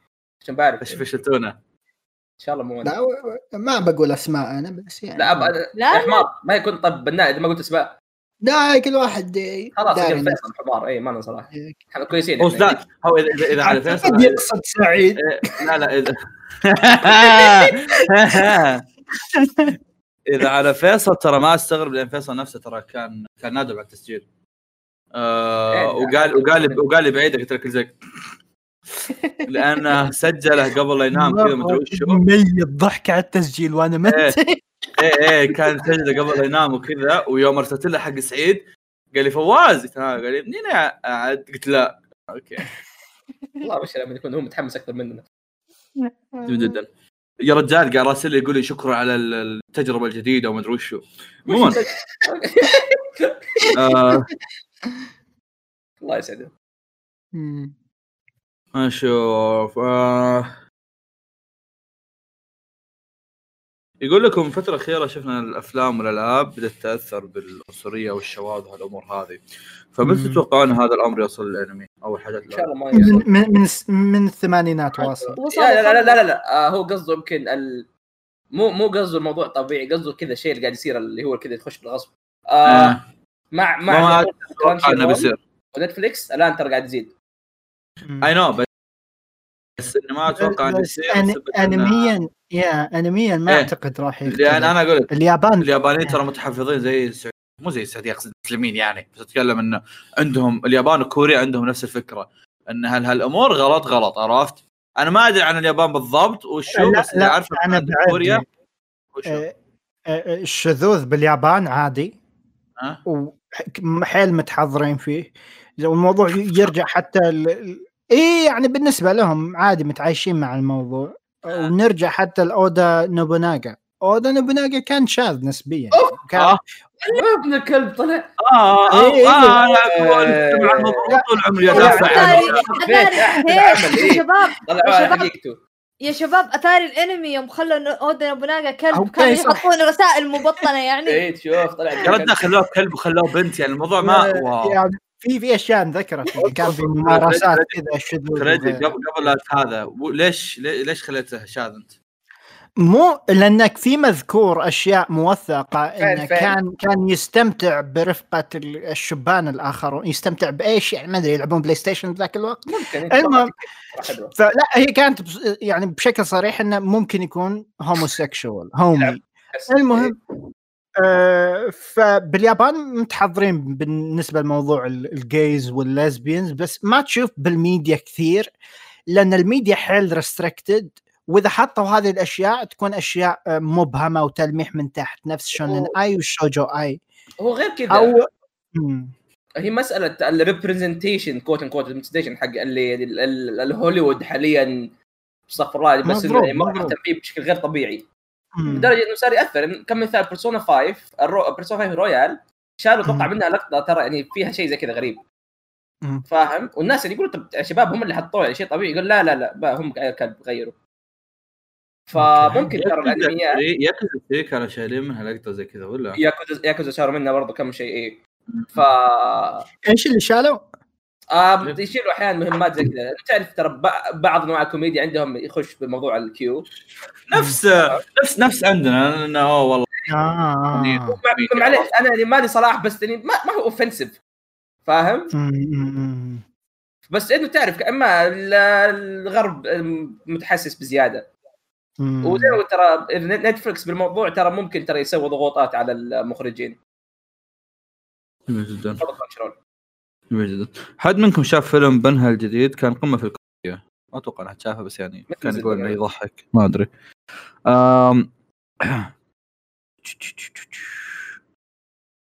عشان بعرف. إيش إن شاء الله مو. لا ما بقول أسماء أنا بس يعني. لا أبغى لا، حمار ما يكون طب بناء إذا ما قلت أسماء. لا كل واحد خلاص. فيصل حمار اي ما صراحة. إيه. إحنا كويسين. هو. لا. هو اذا اذا, إذا على فيصل يقصد سعيد. إيه، لا لا اذا إذا على فيصل ترى ما أستغرب لأن فيصل نفسه ترى كان كان نادم على التسجيل. آه إيه، وقال وقال وقال لي بعيدك قلت لك زيك لأنه سجله قبل لا ينام كذا مدري وشو ميت ضحك على التسجيل وأنا مت. إيه. إيه كان سجله قبل لا ينام وكذا ويوم أرسلت له حق سعيد قال لي فواز. قلت له، قال لي منين قاعد قلت لا okay. والله وش لما يكون هو متحمس أكثر مننا. جدا. يا رجال قاعد راسل لي يقول لي شكرا على ال- التجربة الجديدة وما أدري وشو. عموما آه. الله يسعده مم. أشوف آه. يقول لكم الفترة الأخيرة شفنا الأفلام والألعاب بدأت تأثر بالعنصرية والشواذ وهالأمور هذه. فمتى. تتوقعون هذا الأمر يوصل للأنمي أو الحاجات إن شاء اللي الله ما يوصل من من من, الثمانينات واصل. لا لا لا لا, لا, لا. آه هو قصده يمكن ال... مو مو قصده الموضوع طبيعي قصده كذا الشيء اللي قاعد يصير اللي هو كذا يخش بالغصب. آه آه. مع مع ونتفليكس الآن ترى قاعد يزيد. أي نو بس بس انه ما أتوقع إنه يصير انميا يا انميا ما إيه. أعتقد راح يختلف لأن أنا أقول لك اليابان. اليابانيين ترى متحفظين زي السعودية. مو زي السعودية أقصد المسلمين يعني. بس أتكلم إنه عندهم اليابان وكوريا عندهم نفس الفكرة. إن هل هالأمور غلط؟ غلط عرفت؟ أنا ما أدري عن اليابان بالضبط وشو؟ لا، بس اللي لا، أعرفه عن كوريا. آه، آه، الشذوذ باليابان عادي. ها؟ وحيل متحضرين فيه. والموضوع يرجع حتى ال... ال- إيه يعني بالنسبة لهم عادي متعايشين مع الموضوع. ونرجع حتى لأودا نوبوناغا. أودا نوبوناغا كان شاذ نسبيا. كان آه. ابن الكلب طلع. آه آه إيه، آه إيه. أنا مع الموضوع طول عمري يا هيك، يا شباب. يا شباب. أتاري الأنمي يوم خلوا أودا نوبوناغا كلب كانوا. يحطون رسائل مبطنة يعني. إيه شوف طلع يا رجال خلوه كلب وخلوه بنت يعني الموضوع ما wow. في في أشياء انذكرت يعني كان في ممارسات كذا شذوذ. قبل قبل هذا ليش ليش خليته شاذ أنت؟ مو لأنك في مذكور أشياء موثقة إنه؟ كان كان يستمتع برفقة ال- الشبان الآخرون يستمتع بايش يعني ما أدري يلعبون بلاي ستيشن بذاك الوقت ممكن المهم حلوة. فلا هي كانت يعني بشكل صريح إنه ممكن يكون homosexual homie المهم آه فباليابان متحضرين بالنسبة لموضوع ال- ال gays وال lesbians بس ما تشوف بالميديا كثير لأن الميديا حيل restricted وإذا حطوا هذه الأشياء تكون أشياء آه، مبهمة وتلميح من تحت نفس shounen ai وال shoujo ai هو غير كذا مم. هي مسألة ال representation quote unquote ال representation حق اللي ال- ال- الهوليوود حاليا الله بس مضروب، مره مضروب. بشكل غير طبيعي. لدرجة إنه صار يأثر كم مثال بيرسونا 5 الرو... بيرسونا 5 رويال شالوا أتوقع. منها لقطة ترى يعني فيها شيء زي كذا غريب. فاهم والناس اللي يقولوا طب يا شباب هم اللي حطوه يعني شيء طبيعي يقول لا لا لا هم كلب غيروا فممكن ترى الانميات ياكوزا 3 كانوا شايلين منها لقطة زي كذا ولا؟ ياكوزا ياكوزا شالوا منها برضه كم شيء إيه ف إيش اللي شالوا؟ آه يشيلوا أحيانا مهمات زي كذا. تعرف ترى ب- بعض أنواع الكوميديا عندهم يخش بموضوع الكيو. نفس نفس نفس عندنا انه أوه والله. آه, آه. مع- معليش أنا يعني مالي صلاح بس يعني ما, ما هو offensive فاهم. بس إنه تعرف اما ال- الغرب متحسس بزيادة. وزي ما ترى نتفلكس بالموضوع ترى ممكن ترى يسوي ضغوطات على المخرجين. جميل جدا جميل جدا حد منكم شاف فيلم بنها الجديد؟ كان قمة في الكوميديا. ما أتوقع انها شافه بس يعني كان يقول إنه. يضحك. ما أدري. أم...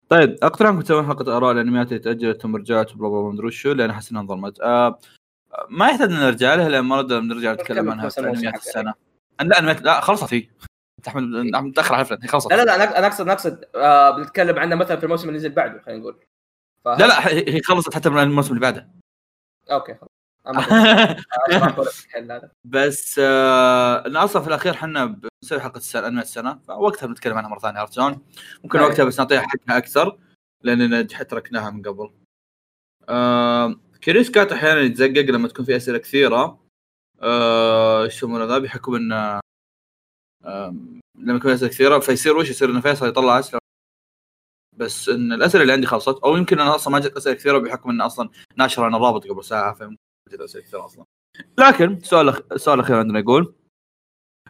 طيب اقترح انكم تسوون حلقة آراء الأنميات اللي تأجلت ثم رجعت بلا بلا ما أدري وشو لأن أحس إنها انظلمت. أه... ما يحتاج إن نرجع لها لأن ما نرجع نتكلم عنها في أنميات. السنة. لا انميات لا خلصت هي. احمد متاخر على الفيلم هي خلصت. لا لا لا أنا اقصد أقصد آه بنتكلم عنها مثلا في الموسم اللي نزل بعده خلينا نقول. لا لا هي خلصت حتى من الموسم اللي بعده أوكي خلاص بس آه انه أصلا في الأخير إحنا بنسوي حلقة السنة أنمي السنة فوقتها بنتكلم عنها مرة ثانية عرفت شلون؟ ممكن أي. وقتها بس نعطيها حقها أكثر لاننا تركناها من قبل. آه كريسكات أحيانا يتزقق لما تكون في أسئلة كثيرة آه، يسمونه ذا بحكم إن آه لما يكون أسئلة كثيرة فيصير وش يصير إن فيصل يطلع أسئلة بس إن الأسئلة اللي عندي خلصت أو يمكن أنا أصلا ما جت أسئلة كثيرة بحكم إن أصلا ناشر أنا الرابط قبل ساعة فممكن جت أسئلة كثيرة أصلا. لكن سؤال السؤال الاخير عندنا يقول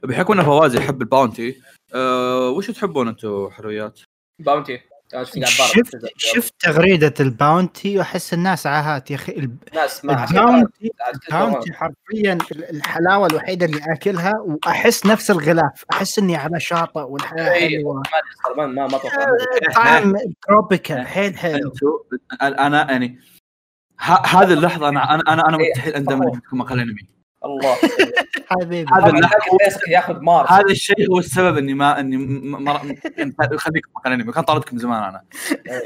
بحكم إن فواز يحب الباونتي آه وش تحبون أنتم حلويات؟ باونتي شفت. شفت تغريدة الباونتي وأحس الناس عاهات يا أخي. الب- ناس ما الباونتي الباونتي حرفيا ال- الحلاوة الوحيدة اللي أكلها وأحس نفس الغلاف. أحس إني على شاطئ والحياة إيه. حلوة. ما ما ما طعم tropical حيل حلو. أنتم أنا يعني هذه اللحظة أنا أنا أنا, مستحيل اندمج في مقال انمي والله. حبيبي هذا ياخذ مارس. هذا الشيء هو السبب إني ما إني م- ما خليك مقال إنمي. كان طردك من زمان أنا.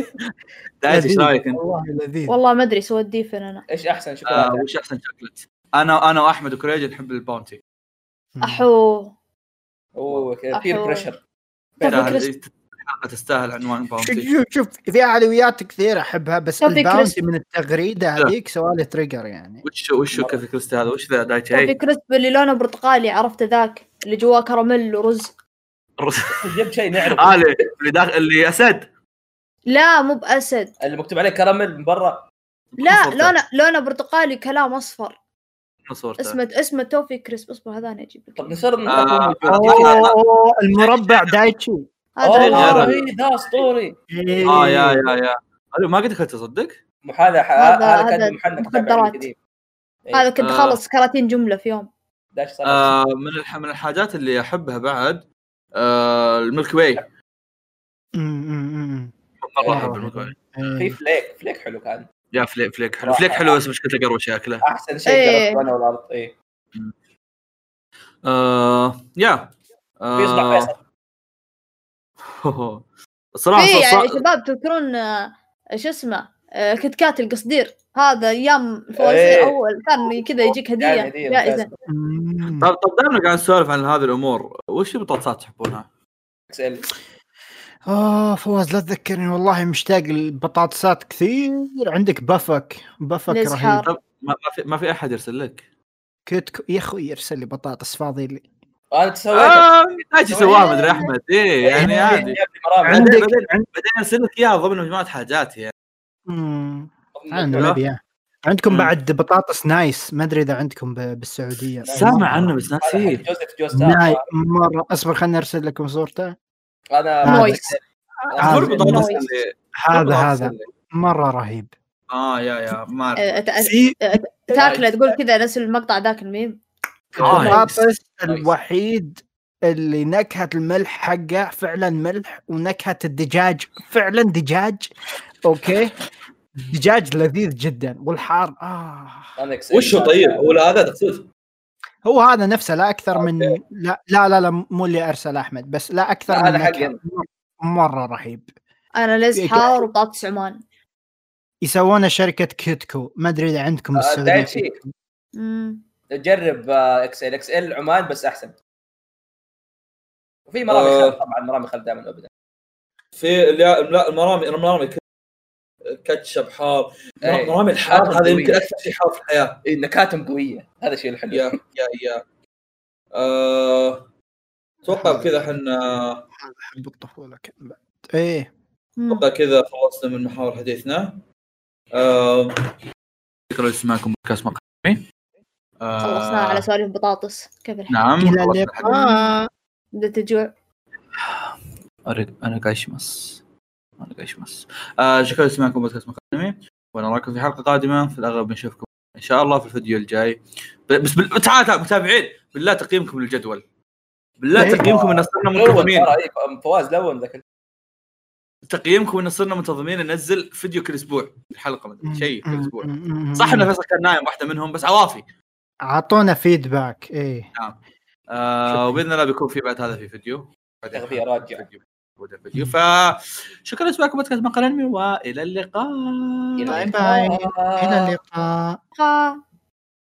دايس إيش رأيك أنت؟ والله لذيذ. والله ما أدري سوى الديفن أنا؟ إيش أحسن آه شوكولاته؟ وش أحسن شوكلت؟ أنا أنا وأحمد وكريج نحب الباونتي. أحو. أوه. بير بريشر تستاهل عنوان باونتي شوف شوف في علويات كثير أحبها بس الباونتي كريسب. من التغريدة هذيك سوالي تريجر يعني. وش وش كيف كريستي هذا؟ وش ذا دايتشي؟ توفي هي كريسب اللي لونه برتقالي عرفته ذاك؟ اللي جواه كراميل ورز. جبت شيء نعرف آه، اللي داخل اللي أسد. لا مو بأسد. اللي مكتوب عليه كراميل من برا. لا. لونه لونه برتقالي كلام أصفر. صورته اسمه اسمه توفي كريسب اصبر هذا أنا أجيب لك. طب نصير آه، اوه المربع دايتشي. هذا غير. اوه هذا إيه، ذا أسطوري. آه يا يا يا. هذا ما قد دخلت تصدق هذا ح- هذا- كان محنك مخدرات. قديم إيه، هذا كنت آه. خلص 30 جملة في يوم. آه من الح... من الحاجات اللي أحبها بعد آه الملك واي. مرة أحب الملك واي. في فليك فليك حلو كان. يا فليك فليك حلو. فليك حلو بس مشكلته قروش ياكله أحسن شيء إيه. جربته أنا والأرض إيه. آه يا. في إصبع فيصل. الصراحه في يعني ص- شباب تذكرون آه، شو اسمه آه، كت كات القصدير هذا أيام إيه. فوازير اول كان كذا يجيك هدية هدية جائزة. طب طب دائما قاعد نسولف عن هذه الأمور وش البطاطسات تحبونها؟ إكس ال آه فواز لا تذكرني والله مشتاق البطاطسات كثير عندك بفك بفك. رهيب ما ما في ما في أحد يرسل لك كتكو يا أخوي يرسل لي بطاطس فاضي لي أنا سويت آه إيش سواها مدري أحمد. إيه يعني عادي. مرامي عندك بعدين ارسل لك إياها ضمن مجموعة حاجات يعني. إياه. عندكم مم. بعد بطاطس نايس. ما أدري إذا عندكم ب- بالسعودية. سامع عنه بس جوزيف جوز ناي مرة. اصبر خليني أرسل لكم صورته. أنا هذا. نويس. هذا. هذا مرة رهيب. آه يا يا ما ت- في تاكله تقول كذا نفس المقطع ذاك الميم. البطاطس الوحيد اللي نكهة الملح حقه فعلا ملح ونكهة الدجاج فعلا دجاج. أوكي؟ دجاج لذيذ جدا. والحار آه. أنا إكس ال. وش هو طيب؟ هو هذا تقصد؟ هو هذا نفسه لا أكثر من لا لا لا, لا مو اللي أرسل أحمد بس لا أكثر لا، من هذا. مرة رهيب. أنا الازحار وبطاطس عمان. يسوونه شركة كيتكو ما أدري إذا عندكم بالسعوديه. جرب آه، إكس إل إكس إل عمان بس أحسن. وفي مرامي آه. خل طبعا مرامي خل دائما ابدا في لا المرامي المرامي كاتشب حار. إيه. مرامي الحار حار هذا يمكن. أكثر شيء حار في الحياة. إيه، نكاتهم قوية. هذا الشيء الحلو. يا يا يا. آه، أتوقع بكذا إحنا هذا حب الطفولة كان بعد. إيه. أتوقع كذا خلصنا من محاور حديثنا. آه، شكرا لسماعكم بودكاست مقامي آه، خلصنا على سوالف بطاطس. كيف الحال نعم بدأت تجوع. أريد أنا قايشمس أنا قايشمس آه شكرا لسماعكم بودكاست مقدمي. ونراكم في حلقة قادمة. في الأغلب بنشوفكم إن شاء الله في الفيديو الجاي. بس بال... تعال تعال متابعين. بالله تقييمكم للجدول. بالله إيه. تقييمكم إن صرنا منتظمين. إيه، فواز لون ذاك تقييمكم إن صرنا منتظمين. ننزل فيديو كل أسبوع. الحلقة مدري شيء كل أسبوع. صح ان فيصل كان نايم واحدة منهم بس عوافي. أعطونا feedback إيه. آه وبإذن الله بيكون في بعد هذا في فيديو. بعدين تغذية راجعة. فيديو. فشكرا لسماعكم بودكاست مقال انمي وإلى اللقاء. إلى bye bye. إلى اللقاء.